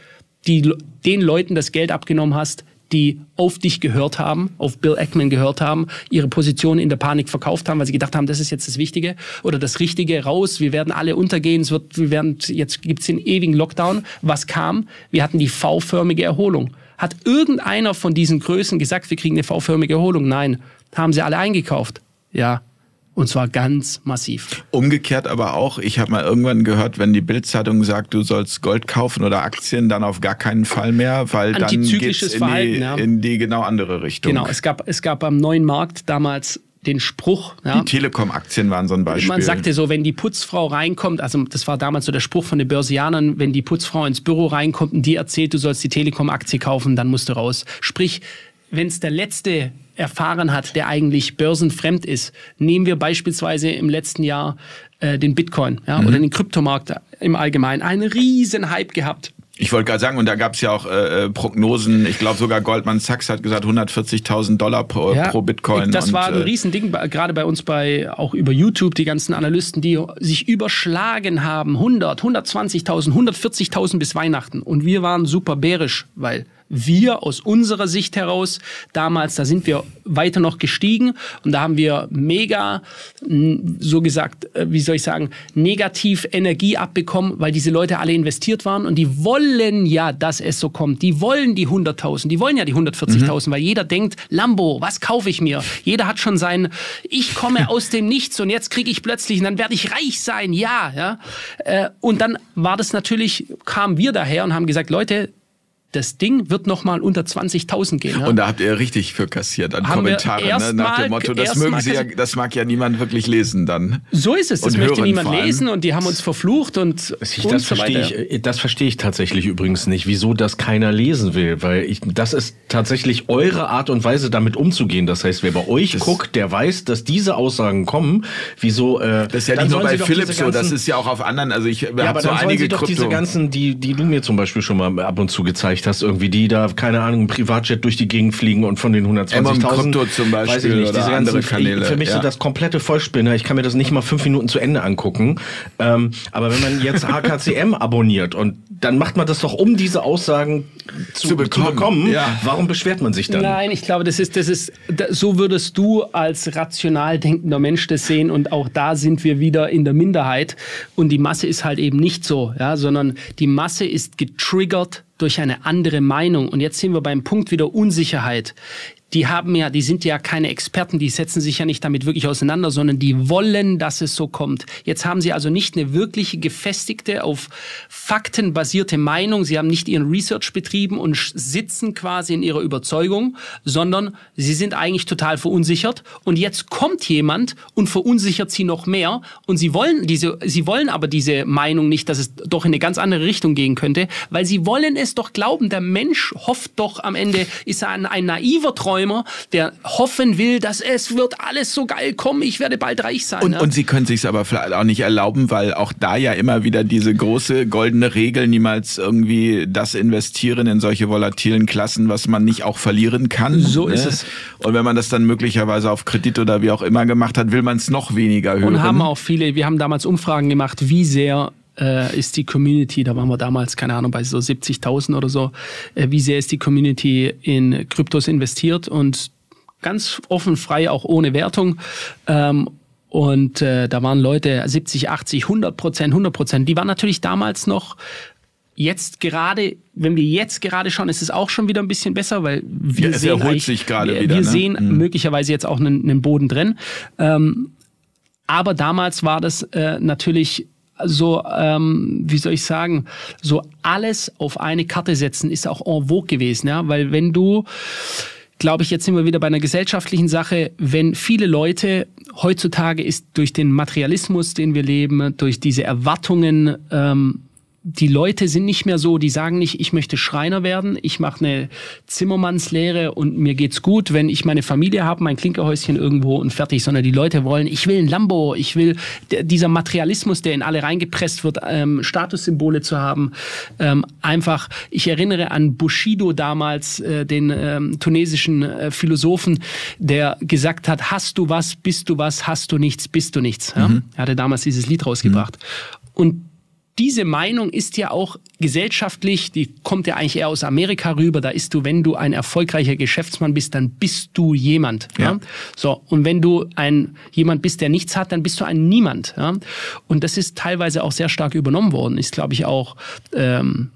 die, den Leuten das Geld abgenommen hast, die auf dich gehört haben, auf Bill Ackman gehört haben, ihre Position in der Panik verkauft haben, weil sie gedacht haben, das ist jetzt das Wichtige oder das Richtige raus, wir werden alle untergehen, es wird, wir werden, jetzt gibt's den ewigen Lockdown. Was kam? Wir hatten die V-förmige Erholung. Hat irgendeiner von diesen Größen gesagt, wir kriegen eine V-förmige Erholung? Nein. Haben sie alle eingekauft? Ja. Und zwar ganz massiv. Umgekehrt aber auch, ich habe mal irgendwann gehört, wenn die Bildzeitung sagt, du sollst Gold kaufen oder Aktien, dann auf gar keinen Fall mehr, weil dann geht's in, die, ja. in die genau andere Richtung. Genau, es gab, es gab am neuen Markt damals den Spruch. Ja. Die Telekom-Aktien waren so ein Beispiel. Man sagte so, wenn die Putzfrau reinkommt, also das war damals so der Spruch von den Börsianern, wenn die Putzfrau ins Büro reinkommt und die erzählt, du sollst die Telekom-Aktie kaufen, dann musst du raus. Sprich, wenn es der letzte erfahren hat, der eigentlich börsenfremd ist, nehmen wir beispielsweise im letzten Jahr äh, den Bitcoin ja, mhm. oder den Kryptomarkt im Allgemeinen, einen riesen Hype gehabt. Ich wollte gerade sagen, und da gab es ja auch äh, äh, Prognosen, ich glaube sogar Goldman Sachs hat gesagt 140.000 Dollar pro, ja, pro Bitcoin. Das und, war ein äh, Riesending, gerade bei uns bei, auch über YouTube, die ganzen Analysten, die sich überschlagen haben, 100, 120.000, 140.000 bis Weihnachten. Und wir waren super bärisch, weil wir aus unserer Sicht heraus damals, da sind wir weiter noch gestiegen und da haben wir mega, so gesagt, äh, wie soll ich sagen, negativ Energie abbekommen, weil diese Leute alle investiert waren und die wollen ja, dass es so kommt. Die wollen die 100.000, die wollen ja die 140.000, mhm. weil jeder denkt, Lambo, was kaufe ich mir? Jeder hat schon sein, ich komme [LAUGHS] aus dem Nichts und jetzt kriege ich plötzlich und dann werde ich reich sein, ja, ja. Äh, und dann war das natürlich, kamen wir daher und haben gesagt, Leute, das Ding wird noch mal unter 20.000 gehen. Ja? Und da habt ihr richtig für kassiert an Haben Kommentaren, ne? nach dem Motto, das mögen Sie ja, das mag ja niemand wirklich lesen dann. So ist es, das möchte niemand lesen und die haben uns verflucht und, ich, und das so verstehe ich, Das verstehe ich tatsächlich übrigens nicht, wieso das keiner lesen will, weil ich, das ist tatsächlich eure Art und Weise, damit umzugehen. Das heißt, wer bei euch das guckt, der weiß, dass diese Aussagen kommen. Wieso? Äh, das ist ja nicht nur bei Philips so, das ist ja auch auf anderen. Also ich ja, aber so dann einige Sie doch Krypto diese ganzen, die, die du mir zum Beispiel schon mal ab und zu gezeigt gekriegt hast, irgendwie, die da, keine Ahnung, ein Privatjet durch die Gegend fliegen und von den 120.000. zum Beispiel weiß ich nicht, diese andere ganzen, Kanäle. Für mich ja. sind das komplette Vollspinner. Ich kann mir das nicht mal fünf Minuten zu Ende angucken. Ähm, aber wenn man jetzt HKCM [LAUGHS] abonniert und dann macht man das doch, um diese Aussagen zu, zu bekommen. Zu bekommen. Ja. Warum beschwert man sich dann? Nein, ich glaube, das ist, das ist, so würdest du als rational denkender Mensch das sehen und auch da sind wir wieder in der Minderheit und die Masse ist halt eben nicht so, ja, sondern die Masse ist getriggert durch eine andere Meinung. Und jetzt sind wir beim Punkt wieder Unsicherheit die haben ja, die sind ja keine Experten, die setzen sich ja nicht damit wirklich auseinander, sondern die wollen, dass es so kommt. Jetzt haben sie also nicht eine wirkliche gefestigte, auf Fakten basierte Meinung. Sie haben nicht ihren Research betrieben und sitzen quasi in ihrer Überzeugung, sondern sie sind eigentlich total verunsichert. Und jetzt kommt jemand und verunsichert sie noch mehr. Und sie wollen diese, sie wollen aber diese Meinung nicht, dass es doch in eine ganz andere Richtung gehen könnte, weil sie wollen es doch glauben. Der Mensch hofft doch am Ende, ist er ein, ein naiver Träumer Träumer, der hoffen will, dass es wird alles so geil kommen, ich werde bald reich sein. Und, ne? und sie können sich aber vielleicht auch nicht erlauben, weil auch da ja immer wieder diese große goldene Regel, niemals irgendwie das investieren in solche volatilen Klassen, was man nicht auch verlieren kann. So ne? ist es. Und wenn man das dann möglicherweise auf Kredit oder wie auch immer gemacht hat, will man es noch weniger hören. Und haben auch viele, wir haben damals Umfragen gemacht, wie sehr äh, ist die Community, da waren wir damals, keine Ahnung, bei so 70.000 oder so, äh, wie sehr ist die Community in Kryptos investiert und ganz offen, frei, auch ohne Wertung. Ähm, und äh, da waren Leute 70, 80, 100 Prozent, 100 Prozent. Die waren natürlich damals noch Jetzt gerade, wenn wir jetzt gerade schauen, ist es auch schon wieder ein bisschen besser, weil wir ja, sehen, erholt sich gerade wir, wieder. Wir ne? sehen mhm. möglicherweise jetzt auch einen, einen Boden drin. Ähm, aber damals war das äh, natürlich so, ähm, wie soll ich sagen, so alles auf eine Karte setzen ist auch en vogue gewesen, ja, weil wenn du glaube ich, jetzt sind wir wieder bei einer gesellschaftlichen Sache, wenn viele Leute heutzutage ist durch den Materialismus, den wir leben, durch diese Erwartungen ähm, die Leute sind nicht mehr so, die sagen nicht, ich möchte Schreiner werden, ich mache eine Zimmermannslehre und mir geht's gut, wenn ich meine Familie habe, mein Klinkerhäuschen irgendwo und fertig, sondern die Leute wollen, ich will ein Lambo, ich will dieser Materialismus, der in alle reingepresst wird, ähm, Statussymbole zu haben, ähm, einfach, ich erinnere an Bushido damals, äh, den ähm, tunesischen äh, Philosophen, der gesagt hat, hast du was, bist du was, hast du nichts, bist du nichts. Ja? Mhm. Er hatte damals dieses Lied rausgebracht. Mhm. Und diese Meinung ist ja auch gesellschaftlich, die kommt ja eigentlich eher aus Amerika rüber. Da ist du, wenn du ein erfolgreicher Geschäftsmann bist, dann bist du jemand. Ja. ja? So und wenn du ein jemand bist, der nichts hat, dann bist du ein Niemand. Ja? Und das ist teilweise auch sehr stark übernommen worden. Ist, glaube ich, auch ähm,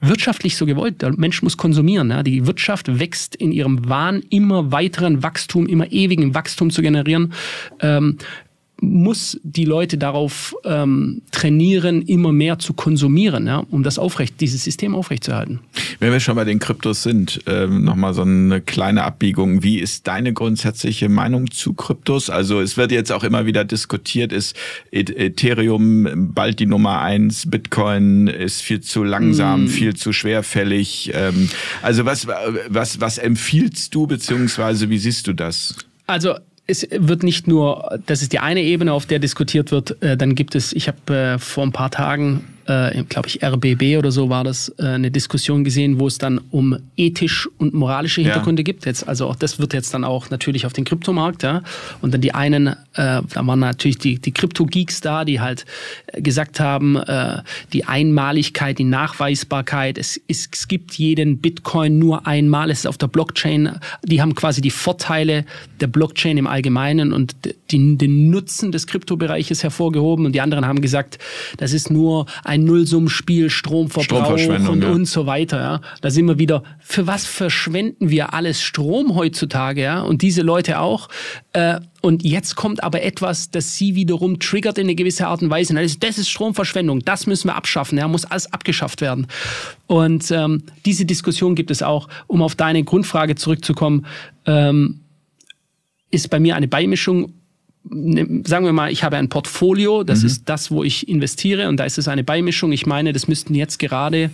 wirtschaftlich so gewollt. Der Mensch muss konsumieren. Ja? Die Wirtschaft wächst in ihrem Wahn, immer weiteren Wachstum, immer ewigen Wachstum zu generieren. Ähm, muss die Leute darauf ähm, trainieren, immer mehr zu konsumieren, ja, um das aufrecht, dieses System aufrechtzuerhalten. Wenn wir schon bei den Kryptos sind, ähm, nochmal so eine kleine Abbiegung. Wie ist deine grundsätzliche Meinung zu Kryptos? Also es wird jetzt auch immer wieder diskutiert, ist Ethereum bald die Nummer eins, Bitcoin ist viel zu langsam, mm. viel zu schwerfällig. Ähm, also was, was, was empfiehlst du, beziehungsweise wie siehst du das? Also es wird nicht nur, das ist die eine Ebene, auf der diskutiert wird. Äh, dann gibt es, ich habe äh, vor ein paar Tagen äh, glaube ich, RBB oder so war das, äh, eine Diskussion gesehen, wo es dann um ethisch und moralische Hintergründe ja. gibt. Jetzt, also auch das wird jetzt dann auch natürlich auf den Kryptomarkt, ja. Und dann die einen, äh, da waren natürlich die, die Krypto-Geeks da, die halt äh, gesagt haben, äh, die Einmaligkeit, die Nachweisbarkeit, es, es, es gibt jeden Bitcoin nur einmal, es ist auf der Blockchain, die haben quasi die Vorteile der Blockchain im Allgemeinen und die, den Nutzen des Kryptobereiches hervorgehoben und die anderen haben gesagt, das ist nur ein Nullsummenspiel, Stromverbrauch und, ja. und so weiter. Ja. Da sind wir wieder, für was verschwenden wir alles Strom heutzutage? Ja? Und diese Leute auch. Äh, und jetzt kommt aber etwas, das sie wiederum triggert in eine gewisse Art und Weise. Das ist, das ist Stromverschwendung, das müssen wir abschaffen, ja, muss alles abgeschafft werden. Und ähm, diese Diskussion gibt es auch, um auf deine Grundfrage zurückzukommen, ähm, ist bei mir eine Beimischung sagen wir mal, ich habe ein Portfolio, das mhm. ist das, wo ich investiere und da ist es eine Beimischung. Ich meine, das müssten jetzt gerade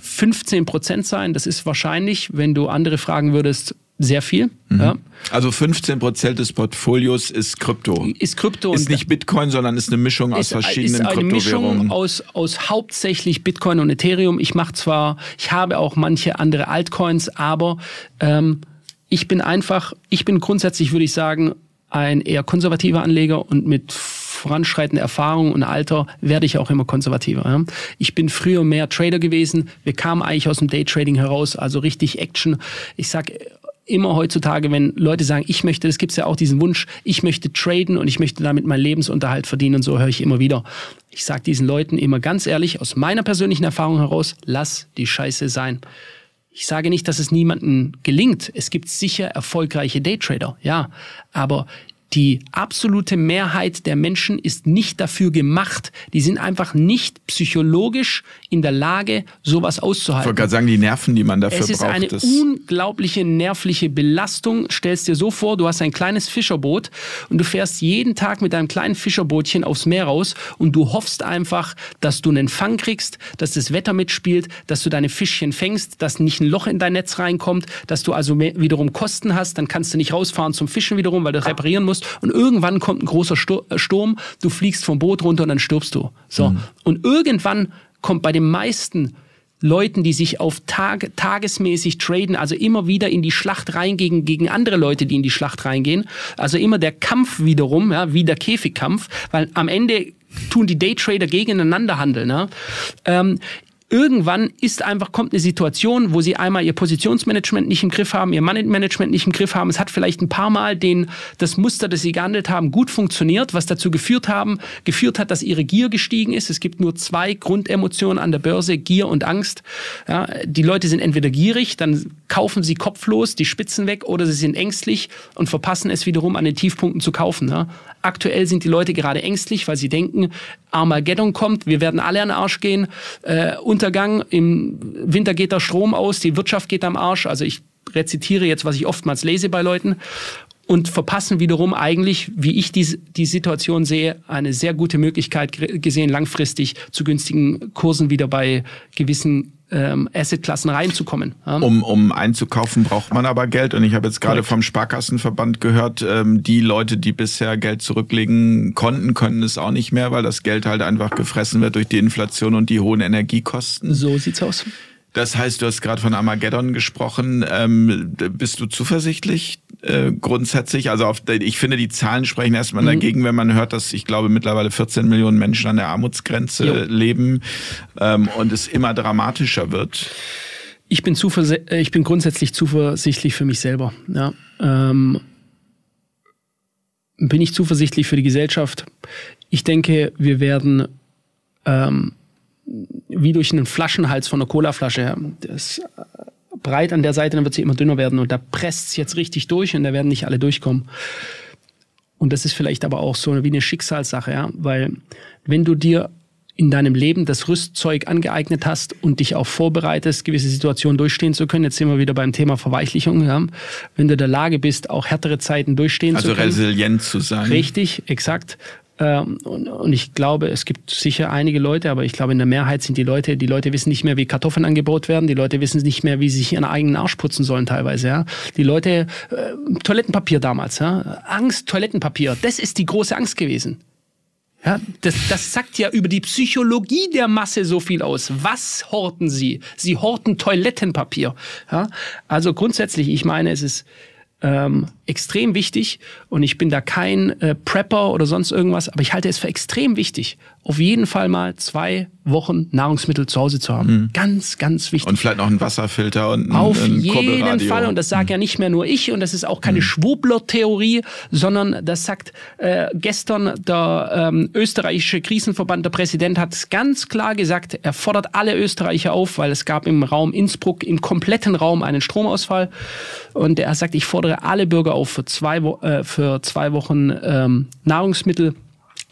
15 Prozent sein. Das ist wahrscheinlich, wenn du andere fragen würdest, sehr viel. Mhm. Ja. Also 15 Prozent des Portfolios ist Krypto. Ist Krypto. Ist nicht Bitcoin, sondern ist eine Mischung aus verschiedenen ist eine Kryptowährungen. Mischung aus, aus hauptsächlich Bitcoin und Ethereum. Ich mache zwar, ich habe auch manche andere Altcoins, aber ähm, ich bin einfach, ich bin grundsätzlich, würde ich sagen, ein eher konservativer Anleger und mit voranschreitender Erfahrung und Alter werde ich auch immer konservativer. Ich bin früher mehr Trader gewesen. Wir kamen eigentlich aus dem Daytrading heraus, also richtig Action. Ich sag immer heutzutage, wenn Leute sagen, ich möchte, das gibt's ja auch diesen Wunsch, ich möchte traden und ich möchte damit meinen Lebensunterhalt verdienen und so höre ich immer wieder. Ich sage diesen Leuten immer ganz ehrlich, aus meiner persönlichen Erfahrung heraus, lass die Scheiße sein. Ich sage nicht, dass es niemandem gelingt. Es gibt sicher erfolgreiche Daytrader, ja. Aber die absolute Mehrheit der Menschen ist nicht dafür gemacht. Die sind einfach nicht psychologisch in der Lage, sowas auszuhalten. Ich wollte gerade sagen, die Nerven, die man dafür braucht. Es ist braucht, eine unglaubliche nervliche Belastung. Stellst dir so vor, du hast ein kleines Fischerboot und du fährst jeden Tag mit deinem kleinen Fischerbootchen aufs Meer raus und du hoffst einfach, dass du einen Fang kriegst, dass das Wetter mitspielt, dass du deine Fischchen fängst, dass nicht ein Loch in dein Netz reinkommt, dass du also wiederum Kosten hast, dann kannst du nicht rausfahren zum Fischen wiederum, weil du reparieren musst und irgendwann kommt ein großer äh, Sturm, du fliegst vom Boot runter und dann stirbst du. So. Mhm. Und irgendwann kommt bei den meisten Leuten, die sich auf Tag, tagesmäßig traden, also immer wieder in die Schlacht reingehen gegen andere Leute, die in die Schlacht reingehen. Also immer der Kampf wiederum, ja, wie der Käfigkampf, weil am Ende tun die Daytrader gegeneinander handeln. Ja. Ähm, irgendwann ist einfach, kommt eine Situation, wo sie einmal ihr Positionsmanagement nicht im Griff haben, ihr Money-Management nicht im Griff haben. Es hat vielleicht ein paar Mal den, das Muster, das sie gehandelt haben, gut funktioniert, was dazu geführt haben, geführt hat, dass ihre Gier gestiegen ist. Es gibt nur zwei Grundemotionen an der Börse, Gier und Angst. Ja, die Leute sind entweder gierig, dann kaufen sie kopflos die Spitzen weg oder sie sind ängstlich und verpassen es wiederum an den Tiefpunkten zu kaufen. Ja. Aktuell sind die Leute gerade ängstlich, weil sie denken, Armageddon kommt, wir werden alle an den Arsch gehen. Äh, Untergang, im Winter geht der Strom aus, die Wirtschaft geht am Arsch. Also ich rezitiere jetzt, was ich oftmals lese bei Leuten und verpassen wiederum eigentlich, wie ich die, die Situation sehe, eine sehr gute Möglichkeit gesehen, langfristig zu günstigen Kursen wieder bei gewissen ähm, Assetklassen reinzukommen. Ja? Um, um einzukaufen, braucht man aber Geld. Und ich habe jetzt gerade vom Sparkassenverband gehört, ähm, die Leute, die bisher Geld zurücklegen konnten, können es auch nicht mehr, weil das Geld halt einfach gefressen wird durch die Inflation und die hohen Energiekosten. So sieht's aus. Das heißt, du hast gerade von Armageddon gesprochen. Ähm, bist du zuversichtlich äh, grundsätzlich? Also auf, ich finde, die Zahlen sprechen erstmal mhm. dagegen, wenn man hört, dass ich glaube mittlerweile 14 Millionen Menschen an der Armutsgrenze jo. leben ähm, und es immer dramatischer wird. Ich bin, äh, ich bin grundsätzlich zuversichtlich für mich selber. Ja. Ähm, bin ich zuversichtlich für die Gesellschaft? Ich denke, wir werden ähm, wie durch einen Flaschenhals von einer Colaflasche. Das äh, breit an der Seite, dann wird sie immer dünner werden und da presst es jetzt richtig durch und da werden nicht alle durchkommen. und das ist vielleicht aber auch so wie eine Schicksalssache, ja, weil wenn du dir in deinem Leben das Rüstzeug angeeignet hast und dich auch vorbereitest, gewisse Situationen durchstehen zu können. Jetzt sind wir wieder beim Thema Verweichlichung. Ja. Wenn du in der Lage bist, auch härtere Zeiten durchstehen also zu können. Also resilient zu sein. Richtig, exakt. Ähm, und ich glaube, es gibt sicher einige Leute, aber ich glaube, in der Mehrheit sind die Leute, die Leute wissen nicht mehr, wie Kartoffeln angebaut werden, die Leute wissen nicht mehr, wie sie sich ihren eigenen Arsch putzen sollen teilweise. Ja. Die Leute, äh, Toilettenpapier damals, ja. Angst, Toilettenpapier, das ist die große Angst gewesen. Ja, das, das sagt ja über die Psychologie der Masse so viel aus. Was horten sie? Sie horten Toilettenpapier. Ja, also grundsätzlich, ich meine, es ist ähm, extrem wichtig und ich bin da kein äh, Prepper oder sonst irgendwas, aber ich halte es für extrem wichtig, auf jeden Fall mal zwei Wochen Nahrungsmittel zu Hause zu haben. Mhm. Ganz, ganz wichtig. Und vielleicht noch einen Wasserfilter und ein, Auf ein jeden Fall. Und das sagt mhm. ja nicht mehr nur ich und das ist auch keine mhm. Schwurbler-Theorie, sondern das sagt äh, gestern der ähm, österreichische Krisenverband, der Präsident hat es ganz klar gesagt, er fordert alle Österreicher auf, weil es gab im Raum Innsbruck im kompletten Raum einen Stromausfall. Und er sagt, ich fordere alle Bürger auf für zwei, äh, für zwei Wochen ähm, Nahrungsmittel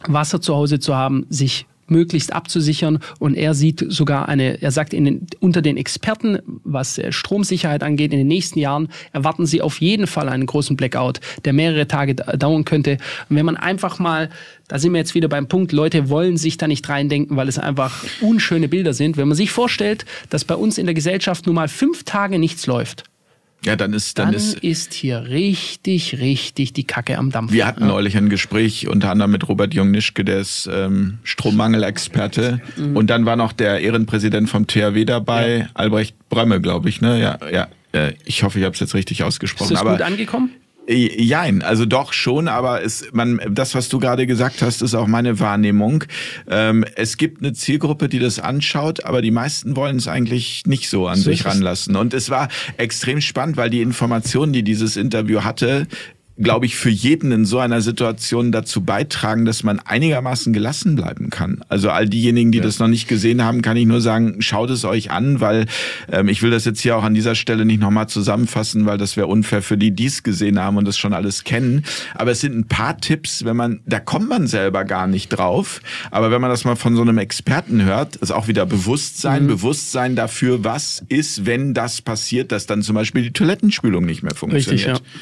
Wasser zu Hause zu haben, sich möglichst abzusichern. Und er sieht sogar eine, er sagt den, unter den Experten, was äh, Stromsicherheit angeht, in den nächsten Jahren erwarten sie auf jeden Fall einen großen Blackout, der mehrere Tage dauern könnte. Und wenn man einfach mal, da sind wir jetzt wieder beim Punkt, Leute wollen sich da nicht reindenken, weil es einfach unschöne Bilder sind. Wenn man sich vorstellt, dass bei uns in der Gesellschaft nun mal fünf Tage nichts läuft, ja, dann ist dann, dann ist, ist hier richtig, richtig die Kacke am Dampf. Wir hatten ja. neulich ein Gespräch unter anderem mit Robert Jungnischke, der ist ähm, Strommangelexperte. Mhm. Und dann war noch der Ehrenpräsident vom THW dabei, ja. Albrecht Brömme, glaube ich. Ne? Ja, ja. Äh, ich hoffe, ich habe es jetzt richtig ausgesprochen. Ist das gut angekommen? Jein, also doch schon, aber es, man, das, was du gerade gesagt hast, ist auch meine Wahrnehmung. Ähm, es gibt eine Zielgruppe, die das anschaut, aber die meisten wollen es eigentlich nicht so an so sich ranlassen. Und es war extrem spannend, weil die Informationen, die dieses Interview hatte, glaube ich, für jeden in so einer Situation dazu beitragen, dass man einigermaßen gelassen bleiben kann. Also all diejenigen, die ja. das noch nicht gesehen haben, kann ich nur sagen, schaut es euch an, weil ähm, ich will das jetzt hier auch an dieser Stelle nicht nochmal zusammenfassen, weil das wäre unfair für die, die es gesehen haben und das schon alles kennen. Aber es sind ein paar Tipps, wenn man, da kommt man selber gar nicht drauf. Aber wenn man das mal von so einem Experten hört, ist auch wieder Bewusstsein, mhm. Bewusstsein dafür, was ist, wenn das passiert, dass dann zum Beispiel die Toilettenspülung nicht mehr funktioniert. Richtig, ja.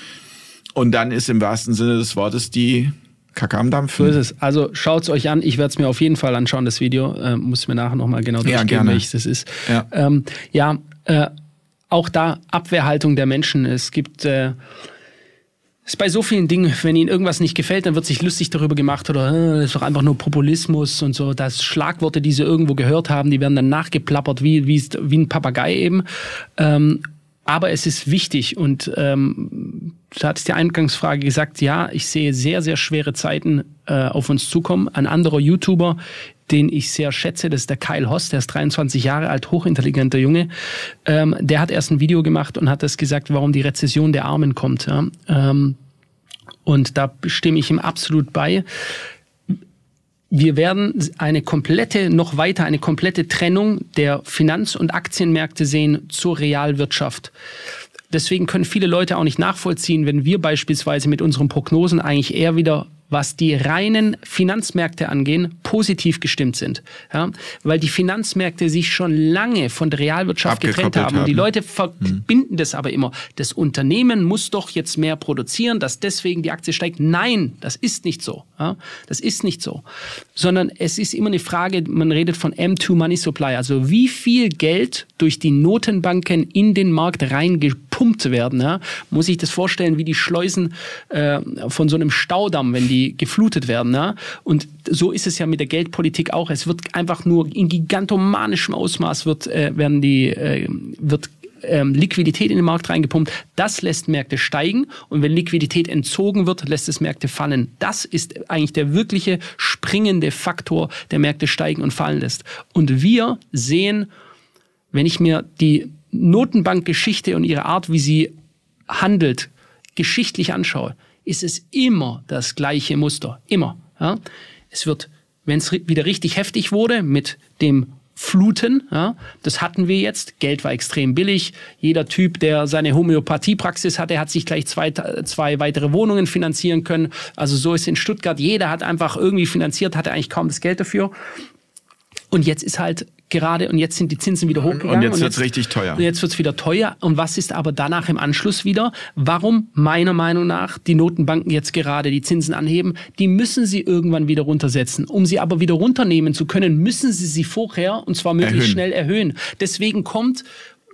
Und dann ist im wahrsten Sinne des Wortes die Kacke am Dampf. So ist es. Also schaut es euch an. Ich werde es mir auf jeden Fall anschauen, das Video. Äh, muss mir nachher nochmal genau durchgehen, ja, gerne. welches das ist. Ja, ähm, ja äh, auch da Abwehrhaltung der Menschen. Es gibt... Äh, ist bei so vielen Dingen, wenn ihnen irgendwas nicht gefällt, dann wird sich lustig darüber gemacht oder äh, das ist doch einfach nur Populismus und so. Das Schlagworte, die sie irgendwo gehört haben, die werden dann nachgeplappert wie, wie, wie ein Papagei eben. Ähm, aber es ist wichtig und ähm, du hattest die Eingangsfrage gesagt, ja, ich sehe sehr, sehr schwere Zeiten äh, auf uns zukommen. Ein anderer YouTuber, den ich sehr schätze, das ist der Kyle Hoss, der ist 23 Jahre alt, hochintelligenter Junge. Ähm, der hat erst ein Video gemacht und hat das gesagt, warum die Rezession der Armen kommt. Ja? Ähm, und da stimme ich ihm absolut bei wir werden eine komplette, noch weiter eine komplette Trennung der Finanz- und Aktienmärkte sehen zur Realwirtschaft. Deswegen können viele Leute auch nicht nachvollziehen, wenn wir beispielsweise mit unseren Prognosen eigentlich eher wieder was die reinen Finanzmärkte angehen, positiv gestimmt sind. Ja? Weil die Finanzmärkte sich schon lange von der Realwirtschaft getrennt haben. Und die Leute verbinden hm. das aber immer. Das Unternehmen muss doch jetzt mehr produzieren, dass deswegen die Aktie steigt. Nein, das ist nicht so. Das ist nicht so. Sondern es ist immer eine Frage, man redet von M2 Money Supply. Also wie viel Geld durch die Notenbanken in den Markt reingepumpt werden. Ja? Muss ich das vorstellen, wie die Schleusen äh, von so einem Staudamm, wenn die geflutet werden. Ja? Und so ist es ja mit der Geldpolitik auch. Es wird einfach nur in gigantomanischem Ausmaß wird, äh, werden die, äh, wird ähm, Liquidität in den Markt reingepumpt. Das lässt Märkte steigen und wenn Liquidität entzogen wird, lässt es Märkte fallen. Das ist eigentlich der wirkliche springende Faktor, der Märkte steigen und fallen lässt. Und wir sehen, wenn ich mir die Notenbankgeschichte und ihre Art, wie sie handelt, geschichtlich anschaue, ist es immer das gleiche Muster. Immer. Ja? Es wird, wenn es wieder richtig heftig wurde mit dem fluten. Ja, das hatten wir jetzt. Geld war extrem billig. Jeder Typ, der seine Homöopathiepraxis hatte, hat sich gleich zwei, zwei weitere Wohnungen finanzieren können. Also so ist in Stuttgart. Jeder hat einfach irgendwie finanziert, hatte eigentlich kaum das Geld dafür. Und jetzt ist halt gerade und jetzt sind die Zinsen wieder hochgegangen. Und jetzt wird es richtig teuer. Und jetzt wird es wieder teuer. Und was ist aber danach im Anschluss wieder? Warum meiner Meinung nach die Notenbanken jetzt gerade die Zinsen anheben? Die müssen sie irgendwann wieder runtersetzen. Um sie aber wieder runternehmen zu können, müssen sie sie vorher und zwar möglichst erhöhen. schnell erhöhen. Deswegen kommt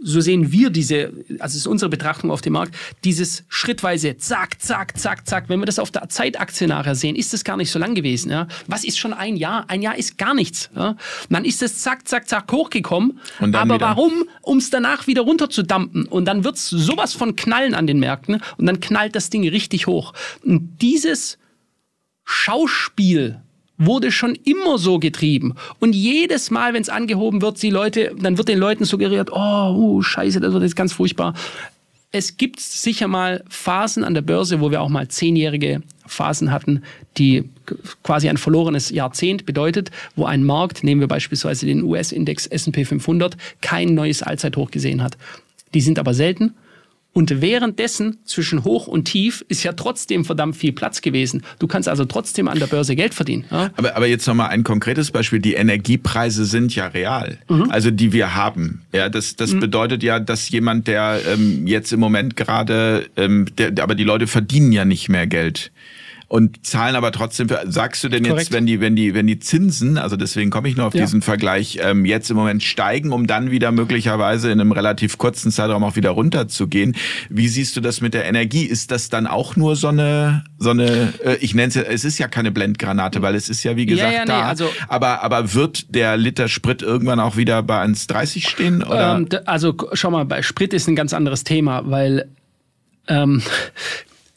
so sehen wir diese, also ist unsere Betrachtung auf dem Markt, dieses schrittweise zack, zack, zack, zack. Wenn wir das auf der Zeitachse nachher sehen, ist das gar nicht so lang gewesen. Ja? Was ist schon ein Jahr? Ein Jahr ist gar nichts. Ja? Dann ist es zack, zack, zack hochgekommen. Aber wieder. warum? Um es danach wieder runter zu dampen. Und dann wird es sowas von knallen an den Märkten und dann knallt das Ding richtig hoch. Und dieses Schauspiel wurde schon immer so getrieben. Und jedes Mal, wenn es angehoben wird, die Leute, dann wird den Leuten suggeriert, oh, uh, scheiße, das wird jetzt ganz furchtbar. Es gibt sicher mal Phasen an der Börse, wo wir auch mal zehnjährige Phasen hatten, die quasi ein verlorenes Jahrzehnt bedeutet, wo ein Markt, nehmen wir beispielsweise den US-Index S&P 500, kein neues Allzeithoch gesehen hat. Die sind aber selten und währenddessen zwischen Hoch und Tief ist ja trotzdem verdammt viel Platz gewesen. Du kannst also trotzdem an der Börse Geld verdienen. Ja? Aber, aber jetzt nochmal ein konkretes Beispiel. Die Energiepreise sind ja real. Mhm. Also die wir haben. Ja, das, das mhm. bedeutet ja, dass jemand, der ähm, jetzt im Moment gerade, ähm, der, aber die Leute verdienen ja nicht mehr Geld und zahlen aber trotzdem. Sagst du denn Korrekt. jetzt, wenn die, wenn die, wenn die Zinsen, also deswegen komme ich nur auf ja. diesen Vergleich, ähm, jetzt im Moment steigen, um dann wieder möglicherweise in einem relativ kurzen Zeitraum auch wieder runterzugehen. Wie siehst du das mit der Energie? Ist das dann auch nur so eine, so eine, äh, ich nenne es, es ist ja keine Blendgranate, weil es ist ja wie gesagt ja, ja, da. Nee, also, aber, aber wird der Liter Sprit irgendwann auch wieder bei 1,30 stehen? Oder? Ähm, also schau mal, bei Sprit ist ein ganz anderes Thema, weil ähm,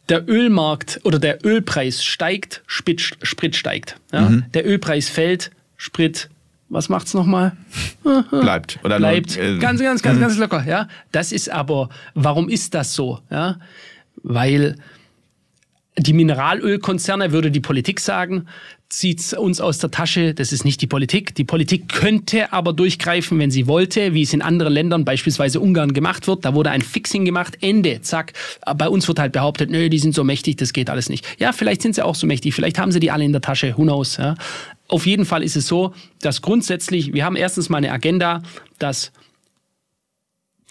der Ölmarkt oder der Ölpreis steigt, Sprit, Sprit steigt. Ja? Mhm. Der Ölpreis fällt, Sprit, was macht's nochmal? [LAUGHS] Bleibt. Oder Bleibt. Äh, ganz, ganz, ganz, mhm. ganz locker. Ja, das ist aber, warum ist das so? Ja, weil die Mineralölkonzerne, würde die Politik sagen, zieht uns aus der Tasche. Das ist nicht die Politik. Die Politik könnte aber durchgreifen, wenn sie wollte, wie es in anderen Ländern, beispielsweise Ungarn, gemacht wird. Da wurde ein Fixing gemacht, Ende, zack. Bei uns wird halt behauptet, nö, die sind so mächtig, das geht alles nicht. Ja, vielleicht sind sie auch so mächtig, vielleicht haben sie die alle in der Tasche, who knows. Ja. Auf jeden Fall ist es so, dass grundsätzlich, wir haben erstens mal eine Agenda, dass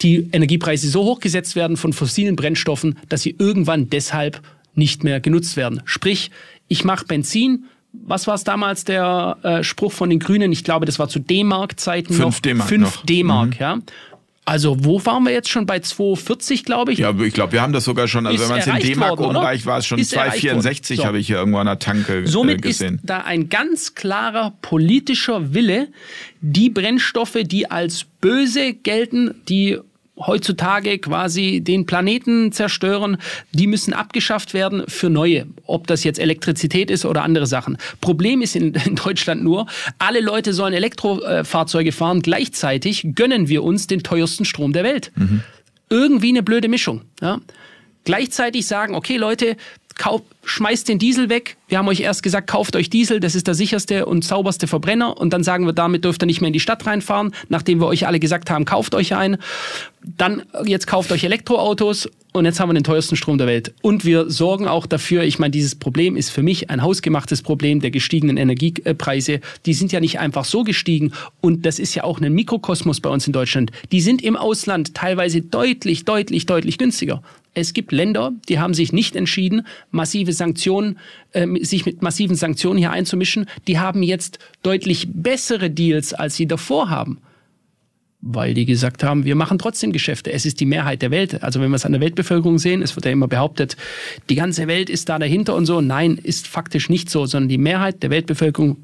die Energiepreise so hoch gesetzt werden von fossilen Brennstoffen, dass sie irgendwann deshalb nicht mehr genutzt werden. Sprich, ich mache Benzin, was war es damals der äh, Spruch von den Grünen? Ich glaube, das war zu D-Mark-Zeiten noch. 5 D-Mark. 5 D-Mark, mhm. ja. Also wo waren wir jetzt schon bei 2,40, glaube ich? Ja, ich glaube, wir haben das sogar schon, also ist wenn man es in D-Mark umreicht, war es schon 2,64, so. habe ich hier irgendwo an der Tanke äh, Somit gesehen. Somit ist da ein ganz klarer politischer Wille, die Brennstoffe, die als böse gelten, die heutzutage quasi den Planeten zerstören, die müssen abgeschafft werden für neue. Ob das jetzt Elektrizität ist oder andere Sachen. Problem ist in, [LAUGHS] in Deutschland nur, alle Leute sollen Elektrofahrzeuge fahren. Gleichzeitig gönnen wir uns den teuersten Strom der Welt. Mhm. Irgendwie eine blöde Mischung. Ja? Gleichzeitig sagen, okay Leute, kauf, schmeißt den Diesel weg. Wir haben euch erst gesagt, kauft euch Diesel, das ist der sicherste und sauberste Verbrenner. Und dann sagen wir, damit dürft ihr nicht mehr in die Stadt reinfahren, nachdem wir euch alle gesagt haben, kauft euch einen. Dann jetzt kauft euch Elektroautos und jetzt haben wir den teuersten Strom der Welt. Und wir sorgen auch dafür, ich meine, dieses Problem ist für mich ein hausgemachtes Problem der gestiegenen Energiepreise. Die sind ja nicht einfach so gestiegen und das ist ja auch ein Mikrokosmos bei uns in Deutschland. Die sind im Ausland teilweise deutlich, deutlich, deutlich günstiger. Es gibt Länder, die haben sich nicht entschieden, massive Sanktionen, äh, sich mit massiven Sanktionen hier einzumischen. Die haben jetzt deutlich bessere Deals, als sie davor haben. Weil die gesagt haben, wir machen trotzdem Geschäfte. Es ist die Mehrheit der Welt. Also wenn wir es an der Weltbevölkerung sehen, es wird ja immer behauptet, die ganze Welt ist da dahinter und so. Nein, ist faktisch nicht so, sondern die Mehrheit der Weltbevölkerung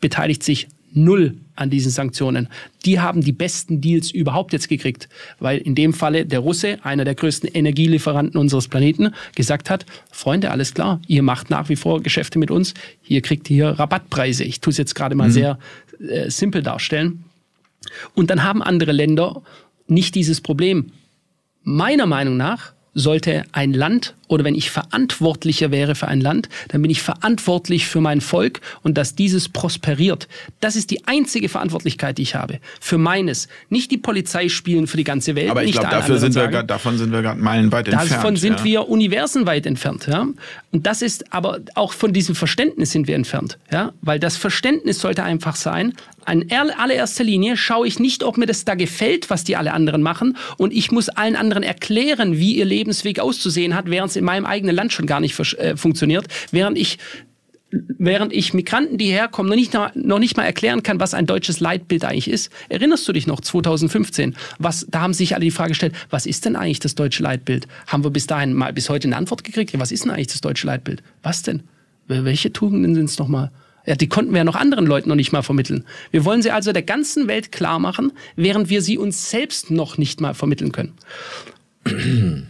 beteiligt sich null an diesen Sanktionen. Die haben die besten Deals überhaupt jetzt gekriegt, weil in dem Falle der Russe, einer der größten Energielieferanten unseres Planeten, gesagt hat, Freunde, alles klar, ihr macht nach wie vor Geschäfte mit uns, hier kriegt ihr Rabattpreise. Ich tue es jetzt gerade mal mhm. sehr äh, simpel darstellen. Und dann haben andere Länder nicht dieses Problem. Meiner Meinung nach, sollte ein Land oder wenn ich verantwortlicher wäre für ein Land, dann bin ich verantwortlich für mein Volk und dass dieses prosperiert. Das ist die einzige Verantwortlichkeit, die ich habe. Für meines. Nicht die Polizei spielen für die ganze Welt. Aber ich glaube, dafür sind wir, grad, davon sind wir gerade meilenweit entfernt. Davon sind ja. wir universenweit entfernt. Ja? Und das ist, aber auch von diesem Verständnis sind wir entfernt. Ja? Weil das Verständnis sollte einfach sein, in allererster Linie schaue ich nicht, ob mir das da gefällt, was die alle anderen machen. Und ich muss allen anderen erklären, wie ihr Lebensweg auszusehen hat, während es in meinem eigenen Land schon gar nicht äh, funktioniert. Während ich während ich Migranten, die herkommen, noch nicht, noch nicht mal erklären kann, was ein deutsches Leitbild eigentlich ist. Erinnerst du dich noch 2015? Was, da haben sich alle die Frage gestellt, was ist denn eigentlich das deutsche Leitbild? Haben wir bis dahin mal bis heute eine Antwort gekriegt? Ja, was ist denn eigentlich das deutsche Leitbild? Was denn? Welche Tugenden sind es nochmal? Ja, die konnten wir ja noch anderen Leuten noch nicht mal vermitteln. Wir wollen sie also der ganzen Welt klar machen, während wir sie uns selbst noch nicht mal vermitteln können. [LAUGHS]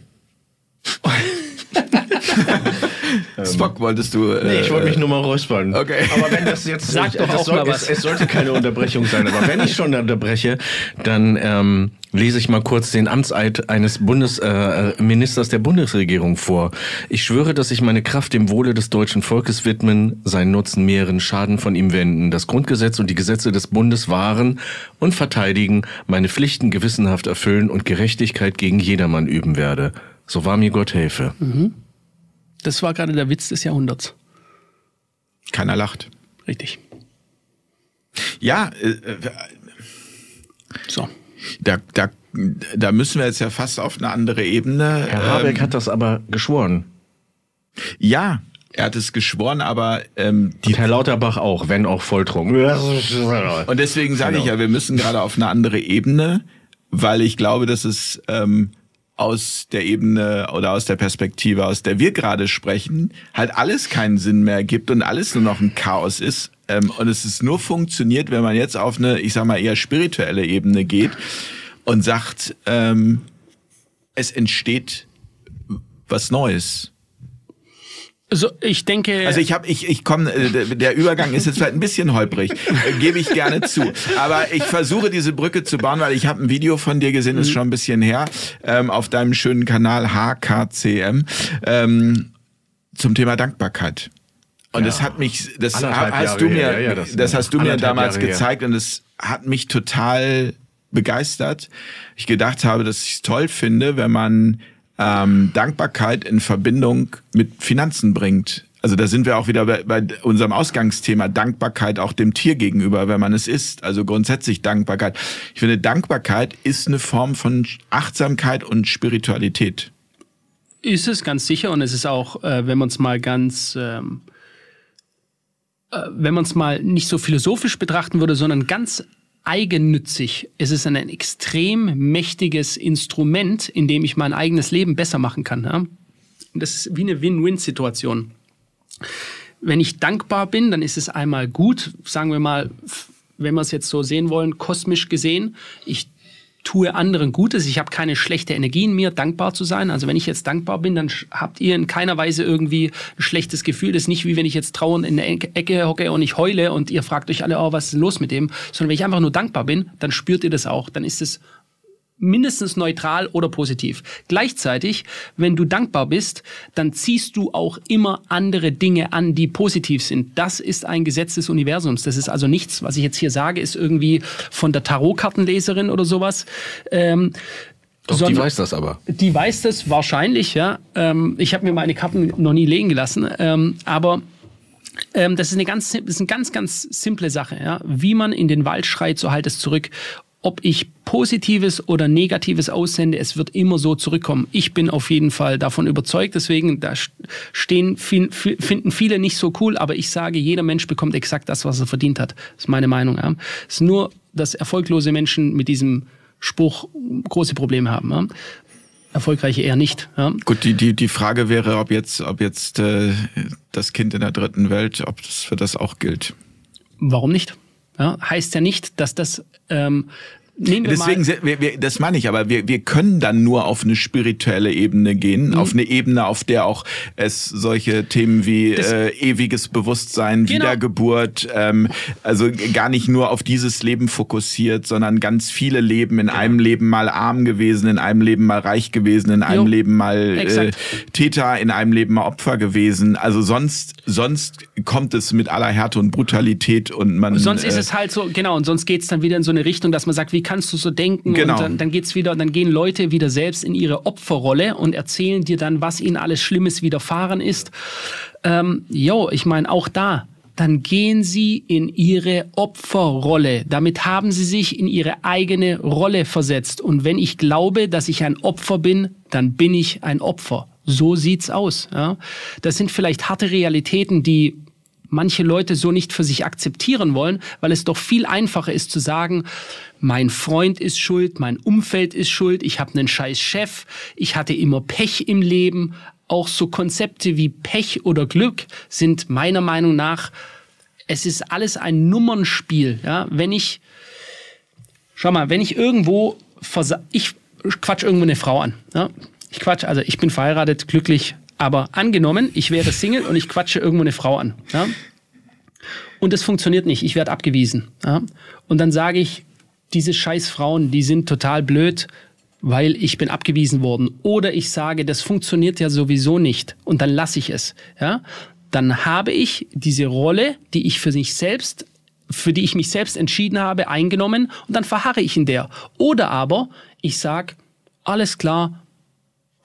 Spock wolltest du. Äh, nee, ich wollte mich nur mal räuspern. Okay. Aber wenn das jetzt. [LAUGHS] Sag doch auch soll, mal was. Es, es, sollte keine Unterbrechung sein, aber wenn ich schon unterbreche, dann ähm, lese ich mal kurz den Amtseid eines Bundesministers äh, der Bundesregierung vor. Ich schwöre, dass ich meine Kraft dem Wohle des deutschen Volkes widmen, seinen Nutzen mehren, Schaden von ihm wenden, das Grundgesetz und die Gesetze des Bundes wahren und verteidigen, meine Pflichten gewissenhaft erfüllen und Gerechtigkeit gegen jedermann üben werde. So wahr mir Gott helfe. Mhm. Das war gerade der Witz des Jahrhunderts. Keiner lacht. Richtig. Ja, äh, äh, so. Da, da, da müssen wir jetzt ja fast auf eine andere Ebene. Herr Habeck ähm, hat das aber geschworen. Ja, er hat es geschworen, aber ähm, die Und Herr Lauterbach auch, wenn auch volltrunken. Und deswegen sage genau. ich ja, wir müssen gerade auf eine andere Ebene, weil ich glaube, dass es ähm, aus der Ebene oder aus der Perspektive, aus der wir gerade sprechen, halt alles keinen Sinn mehr gibt und alles nur noch ein Chaos ist. Ähm, und es ist nur funktioniert, wenn man jetzt auf eine, ich sag mal, eher spirituelle Ebene geht und sagt, ähm, es entsteht was Neues. Also ich denke. Also ich habe, ich, ich komme, äh, der Übergang ist jetzt vielleicht ein bisschen holprig, äh, gebe ich gerne zu. Aber ich versuche diese Brücke zu bauen, weil ich habe ein Video von dir gesehen, ist mhm. schon ein bisschen her, ähm, auf deinem schönen Kanal HKCM ähm, zum Thema Dankbarkeit. Und ja. das hat mich, das anderthalb hast Jahre du mir, her, ja, das, das hast du mir damals Jahre gezeigt her. und es hat mich total begeistert. Ich gedacht habe, dass ich es toll finde, wenn man ähm, Dankbarkeit in Verbindung mit Finanzen bringt. Also da sind wir auch wieder bei, bei, unserem Ausgangsthema Dankbarkeit auch dem Tier gegenüber, wenn man es isst. Also grundsätzlich Dankbarkeit. Ich finde, Dankbarkeit ist eine Form von Achtsamkeit und Spiritualität. Ist es ganz sicher und es ist auch, äh, wenn man es mal ganz, ähm, äh, wenn man es mal nicht so philosophisch betrachten würde, sondern ganz eigennützig. Es ist ein extrem mächtiges Instrument, in dem ich mein eigenes Leben besser machen kann. Ja? Das ist wie eine Win-Win-Situation. Wenn ich dankbar bin, dann ist es einmal gut, sagen wir mal, wenn wir es jetzt so sehen wollen, kosmisch gesehen. Ich tue anderen Gutes, ich habe keine schlechte Energie in mir, dankbar zu sein. Also wenn ich jetzt dankbar bin, dann habt ihr in keiner Weise irgendwie ein schlechtes Gefühl. Das ist nicht wie wenn ich jetzt trauernd in der Ecke hocke und ich heule und ihr fragt euch alle, oh, was ist los mit dem? Sondern wenn ich einfach nur dankbar bin, dann spürt ihr das auch. Dann ist es mindestens neutral oder positiv. Gleichzeitig, wenn du dankbar bist, dann ziehst du auch immer andere Dinge an, die positiv sind. Das ist ein Gesetz des Universums. Das ist also nichts, was ich jetzt hier sage, ist irgendwie von der Tarotkartenleserin oder sowas. Ähm, Doch, sondern, die weiß das aber. Die weiß das wahrscheinlich, ja. Ähm, ich habe mir meine Karten noch nie legen gelassen, ähm, aber ähm, das ist eine ganz, das ist eine ganz, ganz simple Sache. Ja? Wie man in den Wald schreit, so halt es zurück ob ich Positives oder Negatives aussende, es wird immer so zurückkommen. Ich bin auf jeden Fall davon überzeugt, deswegen da stehen, finden viele nicht so cool, aber ich sage, jeder Mensch bekommt exakt das, was er verdient hat. Das ist meine Meinung. Ja. Es ist nur, dass erfolglose Menschen mit diesem Spruch große Probleme haben. Ja. Erfolgreiche eher nicht. Ja. Gut, die, die, die Frage wäre, ob jetzt, ob jetzt äh, das Kind in der dritten Welt, ob das für das auch gilt. Warum nicht? Ja, heißt ja nicht, dass das ähm, nehmen wir Deswegen, mal. wir, wir, das meine ich, aber wir, wir können dann nur auf eine spirituelle Ebene gehen, Mhm. auf eine Ebene, auf der auch es solche Themen wie Das- äh, ewiges Bewusstsein, Genau. Wiedergeburt, ähm, also gar nicht nur auf dieses Leben fokussiert, sondern ganz viele Leben, in einem Leben mal arm gewesen, in einem Leben mal reich gewesen, in einem Jo. Leben mal äh. Täter, in einem Leben mal Opfer gewesen. Also sonst, sonst kommt es mit aller Härte und Brutalität und man. Sonst ist äh, es halt so, genau, und sonst geht's dann wieder in so eine Richtung, dass man sagt, wie kannst du so denken? Genau. Und dann, dann geht's wieder, dann gehen Leute wieder selbst in ihre Opferrolle und erzählen dir dann, was ihnen alles Schlimmes widerfahren ist. Ähm, jo, ich meine, auch da, dann gehen sie in ihre Opferrolle. Damit haben sie sich in ihre eigene Rolle versetzt. Und wenn ich glaube, dass ich ein Opfer bin, dann bin ich ein Opfer. So sieht's aus. Ja? Das sind vielleicht harte Realitäten, die manche Leute so nicht für sich akzeptieren wollen, weil es doch viel einfacher ist zu sagen, mein Freund ist schuld, mein Umfeld ist schuld, ich habe einen scheiß Chef, ich hatte immer Pech im Leben. Auch so Konzepte wie Pech oder Glück sind meiner Meinung nach, es ist alles ein Nummernspiel. Ja? Wenn ich, schau mal, wenn ich irgendwo, ich quatsch irgendwo eine Frau an. Ja? Ich quatsch, also ich bin verheiratet, glücklich, aber angenommen, ich wäre Single und ich quatsche irgendwo eine Frau an. Ja? Und es funktioniert nicht, ich werde abgewiesen. Ja? Und dann sage ich, diese scheiß Frauen, die sind total blöd, weil ich bin abgewiesen worden. Oder ich sage, das funktioniert ja sowieso nicht und dann lasse ich es. Ja? Dann habe ich diese Rolle, die ich für mich selbst für die ich mich selbst entschieden habe, eingenommen und dann verharre ich in der. Oder aber ich sage, alles klar,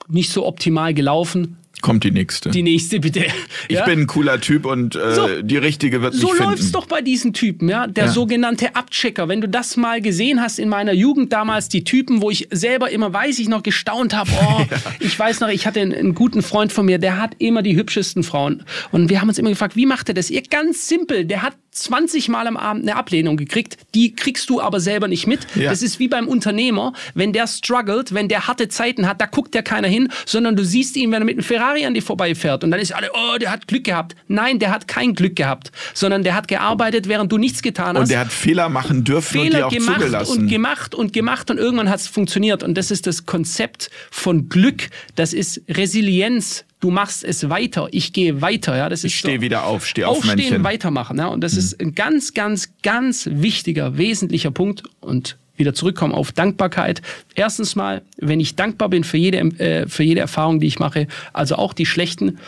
nicht so optimal gelaufen, kommt die nächste. die nächste bitte. ich Ja? bin ein cooler Typ und äh, So. die richtige wird So mich finden. läuft's doch bei diesen Typen, ja. Der Ja. sogenannte Abchecker. Wenn du das mal gesehen hast in meiner Jugend damals, die Typen, wo ich selber immer weiß, ich noch gestaunt habe. Oh, [LAUGHS] ich weiß noch, ich hatte einen, einen guten Freund von mir, der hat immer die hübschesten Frauen. Und wir haben uns immer gefragt, wie macht er das? Ihr ganz simpel, der hat 20 Mal am Abend eine Ablehnung gekriegt, die kriegst du aber selber nicht mit. Ja. Das ist wie beim Unternehmer, wenn der struggelt, wenn der harte Zeiten hat, da guckt der keiner hin, sondern du siehst ihn, wenn er mit einem Ferrari an dir vorbeifährt und dann ist alle, oh, der hat Glück gehabt. Nein, der hat kein Glück gehabt, sondern der hat gearbeitet, während du nichts getan hast. und der hat Fehler machen dürfen und die Fehler auch gemacht zugelassen. und gemacht und gemacht und irgendwann hat es funktioniert. Und das ist das Konzept von Glück. Das ist Resilienz. Du machst es weiter. Ich gehe weiter. Ja, das ist ich stehe so. wieder auf, stehe auf Aufstehen, Männchen. weitermachen. Ja? Und das ist ein ganz, ganz, ganz wichtiger, wesentlicher Punkt. Und wieder zurückkommen auf Dankbarkeit. Erstens mal, wenn ich dankbar bin für jede, äh, für jede Erfahrung, die ich mache, also auch die schlechten,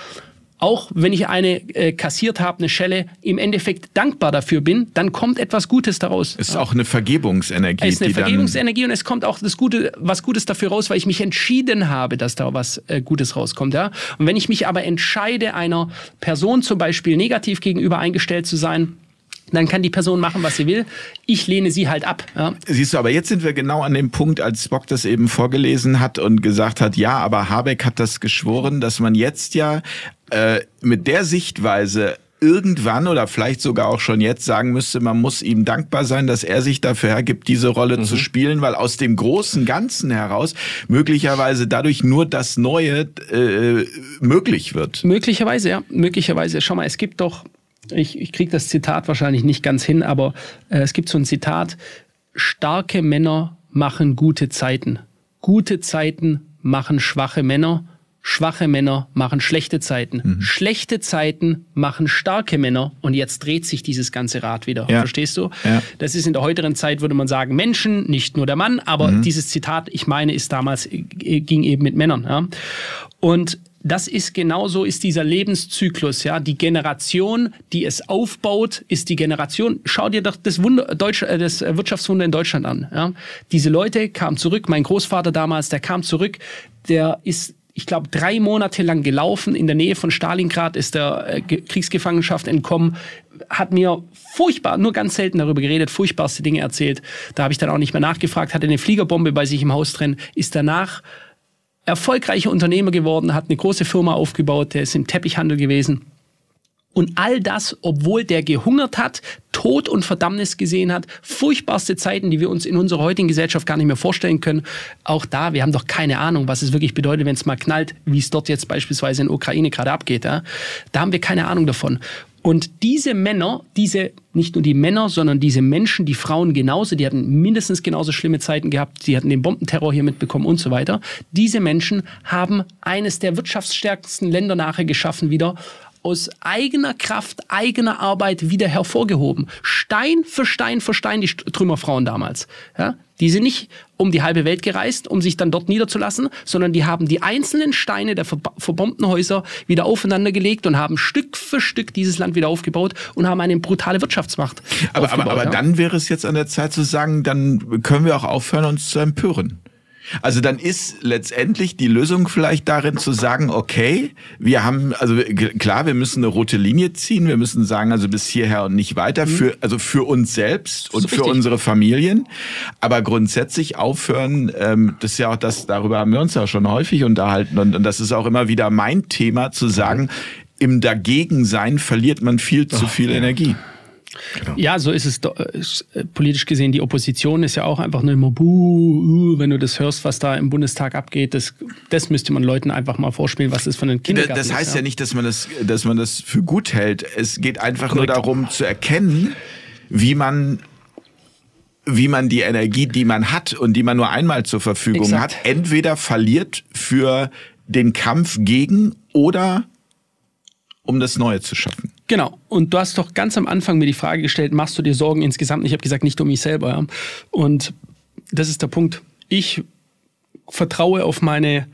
auch wenn ich eine äh, kassiert habe, eine Schelle, im Endeffekt dankbar dafür bin, dann kommt etwas Gutes daraus. Es ist auch eine Vergebungsenergie, Es ist eine Vergebungsenergie und es kommt auch das Gute, was Gutes dafür raus, weil ich mich entschieden habe, dass da was äh, Gutes rauskommt. Ja? Und wenn ich mich aber entscheide, einer Person zum Beispiel negativ gegenüber eingestellt zu sein, dann kann die Person machen, was sie will. Ich lehne sie halt ab. Ja? Siehst du, aber jetzt sind wir genau an dem Punkt, als Spock das eben vorgelesen hat und gesagt hat, ja, aber Habeck hat das geschworen, dass man jetzt ja äh, mit der Sichtweise irgendwann oder vielleicht sogar auch schon jetzt sagen müsste, man muss ihm dankbar sein, dass er sich dafür hergibt, diese Rolle zu spielen, weil aus dem großen Ganzen heraus möglicherweise dadurch nur das Neue äh, möglich wird. Möglicherweise, ja. Möglicherweise. Schau mal, es gibt doch, ich, ich kriege das Zitat wahrscheinlich nicht ganz hin, aber äh, es gibt so ein Zitat, starke Männer machen gute Zeiten. Gute Zeiten machen schwache Männer. Schwache Männer machen schlechte Zeiten. Schlechte Zeiten machen starke Männer. Und jetzt dreht sich dieses ganze Rad wieder. Ja. Verstehst du? Ja. Das ist in der heutigen Zeit, würde man sagen, Menschen, nicht nur der Mann. Aber dieses Zitat, ich meine, ist damals, äh, ging eben mit Männern. Ja? Und das ist genauso ist dieser Lebenszyklus, ja. Die Generation, die es aufbaut, ist die Generation. Schau dir doch das Wunder, Deutsch, äh, das Wirtschaftswunder in Deutschland an. Ja? Diese Leute kamen zurück. Mein Großvater damals, der kam zurück. Der ist ich glaube, drei Monate lang gelaufen. In der Nähe von Stalingrad ist der äh, Ge- Kriegsgefangenschaft entkommen. Hat mir furchtbar, nur ganz selten darüber geredet, furchtbarste Dinge erzählt. Da habe ich dann auch nicht mehr nachgefragt. Hatte eine Fliegerbombe bei sich im Haus drin. Ist danach erfolgreicher Unternehmer geworden, hat eine große Firma aufgebaut, der ist im Teppichhandel gewesen. Und all das, obwohl der gehungert hat, Tod und Verdammnis gesehen hat, furchtbarste Zeiten, die wir uns in unserer heutigen Gesellschaft gar nicht mehr vorstellen können. Auch da, wir haben doch keine Ahnung, was es wirklich bedeutet, wenn es mal knallt, wie es dort jetzt beispielsweise in der Ukraine gerade abgeht. Ja? Da haben wir keine Ahnung davon. Und diese Männer, diese, nicht nur die Männer, sondern diese Menschen, die Frauen genauso, die hatten mindestens genauso schlimme Zeiten gehabt, die hatten den Bombenterror hier mitbekommen und so weiter. Diese Menschen haben eines der wirtschaftsstärksten Länder nachher geschaffen wieder, aus eigener Kraft, eigener Arbeit wieder hervorgehoben. Stein für Stein für Stein die Trümmerfrauen damals. Ja? Die sind nicht um die halbe Welt gereist, um sich dann dort niederzulassen, sondern die haben die einzelnen Steine der verbombten Häuser wieder aufeinander gelegt und haben Stück für Stück dieses Land wieder aufgebaut und haben eine brutale Wirtschaftsmacht. Aber, aber, aber ja. dann wäre es jetzt an der Zeit zu sagen, dann können wir auch aufhören, uns zu empören. Also dann ist letztendlich die Lösung vielleicht darin zu sagen, okay, wir haben, also klar, wir müssen eine rote Linie ziehen, wir müssen sagen, also bis hierher und nicht weiter, mhm. für, also für uns selbst und für richtig. unsere Familien. Aber grundsätzlich aufhören, ähm, das ist ja auch das, darüber haben wir uns ja schon häufig unterhalten und, und das ist auch immer wieder mein Thema, zu sagen, im Dagegensein verliert man viel zu viel. Energie. Genau. Ja, so ist es äh, politisch gesehen. Die Opposition ist ja auch einfach nur immer, buh, uh, wenn du das hörst, was da im Bundestag abgeht. Das, das müsste man Leuten einfach mal vorspielen, was das von den Kindergarten Das heißt ist, ja. ja. nicht, dass man das, dass man das für gut hält. Es geht einfach Korrekt. nur darum zu erkennen, wie man wie man die Energie, die man hat und die man nur einmal zur Verfügung Exakt. hat, entweder verliert für den Kampf gegen oder um das Neue zu schaffen. Genau. Und du hast doch ganz am Anfang mir die Frage gestellt, machst du dir Sorgen insgesamt? Ich habe gesagt, nicht um mich selber. Und das ist der Punkt. Ich vertraue auf meine,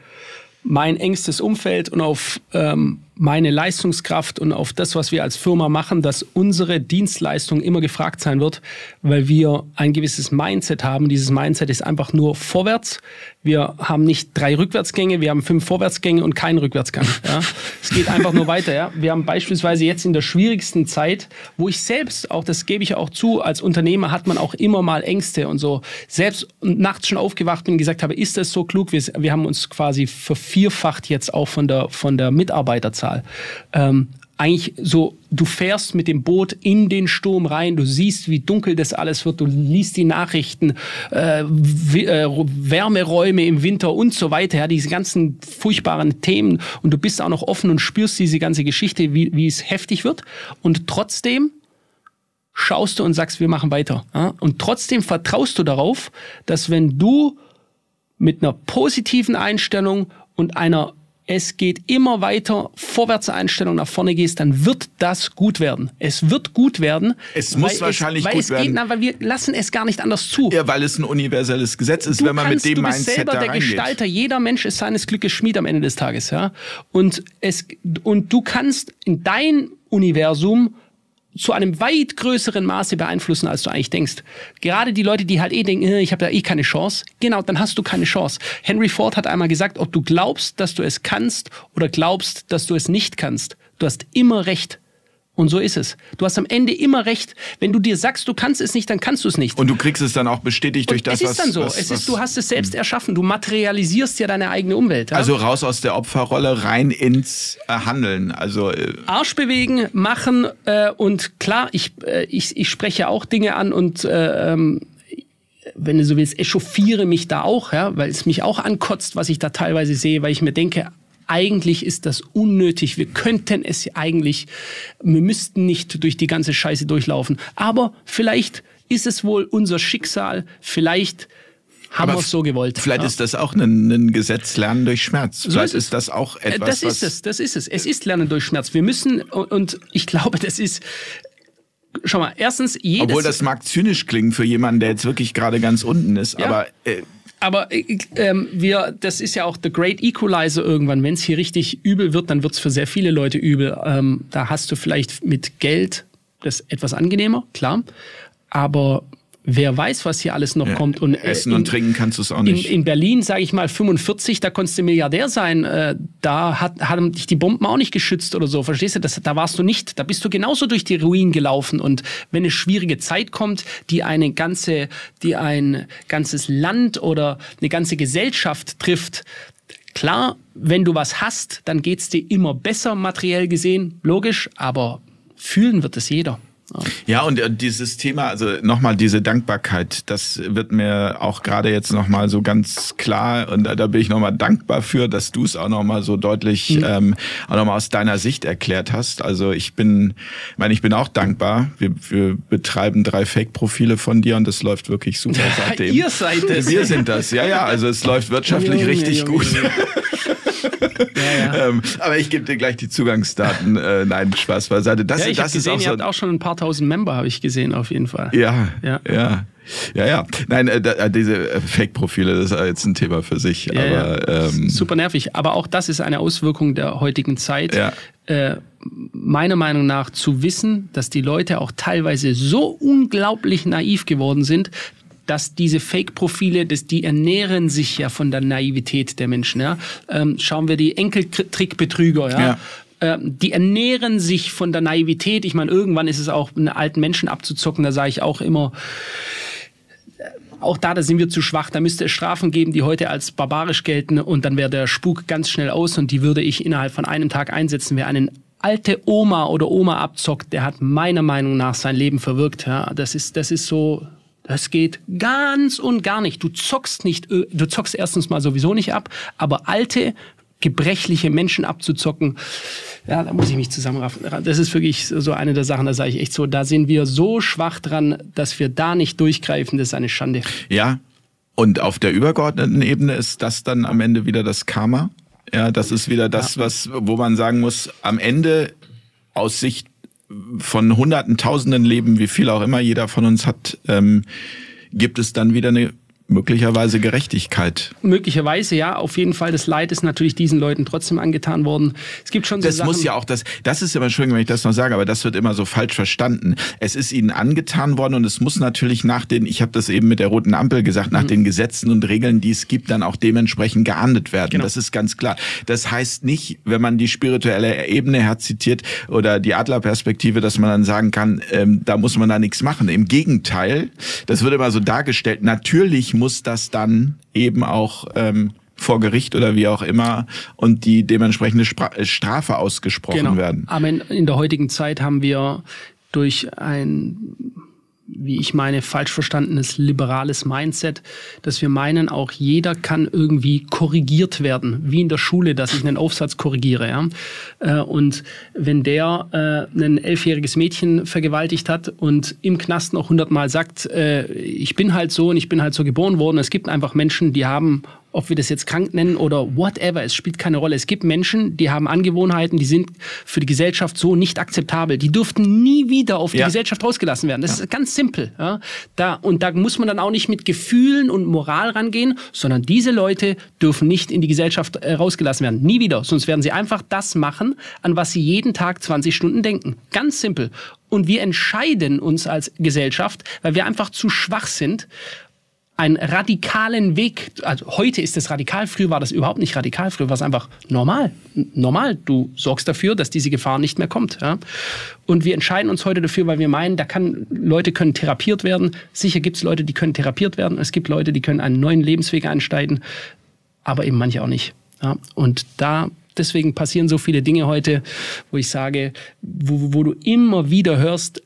mein engstes Umfeld und auf ähm, meine Leistungskraft und auf das, was wir als Firma machen, dass unsere Dienstleistung immer gefragt sein wird, weil wir ein gewisses Mindset haben. Dieses Mindset ist einfach nur vorwärts. Wir haben nicht drei Rückwärtsgänge, wir haben fünf Vorwärtsgänge und keinen Rückwärtsgang. Ja. Es geht einfach nur weiter. Ja. Wir haben beispielsweise jetzt in der schwierigsten Zeit, wo ich selbst, auch das gebe ich auch zu, als Unternehmer hat man auch immer mal Ängste und so. Selbst nachts schon aufgewacht und gesagt habe, ist das so klug? Wir, wir haben uns quasi vervierfacht jetzt auch von der, von der Mitarbeiterzahl. Zahl. Ähm, eigentlich so, du fährst mit dem Boot in den Sturm rein, du siehst, wie dunkel das alles wird, du liest die Nachrichten, äh, äh, Wärmeräume im Winter und so weiter, ja, diese ganzen furchtbaren Themen und du bist auch noch offen und spürst diese ganze Geschichte, wie, wie es heftig wird und trotzdem schaust du und sagst, wir machen weiter. Ja? Und trotzdem vertraust du darauf, dass wenn du mit einer positiven Einstellung und einer es geht immer weiter, Vorwärtseinstellung nach vorne gehst, dann wird das gut werden. Es wird gut werden. Es muss wahrscheinlich es, gut es werden. Geht, na, weil wir lassen es gar nicht anders zu. Ja, weil es ein universelles Gesetz ist, du wenn man kannst, mit dem Mindset Du bist selber der reingeht. Gestalter. Jeder Mensch ist seines Glückes Schmied am Ende des Tages, ja. Und es, und du kannst in dein Universum zu einem weit größeren Maße beeinflussen, als du eigentlich denkst. Gerade die Leute, die halt eh denken, äh, ich habe da eh keine Chance, genau, dann hast du keine Chance. Henry Ford hat einmal gesagt, ob du glaubst, dass du es kannst oder glaubst, dass du es nicht kannst, du hast immer recht. Und so ist es. Du hast am Ende immer recht. Wenn du dir sagst, du kannst es nicht, dann kannst du es nicht. Und du kriegst es dann auch bestätigt durch Und das, was... Es ist dann so. Was, es ist, du hast es selbst hm. erschaffen. Du materialisierst ja deine eigene Umwelt. Ja? Also raus aus der Opferrolle, rein ins äh, Handeln. Also äh Arsch bewegen, machen äh, und klar, ich, äh, ich, ich spreche auch Dinge an und äh, ähm, wenn du so willst, echauffiere mich da auch, ja, weil es mich auch ankotzt, was ich da teilweise sehe, weil ich mir denke, eigentlich ist das unnötig. Wir könnten es eigentlich, wir müssten nicht durch die ganze Scheiße durchlaufen. Aber vielleicht ist es wohl unser Schicksal. Vielleicht haben wir es so gewollt. Vielleicht ja. ist das auch ein, ein, Gesetz Lernen durch Schmerz. So vielleicht ist, ist, das auch äh, etwas. Das ist es, das ist es. Es ist Lernen durch Schmerz. Wir müssen, und ich glaube, das ist, Schau mal, erstens jedes... Obwohl das mag zynisch klingen für jemanden, der jetzt wirklich gerade ganz unten ist, ja. aber äh, aber äh, ähm, wir, das ist ja auch the great equalizer irgendwann. Wenn es hier richtig übel wird, dann wird es für sehr viele Leute übel. Ähm, da hast du vielleicht mit Geld das etwas angenehmer, klar. Aber wer weiß, was hier alles noch ja, kommt. Und, äh, Essen in, und trinken kannst du es auch nicht. In, in Berlin, sage ich mal, 45, da konntest du Milliardär sein. Äh, da hat, haben dich die Bomben auch nicht geschützt oder so. Verstehst du? Das, da warst du nicht. Da bist du genauso durch die Ruinen gelaufen. Und wenn eine schwierige Zeit kommt, die eine ganze, die ein ganzes Land oder eine ganze Gesellschaft trifft, Klar, wenn du was hast, dann geht's dir immer besser materiell gesehen, logisch, aber fühlen wird es jeder. Ja, und äh, dieses Thema, also nochmal diese Dankbarkeit, das wird mir auch gerade jetzt nochmal so ganz klar und da, da bin ich nochmal dankbar für, dass du es auch nochmal so deutlich mhm. ähm, auch nochmal aus deiner Sicht erklärt hast. Also ich bin, ich meine, ich bin auch dankbar. Wir, wir betreiben drei Fake-Profile von dir und das läuft wirklich super seitdem. Ihr seid es. Wir sind das, ja, ja. Also es läuft wirtschaftlich Junge, richtig Junge, gut. Junge. [LAUGHS] ja, ja. ähm, aber ich gebe dir gleich die Zugangsdaten. Äh, nein, Spaß beiseite. Das, ja, ich das gesehen, ist auch ihr so habt auch schon ein paar tausend Member, habe ich gesehen, auf jeden Fall. Ja, ja, ja. Ja, ja. Nein, äh, äh diese Fake-Profile, das ist jetzt ein Thema für sich. Ja, aber, ja. Ähm, Super nervig. Aber auch das ist eine Auswirkung der heutigen Zeit. Ja. Äh, meiner Meinung nach zu wissen, dass die Leute auch teilweise so unglaublich naiv geworden sind, dass diese Fake-Profile, die ernähren sich ja von der Naivität der Menschen. Ja? Ähm, schauen wir die Enkeltrickbetrüger, ja. ja ähm, die ernähren sich von der Naivität. Ich meine, irgendwann ist es auch, einen alten Menschen abzuzocken. Da sage ich auch immer, äh, auch da, da sind wir zu schwach. Da müsste es Strafen geben, die heute als barbarisch gelten und dann wäre der Spuk ganz schnell aus und die würde ich innerhalb von einem Tag einsetzen. Wer einen alte Oma oder Oma abzockt, der hat meiner Meinung nach sein Leben verwirkt. Ja, das ist, das ist so, das geht ganz und gar nicht. Du zockst nicht, äh, du zockst erstens mal sowieso nicht ab, aber alte, gebrechliche Menschen abzuzocken, ja, da muss ich mich zusammenraffen. Das ist wirklich so eine der Sachen, da sage ich echt so, da sind wir so schwach dran, dass wir da nicht durchgreifen, das ist eine Schande. Ja, und auf der übergeordneten Ebene ist das dann am Ende wieder das Karma. Ja, das ist wieder das, was, wo man sagen muss, am Ende aus Sicht von hunderten, tausenden Leben, wie viel auch immer jeder von uns hat, ähm, gibt es dann wieder eine möglicherweise Gerechtigkeit. Möglicherweise, ja. Auf jeden Fall. Das Leid ist natürlich diesen Leuten trotzdem angetan worden. Es gibt schon so Das Sachen, muss ja auch, das, das ist immer schön, wenn ich das noch sage, aber das wird immer so falsch verstanden. Es ist ihnen angetan worden und es muss natürlich nach den, ich habe das eben mit der roten Ampel gesagt, nach mhm. den Gesetzen und Regeln, die es gibt, dann auch dementsprechend geahndet werden. Genau. Das ist ganz klar. Das heißt nicht, wenn man die spirituelle Ebene herzitiert oder die Adlerperspektive, dass man dann sagen kann, ähm, da muss man da nichts machen. Im Gegenteil, das wird immer so dargestellt, natürlich muss das dann eben auch ähm, vor Gericht oder wie auch immer und die dementsprechende Strafe ausgesprochen genau. werden. Aber in, in der heutigen Zeit haben wir durch ein wie ich meine, falsch verstandenes liberales Mindset, dass wir meinen, auch jeder kann irgendwie korrigiert werden, wie in der Schule, dass ich einen Aufsatz korrigiere. Ja? Äh, und wenn der äh, ein elfjähriges Mädchen vergewaltigt hat und im Knast noch hundertmal sagt, äh, ich bin halt so und ich bin halt so geboren worden, es gibt einfach Menschen, die haben ob wir das jetzt krank nennen oder whatever, es spielt keine Rolle. Es gibt Menschen, die haben Angewohnheiten, die sind für die Gesellschaft so nicht akzeptabel. Die dürften nie wieder auf die ja. Gesellschaft rausgelassen werden. Das ja. ist ganz simpel. Ja? Da, und da muss man dann auch nicht mit Gefühlen und Moral rangehen, sondern diese Leute dürfen nicht in die Gesellschaft äh, rausgelassen werden. Nie wieder. Sonst werden sie einfach das machen, an was sie jeden Tag 20 Stunden denken. Ganz simpel. Und wir entscheiden uns als Gesellschaft, weil wir einfach zu schwach sind, einen radikalen Weg, also heute ist es radikal, früher war das überhaupt nicht radikal, früher war es einfach normal. Normal, du sorgst dafür, dass diese Gefahr nicht mehr kommt. Ja? Und wir entscheiden uns heute dafür, weil wir meinen, da kann, Leute können therapiert werden. Sicher gibt es Leute, die können therapiert werden. Es gibt Leute, die können einen neuen Lebensweg einsteigen, aber eben manche auch nicht. Ja? Und da deswegen passieren so viele Dinge heute, wo ich sage, wo, wo du immer wieder hörst,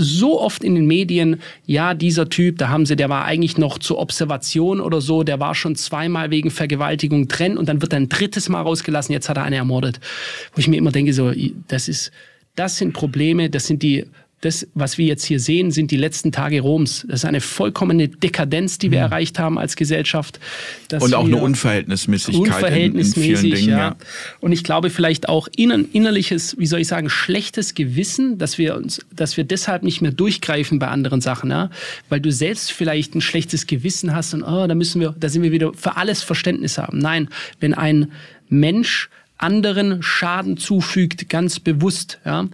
so oft in den Medien, ja, dieser Typ, da haben sie, der war eigentlich noch zur Observation oder so, der war schon zweimal wegen Vergewaltigung drin und dann wird er ein drittes Mal rausgelassen, jetzt hat er eine ermordet. Wo ich mir immer denke, so, das ist, das sind Probleme, das sind die das, was wir jetzt hier sehen, sind die letzten Tage Roms. Das ist eine vollkommene Dekadenz, die wir mhm. erreicht haben als Gesellschaft. Und auch eine Unverhältnismäßigkeit Unverhältnismäßig, in, in Dingen, ja. ja. Und ich glaube vielleicht auch innerliches, wie soll ich sagen, schlechtes Gewissen, dass wir uns, dass wir deshalb nicht mehr durchgreifen bei anderen Sachen, ja? weil du selbst vielleicht ein schlechtes Gewissen hast und oh, da müssen wir, da sind wir wieder für alles Verständnis haben. Nein, wenn ein Mensch anderen Schaden zufügt, ganz bewusst, ja,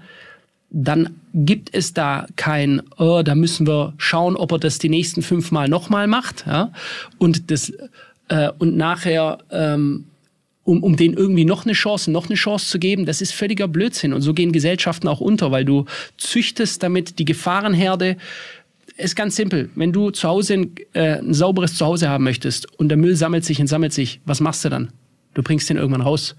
dann gibt es da kein, oh, da müssen wir schauen, ob er das die nächsten fünf Mal nochmal macht. Ja? Und, das, äh, und nachher, ähm, um, um denen irgendwie noch eine Chance, noch eine Chance zu geben, das ist völliger Blödsinn. Und so gehen Gesellschaften auch unter, weil du züchtest damit die Gefahrenherde. Ist ganz simpel. Wenn du zu Hause ein, äh, ein sauberes Zuhause haben möchtest und der Müll sammelt sich und sammelt sich, was machst du dann? Du bringst den irgendwann raus.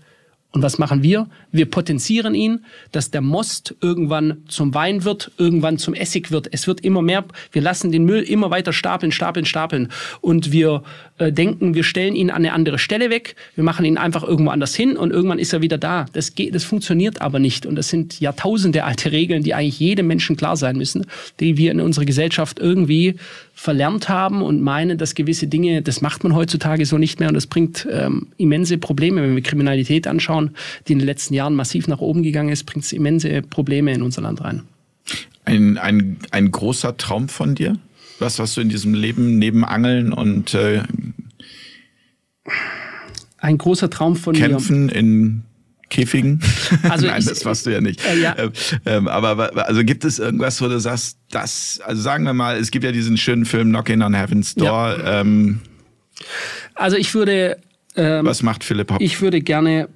Und was machen wir? Wir potenzieren ihn, dass der Most irgendwann zum Wein wird, irgendwann zum Essig wird. Es wird immer mehr. Wir lassen den Müll immer weiter stapeln, stapeln, stapeln. Und wir äh, denken, wir stellen ihn an eine andere Stelle weg. Wir machen ihn einfach irgendwo anders hin und irgendwann ist er wieder da. Das geht, das funktioniert aber nicht. Und das sind Jahrtausende alte Regeln, die eigentlich jedem Menschen klar sein müssen, die wir in unserer Gesellschaft irgendwie verlernt haben und meinen, dass gewisse Dinge, das macht man heutzutage so nicht mehr und das bringt ähm, immense Probleme. Wenn wir Kriminalität anschauen, die in den letzten Jahren massiv nach oben gegangen ist, bringt es immense Probleme in unser Land rein. Ein, ein, ein großer Traum von dir? Was, was du in diesem Leben neben Angeln und äh, ein großer Traum von Kämpfen mir. in Käfigen? [LAUGHS] Also [LAUGHS] Nein, ich, das machst du ja nicht. Äh, ja. Ähm, ähm aber also gibt es irgendwas, wo du sagst, das, also sagen wir mal, es gibt ja diesen schönen Film Knocking on Heaven's Door. Ja. Ähm, also ich würde. Ähm, was macht Philipp Hopp? Ich würde gerne,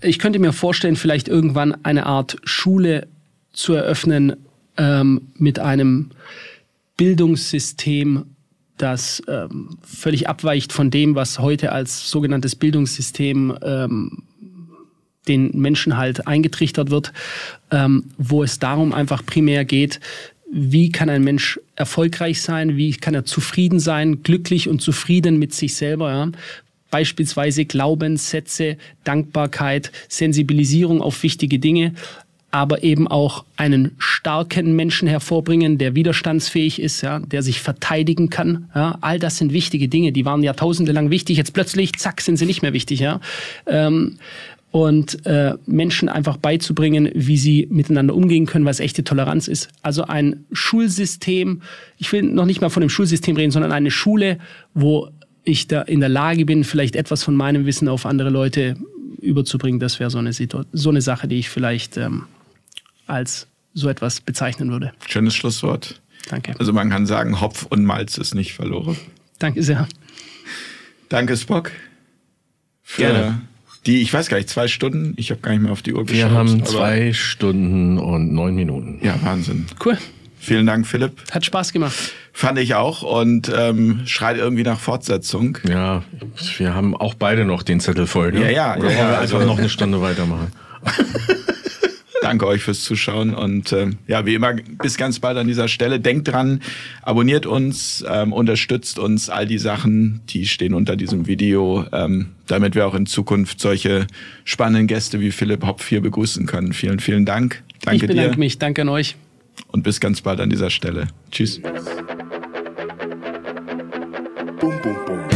ich könnte mir vorstellen, vielleicht irgendwann eine Art Schule zu eröffnen ähm, mit einem Bildungssystem, das ähm, völlig abweicht von dem, was heute als sogenanntes Bildungssystem ähm, den Menschen halt eingetrichtert wird, ähm, wo es darum einfach primär geht, wie kann ein Mensch erfolgreich sein, wie kann er zufrieden sein, glücklich und zufrieden mit sich selber. Ja? Beispielsweise Glaubenssätze, Dankbarkeit, Sensibilisierung auf wichtige Dinge, aber eben auch einen starken Menschen hervorbringen, der widerstandsfähig ist, ja, der sich verteidigen kann. Ja. All das sind wichtige Dinge, die waren jahrtausende lang wichtig. Jetzt plötzlich, zack, sind sie nicht mehr wichtig. Ja. Ähm, und äh, Menschen einfach beizubringen, wie sie miteinander umgehen können, was echte Toleranz ist. Also ein Schulsystem, ich will noch nicht mal von dem Schulsystem reden, sondern eine Schule, wo ich da in der Lage bin, vielleicht etwas von meinem Wissen auf andere Leute überzubringen. Das wäre so eine, so eine Sache, die ich vielleicht ähm, als so etwas bezeichnen würde. Schönes Schlusswort. Danke. Also man kann sagen, Hopf und Malz ist nicht verloren. Danke sehr. Danke, Spock. Gerne die, ich weiß gar nicht, zwei Stunden, ich habe gar nicht mehr auf die Uhr geschaut. Wir haben zwei Stunden und neun Minuten. Ja, Wahnsinn. Cool. Vielen Dank, Philipp. Hat Spaß gemacht. Fand ich auch und ähm, schreit irgendwie nach Fortsetzung. Ja, wir haben auch beide noch den Zettel voll. Ne? Ja, ja. Oder ja, wollen wir also einfach noch eine Stunde weitermachen? [LAUGHS] Danke euch fürs Zuschauen und äh, ja, wie immer, bis ganz bald an dieser Stelle. Denkt dran, abonniert uns, ähm, unterstützt uns, all die Sachen, die stehen unter diesem Video, ähm, damit wir auch in Zukunft solche spannenden Gäste wie Philipp Hopf hier begrüßen können. Vielen, vielen Dank. Danke ich bedanke dir. mich, danke an euch. Und bis ganz bald an dieser Stelle. Tschüss. Boom, boom, boom.